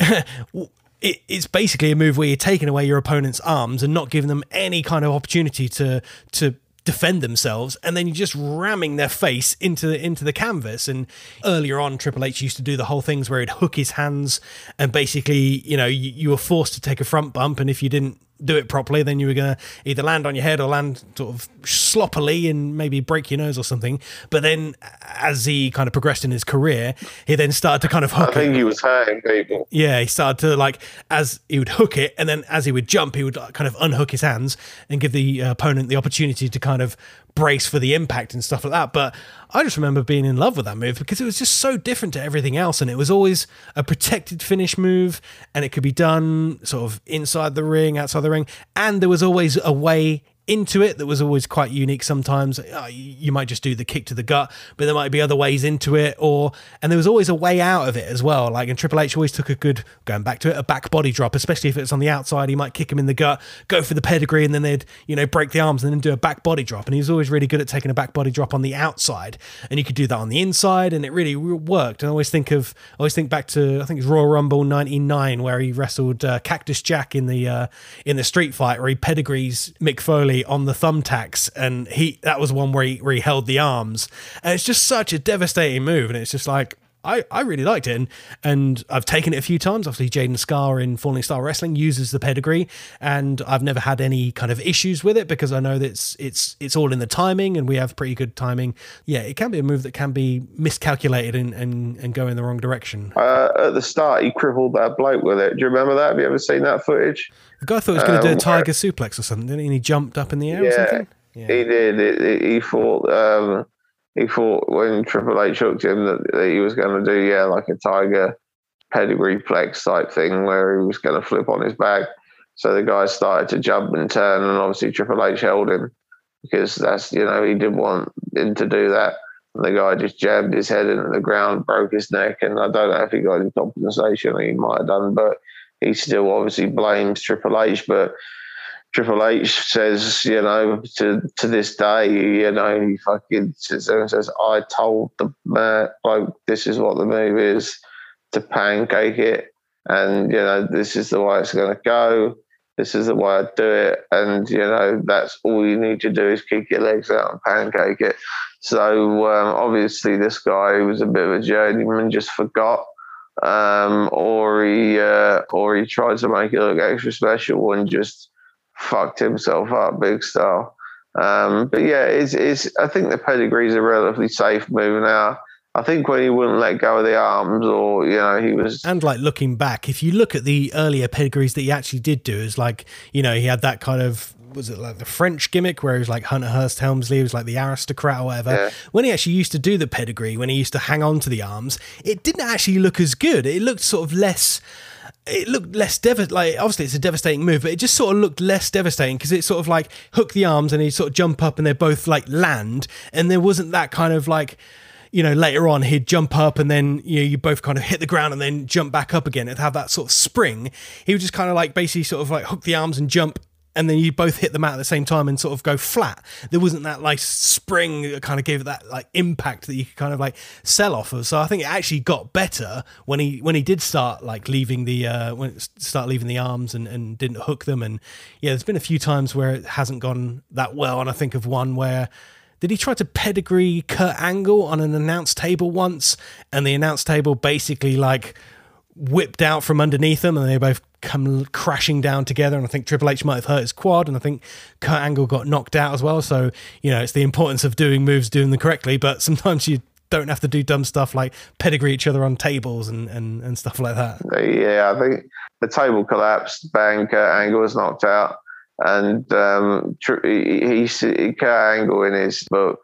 it's basically a move where you're taking away your opponent's arms and not giving them any kind of opportunity to to defend themselves and then you're just ramming their face into the into the canvas and earlier on Triple H used to do the whole things where he'd hook his hands and basically you know you, you were forced to take a front bump and if you didn't do it properly, then you were going to either land on your head or land sort of sloppily and maybe break your nose or something. But then, as he kind of progressed in his career, he then started to kind of hook. I think it. he was hurting people. Yeah, he started to like as he would hook it, and then as he would jump, he would kind of unhook his hands and give the uh, opponent the opportunity to kind of brace for the impact and stuff like that. But I just remember being in love with that move because it was just so different to everything else. And it was always a protected finish move and it could be done sort of inside the ring, outside the ring. And there was always a way into it that was always quite unique sometimes. Uh, you might just do the kick to the gut but there might be other ways into it or and there was always a way out of it as well. Like and Triple H always took a good going back to it a back body drop especially if it's on the outside he might kick him in the gut go for the pedigree and then they'd you know break the arms and then do a back body drop. And he was always really good at taking a back body drop on the outside. And you could do that on the inside and it really worked. And I always think of I always think back to I think it's Royal Rumble 99 where he wrestled uh, Cactus Jack in the uh, in the street fight where he pedigrees Mick Foley on the thumbtacks, and he that was one where he, where he held the arms, and it's just such a devastating move, and it's just like. I, I really liked it, and, and I've taken it a few times. Obviously, Jaden Scar in Fallen Star Wrestling uses the pedigree, and I've never had any kind of issues with it because I know that it's it's it's all in the timing, and we have pretty good timing. Yeah, it can be a move that can be miscalculated and and, and go in the wrong direction. Uh, at the start, he crippled that bloke with it. Do you remember that? Have you ever seen that footage? The guy thought he was going to do a um, tiger suplex or something, didn't he? And he jumped up in the air yeah, or something? Yeah, he did. It, he thought um, he thought when Triple H hooked him that, that he was going to do yeah like a tiger pedigree flex type thing where he was going to flip on his back. So the guy started to jump and turn, and obviously Triple H held him because that's you know he didn't want him to do that. And the guy just jammed his head into the ground, broke his neck, and I don't know if he got any compensation. He might have done, but he still obviously blames Triple H, but Triple H says, you know, to to this day, you know, he fucking sits there and says, I told the man, like, this is what the move is to pancake it. And, you know, this is the way it's going to go. This is the way I do it. And, you know, that's all you need to do is kick your legs out and pancake it. So um, obviously, this guy was a bit of a journeyman just forgot um, or he uh, or he tried to make it look extra special and just fucked himself up big style. Um, but yeah, it's, it's I think the pedigree is a relatively safe move now. I think when he wouldn't let go of the arms, or you know, he was and like looking back, if you look at the earlier pedigrees that he actually did do, is like you know he had that kind of was it like the French gimmick where he was like Hunter Hearst Helmsley, he was like the aristocrat or whatever. Yeah. When he actually used to do the pedigree, when he used to hang on to the arms, it didn't actually look as good. It looked sort of less. It looked less devastating. Like obviously it's a devastating move, but it just sort of looked less devastating because it sort of like hook the arms and he sort of jump up and they both like land, and there wasn't that kind of like you know, later on he'd jump up and then you know, you both kind of hit the ground and then jump back up again. It'd have that sort of spring. He would just kind of like basically sort of like hook the arms and jump and then you both hit them out at the same time and sort of go flat. There wasn't that like spring that kind of gave it that like impact that you could kind of like sell off of. So I think it actually got better when he when he did start like leaving the uh when start leaving the arms and, and didn't hook them and yeah, there's been a few times where it hasn't gone that well and I think of one where did he try to pedigree Kurt Angle on an announce table once and the announce table basically like whipped out from underneath them and they both come crashing down together. And I think Triple H might have hurt his quad, and I think Kurt Angle got knocked out as well. So you know, it's the importance of doing moves, doing them correctly. But sometimes you don't have to do dumb stuff like pedigree each other on tables and and, and stuff like that. Yeah, I think the table collapsed. Bang, Kurt Angle was knocked out, and um, he, he Kurt Angle in his book.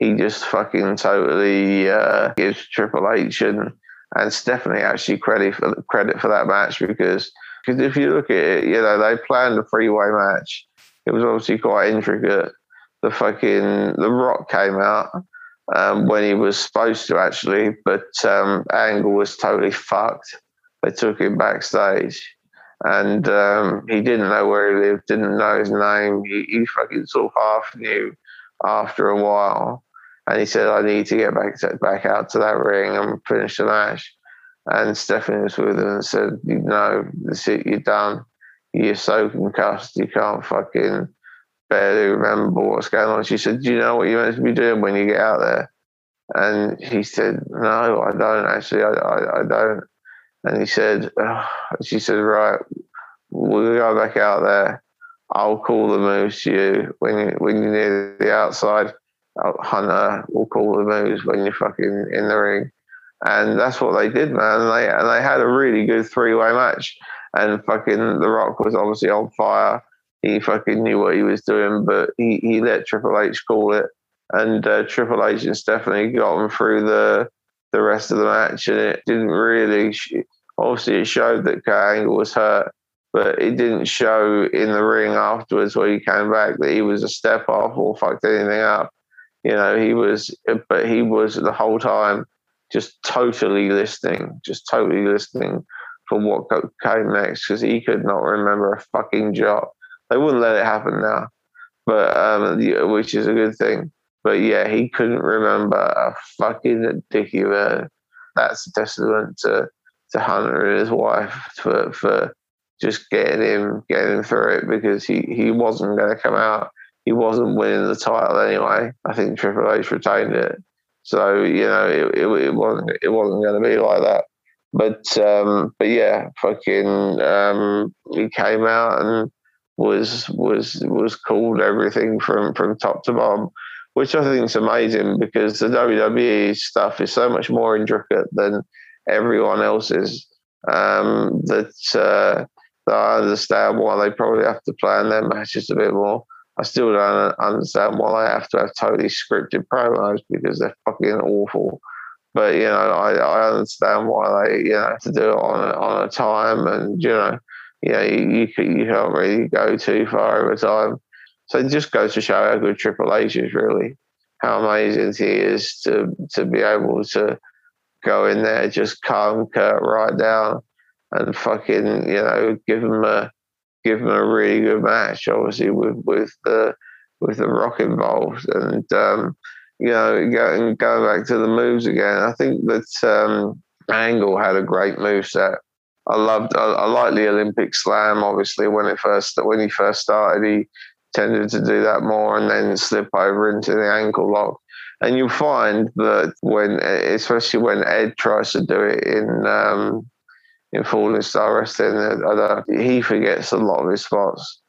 He just fucking totally uh, gives Triple H and and Stephanie actually credit for credit for that match because because if you look at it, you know they planned a three way match. It was obviously quite intricate. The fucking the Rock came out um, when he was supposed to actually, but um, Angle was totally fucked. They took him backstage, and um, he didn't know where he lived, didn't know his name. He, he fucking sort of half knew after a while and he said, "I need to get back to, back out to that ring and finish the match." And Stephanie was with him and said, "You know, this it. You're done. You're so concussed. You can't fucking barely remember what's going on." She said, "Do you know what you're meant to be doing when you get out there?" And he said, "No, I don't actually. I, I, I don't." And he said, oh. "She said, right, we'll go back out there. I'll call the moves to you when you when you're near the outside." Hunter will call the moves when you're fucking in the ring. And that's what they did, man. And they and they had a really good three way match. And fucking The Rock was obviously on fire. He fucking knew what he was doing, but he, he let Triple H call it. And uh, Triple H and Stephanie got him through the the rest of the match. And it didn't really, obviously, it showed that Kurt Angle was hurt, but it didn't show in the ring afterwards where he came back that he was a step off or fucked anything up. You know, he was, but he was the whole time just totally listening, just totally listening for what came next because he could not remember a fucking jot. They wouldn't let it happen now, but um, which is a good thing. But yeah, he couldn't remember a fucking dicky word. That's a testament to to Hunter and his wife for for just getting him getting through it because he he wasn't going to come out he wasn't winning the title anyway. I think Triple H retained it, so you know it, it, it wasn't it wasn't going to be like that. But um, but yeah, fucking um, he came out and was was was called everything from from top to bottom, which I think is amazing because the WWE stuff is so much more intricate than everyone else's. Um, that, uh, that I understand why they probably have to plan their matches a bit more. I still don't understand why they have to have totally scripted promos because they're fucking awful. But you know, I, I understand why they you know have to do it on a, on a time, and you know, you know, you you, you can't really go too far over time. So it just goes to show how good Triple H is really, how amazing he is to to be able to go in there, just calm Kurt right down, and fucking you know give him a give them a really good match, obviously with with the with the Rock involved, and um, you know, going going back to the moves again. I think that um, Angle had a great move set. I loved, I, I liked the Olympic Slam. Obviously, when it first when he first started, he tended to do that more, and then slip over into the ankle lock. And you'll find that when, especially when Ed tries to do it in um, in Fallen Star Wrestling. He forgets a lot of his spots,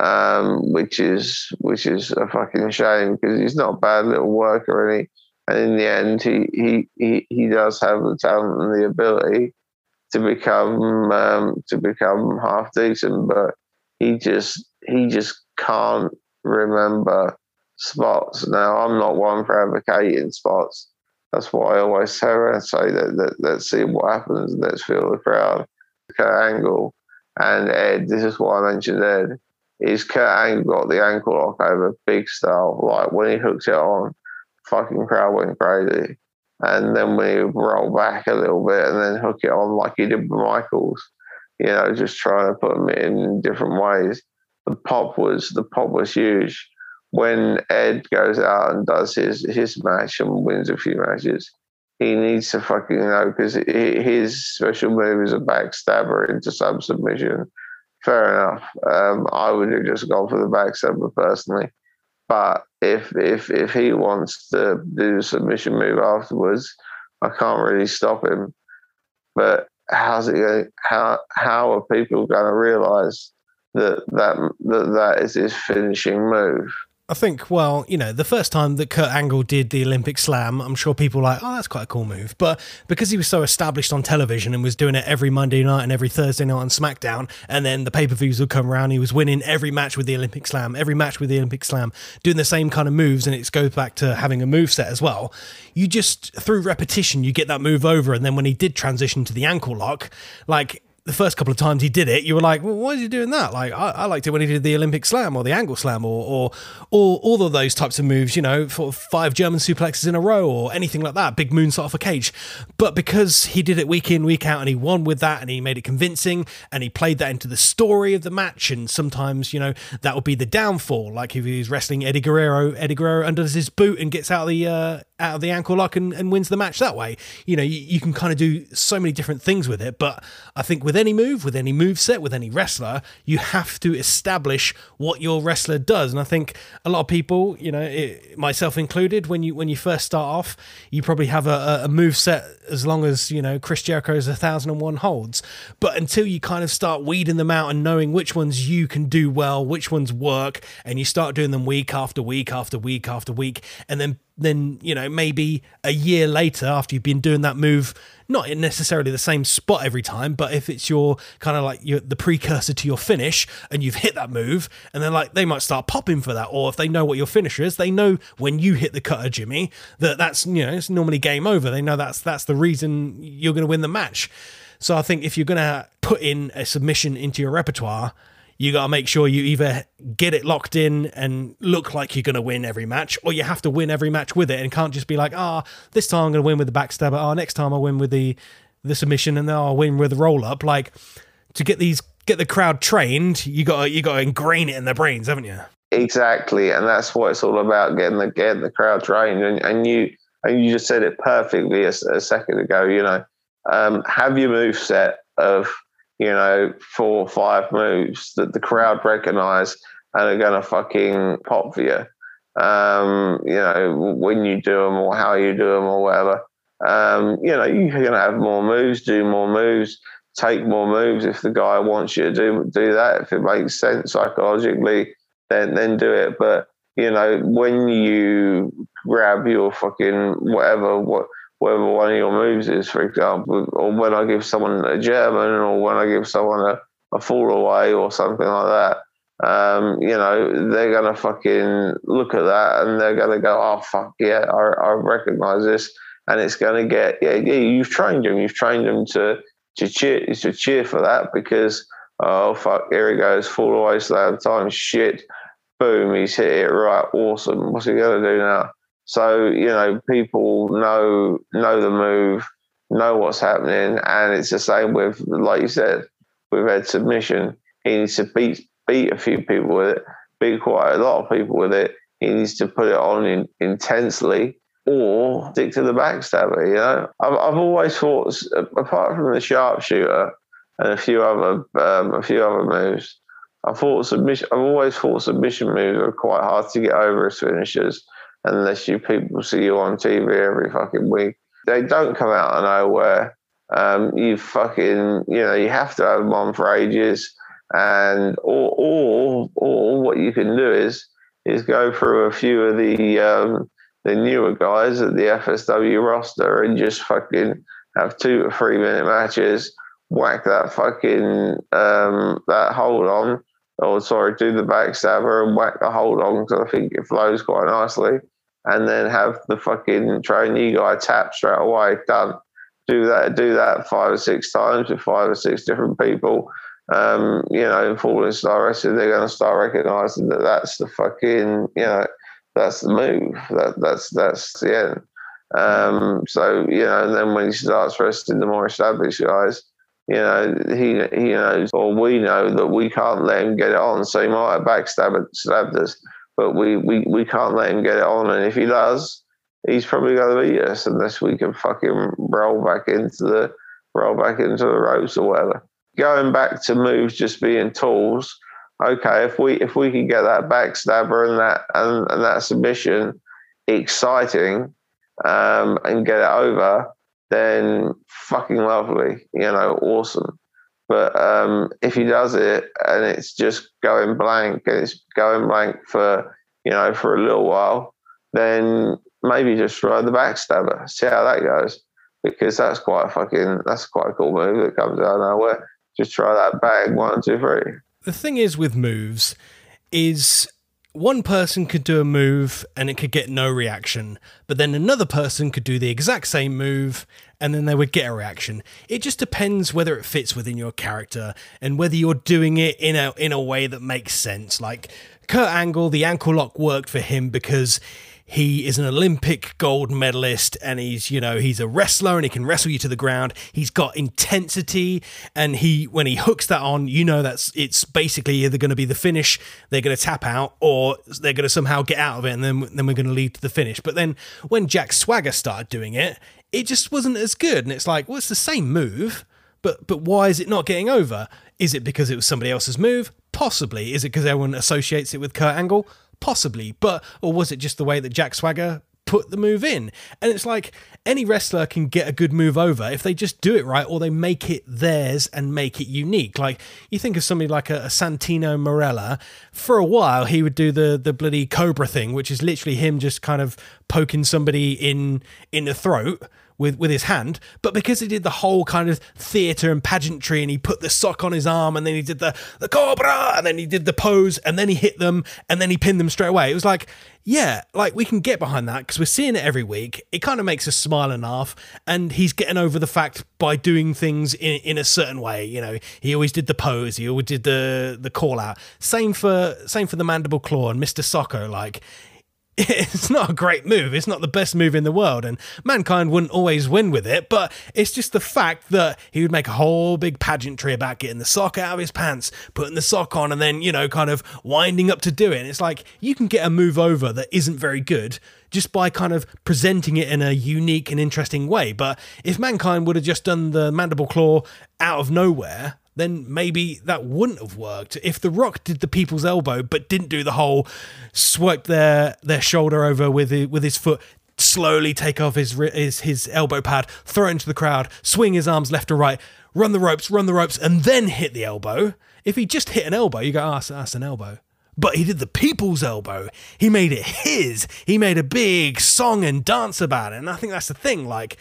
um, which is which is a fucking shame because he's not a bad little worker, he and in the end, he he he, he does have the talent and the ability to become um, to become half decent, but he just he just can't remember spots. Now, I'm not one for advocating spots that's what I always say and say that, that let's see what happens. Let's feel the crowd. Kurt Angle and Ed, this is why I mentioned Ed, is Kurt Angle got the ankle lock over big style. Like when he hooked it on, fucking crowd went crazy. and then when we roll back a little bit and then hook it on like he did with Michaels. You know, just trying to put them in different ways. The pop was the pop was huge. When Ed goes out and does his his match and wins a few matches, he needs to fucking know because his special move is a backstabber into sub submission. Fair enough. Um, I would have just gone for the backstabber personally. But if if if he wants to do the submission move afterwards, I can't really stop him. But how's it going? How how are people going to realize that that that that is his finishing move? I think, well, you know, the first time that Kurt Angle did the Olympic Slam, I'm sure people were like, oh, that's quite a cool move. But because he was so established on television and was doing it every Monday night and every Thursday night on SmackDown, and then the pay per views would come around, he was winning every match with the Olympic Slam, every match with the Olympic Slam, doing the same kind of moves, and it goes back to having a move set as well. You just, through repetition, you get that move over. And then when he did transition to the ankle lock, like, the first couple of times he did it, you were like, well, why is he doing that? Like, I, I, liked it when he did the Olympic slam or the angle slam or, or, or all of those types of moves, you know, for five German suplexes in a row or anything like that, big moonsault off a cage. But because he did it week in, week out, and he won with that and he made it convincing and he played that into the story of the match, and sometimes, you know, that would be the downfall. Like if he was wrestling Eddie Guerrero, Eddie Guerrero undoes his boot and gets out of the, uh, out of the ankle lock and, and wins the match that way. You know, you, you can kind of do so many different things with it. But I think with any move, with any move set, with any wrestler, you have to establish what your wrestler does. And I think a lot of people, you know, it, myself included, when you when you first start off, you probably have a, a move set as long as you know Chris Jericho's a thousand and one holds. But until you kind of start weeding them out and knowing which ones you can do well, which ones work, and you start doing them week after week after week after week, and then then you know maybe a year later after you've been doing that move not necessarily the same spot every time but if it's your kind of like your, the precursor to your finish and you've hit that move and then like they might start popping for that or if they know what your finisher is they know when you hit the cutter jimmy that that's you know it's normally game over. They know that's that's the reason you're going to win the match. So i think if you're going to put in a submission into your repertoire you got to make sure you either get it locked in and look like you're going to win every match, or you have to win every match with it and can't just be like, ah, oh, this time I'm going to win with the backstabber. Oh, next time I'll win with the the submission, and then I'll win with the roll up. Like to get these get the crowd trained, you got you got to ingrain it in their brains, haven't you? Exactly, and that's what it's all about getting the getting the crowd trained. And, and you and you just said it perfectly a, a second ago. You know, um, have your move set of you know, four or five moves that the crowd recognize and are going to fucking pop for you. Um, you know, when you do them or how you do them or whatever. Um, you know, you're going to have more moves, do more moves, take more moves. If the guy wants you to do do that, if it makes sense psychologically, then then do it. But you know, when you grab your fucking whatever, what whatever one of your moves is, for example, or when I give someone a German, or when I give someone a, a fall away, or something like that. Um, you know, they're gonna fucking look at that and they're gonna go, "Oh fuck yeah, I, I recognize this," and it's gonna get yeah, yeah. You've trained them, you've trained them to to cheer to cheer for that because oh fuck, here he goes, fall away slam time, shit, boom, he's hit it right, awesome. What's he gonna do now? So you know, people know know the move, know what's happening, and it's the same with, like you said, with Ed submission. He needs to beat beat a few people with it, beat quite a lot of people with it. He needs to put it on in, intensely, or stick to the backstabber. You know, I've, I've always thought, apart from the sharpshooter and a few other um, a few other moves, I thought submission. I've always thought submission moves are quite hard to get over as finishers unless you people see you on TV every fucking week. They don't come out of nowhere. Um, you fucking, you know, you have to have them on for ages. And or, or, or what you can do is, is go through a few of the, um, the newer guys at the FSW roster and just fucking have two or three minute matches, whack that fucking, um, that hold on, or sorry, do the backstabber and whack the hold on because I think it flows quite nicely and then have the fucking trainee guy tap straight away. Done. Do that. Do that five or six times with five or six different people. Um, you know, in Fallen Star Wrestling, they're going to start recognizing that that's the fucking, you know, that's the move. That that's that's the end. Um, so you know, and then when he starts wrestling the more established guys, you know, he he knows or we know that we can't let him get it on. So he might have backstabbed stabbed us, but we, we we can't let him get it on. And if he does, he's probably going to beat us unless we can fucking roll back into the roll back into the ropes or whatever. Going back to moves just being tools. Okay, if we if we can get that backstabber and that and, and that submission exciting um, and get it over, then fucking lovely, you know, awesome. But um, if he does it and it's just going blank and it's going blank for you know for a little while, then maybe just try the backstabber, see how that goes, because that's quite a fucking that's quite a cool move that comes out of nowhere. Just try that bag one, two, three. The thing is with moves is one person could do a move and it could get no reaction, but then another person could do the exact same move and then they would get a reaction. It just depends whether it fits within your character and whether you're doing it in a in a way that makes sense. Like Kurt Angle, the ankle lock worked for him because he is an Olympic gold medalist and he's, you know, he's a wrestler and he can wrestle you to the ground. He's got intensity and he when he hooks that on, you know that's it's basically either going to be the finish, they're going to tap out or they're going to somehow get out of it and then then we're going to lead to the finish. But then when Jack Swagger started doing it, it just wasn't as good and it's like, well, it's the same move, but but why is it not getting over? Is it because it was somebody else's move? Possibly. Is it because everyone associates it with Kurt Angle? Possibly, but or was it just the way that Jack Swagger put the move in? And it's like any wrestler can get a good move over if they just do it right or they make it theirs and make it unique. Like you think of somebody like a, a Santino Marella, for a while he would do the the bloody cobra thing, which is literally him just kind of poking somebody in in the throat with with his hand, but because he did the whole kind of theatre and pageantry, and he put the sock on his arm, and then he did the the cobra, and then he did the pose, and then he hit them, and then he pinned them straight away. It was like, yeah, like we can get behind that because we're seeing it every week. It kind of makes us smile and laugh, and he's getting over the fact by doing things in in a certain way. You know, he always did the pose, he always did the the call out. Same for same for the mandible claw and Mister Socko. Like it's not a great move. It's not the best move in the world, and mankind wouldn't always win with it. But it's just the fact that he would make a whole big pageantry about getting the sock out of his pants, putting the sock on, and then you know, kind of winding up to do it. And it's like you can get a move over that isn't very good just by kind of presenting it in a unique and interesting way. But if mankind would have just done the mandible claw out of nowhere, then maybe that wouldn't have worked. If The Rock did the people's elbow but didn't do the whole swipe their their shoulder over with his, with his foot, slowly take off his his his elbow pad, throw it into the crowd, swing his arms left to right, run the ropes, run the ropes, and then hit the elbow. If he just hit an elbow, you go, ah, oh, that's an elbow. But he did the people's elbow. He made it his. He made a big song and dance about it. And I think that's the thing. Like,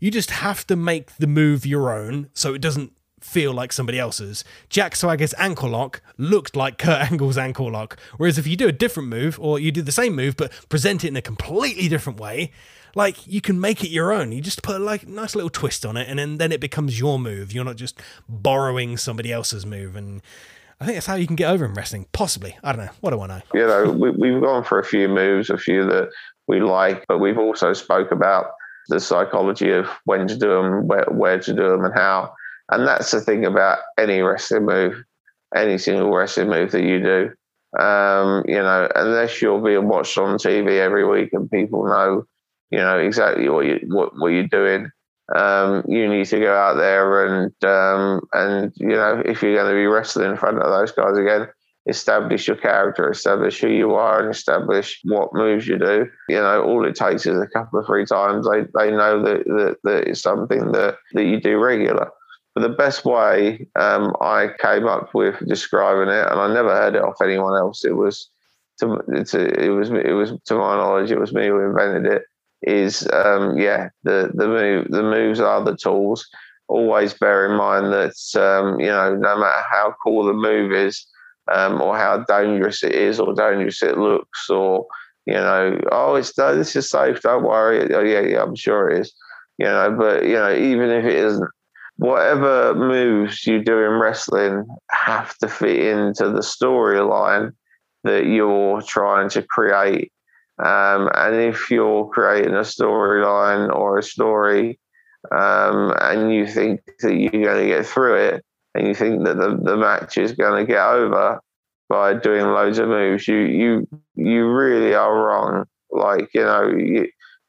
you just have to make the move your own so it doesn't feel like somebody else's. Jack Swagger's ankle lock looked like Kurt Angle's ankle lock. Whereas if you do a different move, or you do the same move but present it in a completely different way, like you can make it your own. You just put like a nice little twist on it, and then, then it becomes your move. You're not just borrowing somebody else's move. And I think that's how you can get over in wrestling. Possibly. I don't know. What do I know? You know, we, we've gone for a few moves, a few that we like, but we've also spoke about the psychology of when to do them, where, where to do them, and how and that's the thing about any wrestling move, any single wrestling move that you do. Um, you know, unless you're being watched on TV every week and people know, you know, exactly what you what, what you're doing. Um, you need to go out there and um, and you know, if you're going to be wrestling in front of those guys again, establish your character, establish who you are, and establish what moves you do. You know, all it takes is a couple of three times. They they know that that, that it's something that that you do regular. But the best way um, I came up with describing it, and I never heard it off anyone else. It was, to, it was, it was to my knowledge, it was me who invented it. Is um, yeah, the the move, the moves are the tools. Always bear in mind that um, you know, no matter how cool the move is, um, or how dangerous it is, or dangerous it looks, or you know, oh, it's this is safe. Don't worry. Oh, yeah, yeah, I'm sure it is. You know, but you know, even if it isn't, whatever moves you do in wrestling have to fit into the storyline that you're trying to create Um, and if you're creating a storyline or a story um, and you think that you're going to get through it and you think that the, the match is going to get over by doing loads of moves, you you you really are wrong. Like you know, you,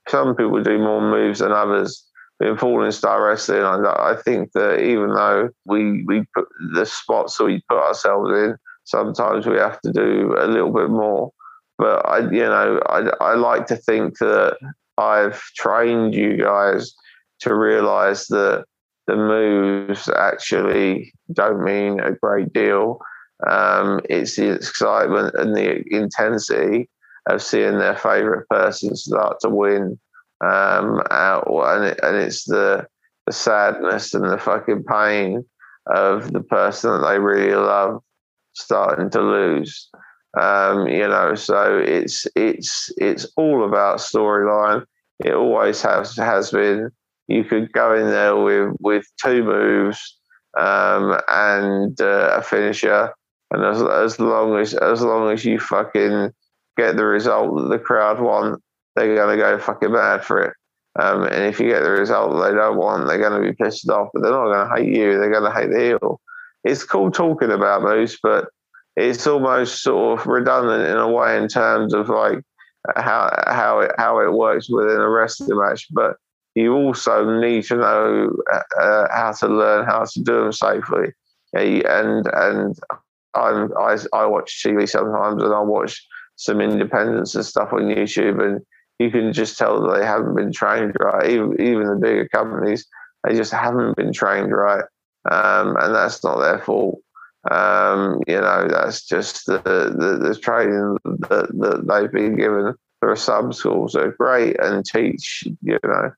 some people do more moves than others. In Fallen Star Wrestling, I, I think that even though we we put the spots that we put ourselves in, sometimes we have to do a little bit more. But I, you know, I, I like to think that I've trained you guys to realize that the moves actually don't mean a great deal. Um, it's the excitement and the intensity of seeing their favorite person start to win um, out, and, it, and it's the the sadness and the fucking pain of the person that they really love starting to lose. Um, you know, so it's it's it's all about storyline. It always has has been. You could go in there with with two moves um, and uh, a finisher, and as as long as as long as you fucking get the result that the crowd want, they're gonna go fucking mad for it. Um, and if you get the result that they don't want, they're going to be pissed off, but they're not going to hate you. They're going to hate the heel. It's cool talking about moves, but it's almost sort of redundant in a way in terms of like how how it how it works within a wrestling match. But you also need to know uh, how to learn how to do them safely. And and I'm, I I watch TV sometimes, and I watch some independents and stuff on YouTube, and you can just tell they haven't been trained right. Even even the bigger companies, they just haven't been trained right, um, and that's not their fault. Um, you know, that's just the, the, the training that, that they've been given. There are some schools that are great and teach, you know,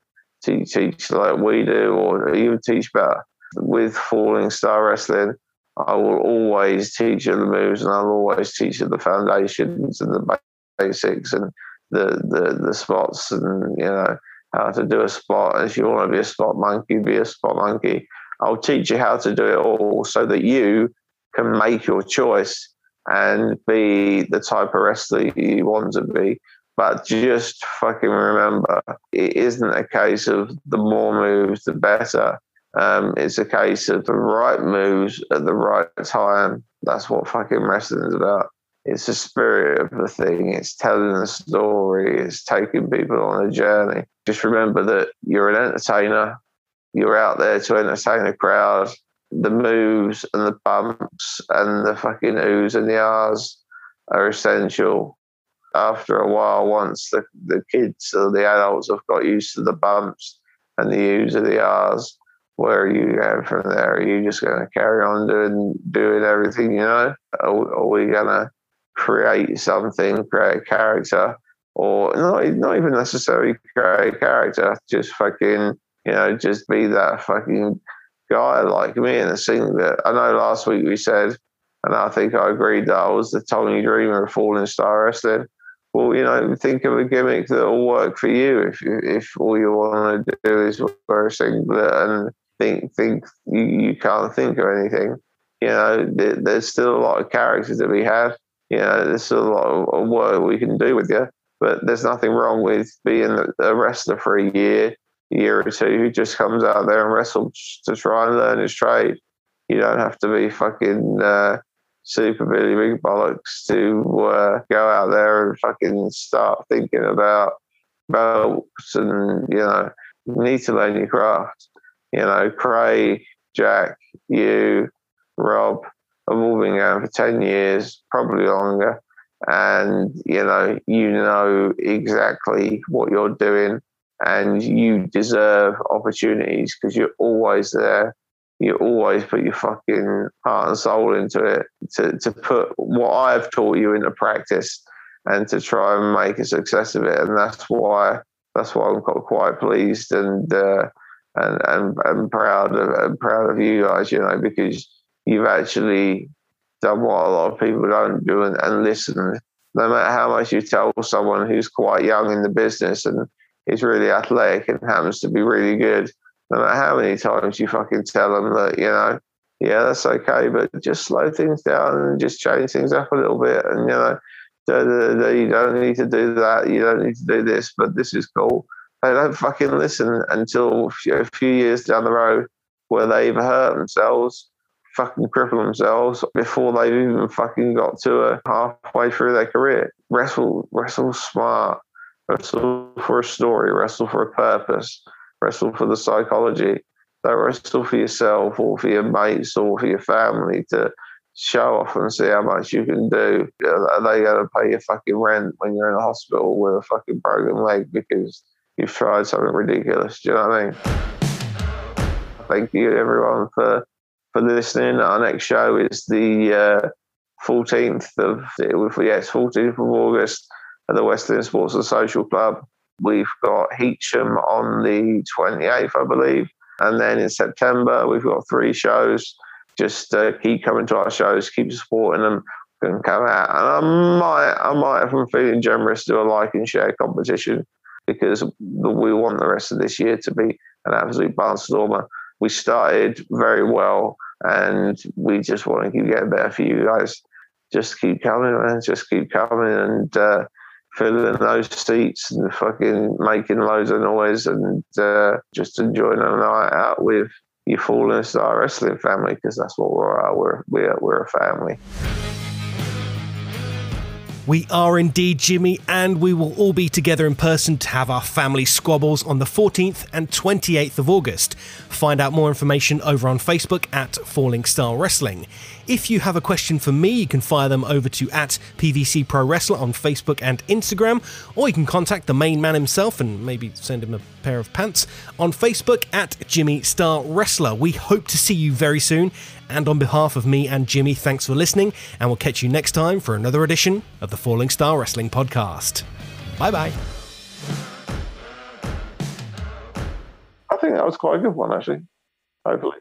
teach, teach like we do, or even teach better. With Fallen Star Wrestling, I will always teach you the moves and I'll always teach you the foundations and the basics and the, the, the spots and, you know, how to do a spot. If you want to be a spot monkey, be a spot monkey. I'll teach you how to do it all so that you can make your choice and be the type of wrestler you want to be. But just fucking remember, it isn't a case of the more moves, the better. Um, it's a case of the right moves at the right time. That's what fucking wrestling is about. It's the spirit of the thing. It's telling a story. It's taking people on a journey. Just remember that you're an entertainer. You're out there to entertain a crowd the moves and the bumps and the fucking oohs and the ahs are essential. After a while, once the, the kids or the adults have got used to the bumps and the oohs and the ahs, where are you going from there? Are you just going to carry on doing doing everything you know? Are, are we going to create something, create a character, or not, not even necessarily create a character, just fucking, you know, just be that fucking guy like me and the thing that I know last week we said, and I think I agreed that I was the Tommy Dreamer of Fallen Star Wrestling. Well, you know, think of a gimmick that will work for you if if all you want to do is wear a singlet and think think you, you can't think of anything. You know, there, there's still a lot of characters that we have. You know, there's a lot of work we can do with you. But there's nothing wrong with being a wrestler for a year year or two who just comes out there and wrestles to try and learn his trade. You don't have to be fucking uh, super Billy Big Bollocks to uh, go out there and fucking start thinking about belts and, you know, you need to learn your craft. You know, Craig, Jack, you, Rob have all been going for 10 years, probably longer. And, you know, you know exactly what you're doing and you deserve opportunities because you're always there. You always put your fucking heart and soul into it to, to put what I've taught you into practice and to try and make a success of it. And that's why that's why I'm quite pleased and uh, and, and and proud of and proud of you guys. You know because you've actually done what a lot of people don't do and, and listen. No matter how much you tell someone who's quite young in the business and is really athletic and happens to be really good, no matter how many times you fucking tell them that, you know, yeah, that's okay, but just slow things down and just change things up a little bit. And, you know, da, da, da, you don't need to do that. You don't need to do this, but this is cool. They don't fucking listen until a few years down the road where they've hurt themselves, fucking cripple themselves before they've even fucking got to a halfway through their career. Wrestle, wrestle smart, wrestle for a story, wrestle for a purpose, wrestle for the psychology. Don't wrestle for yourself or for your mates or for your family to show off and see how much you can do. Are they going to pay your fucking rent when you're in the hospital with a fucking broken leg because you've tried something ridiculous? Do you know what I mean? Thank you, everyone, for for listening. Our next show is the uh, 14th of yes, 14th of August at the Western Sports and Social Club. We've got Heacham on the 28th, I believe. And then in September, we've got three shows. Just uh, keep coming to our shows, keep supporting them, and come out. And I might, I might, if I'm feeling generous, do a like and share competition because we want the rest of this year to be an absolute barnstormer. We started very well, and we just want to keep getting better for you guys. Just keep coming, man. Just keep coming, and uh, filling those seats and fucking making loads of noise and uh, just enjoying a night out with your Fallen Star Wrestling family because that's what we're We're, we're, we're a family. We are indeed, Jimmy, and we will all be together in person to have our family squabbles on the 14th and 28th of August. Find out more information over on Facebook at Fallen Star Wrestling. If you have a question for me, you can fire them over to at PVC Pro Wrestler on Facebook and Instagram, or you can contact the main man himself and maybe send him a pair of pants on Facebook at Jimmy Star Wrestler. We hope to see you very soon. And on behalf of me and Jimmy, thanks for listening, and we'll catch you next time for another edition of the Fallen Star Wrestling Podcast. Bye bye. I think that was quite a good one, actually. Hopefully.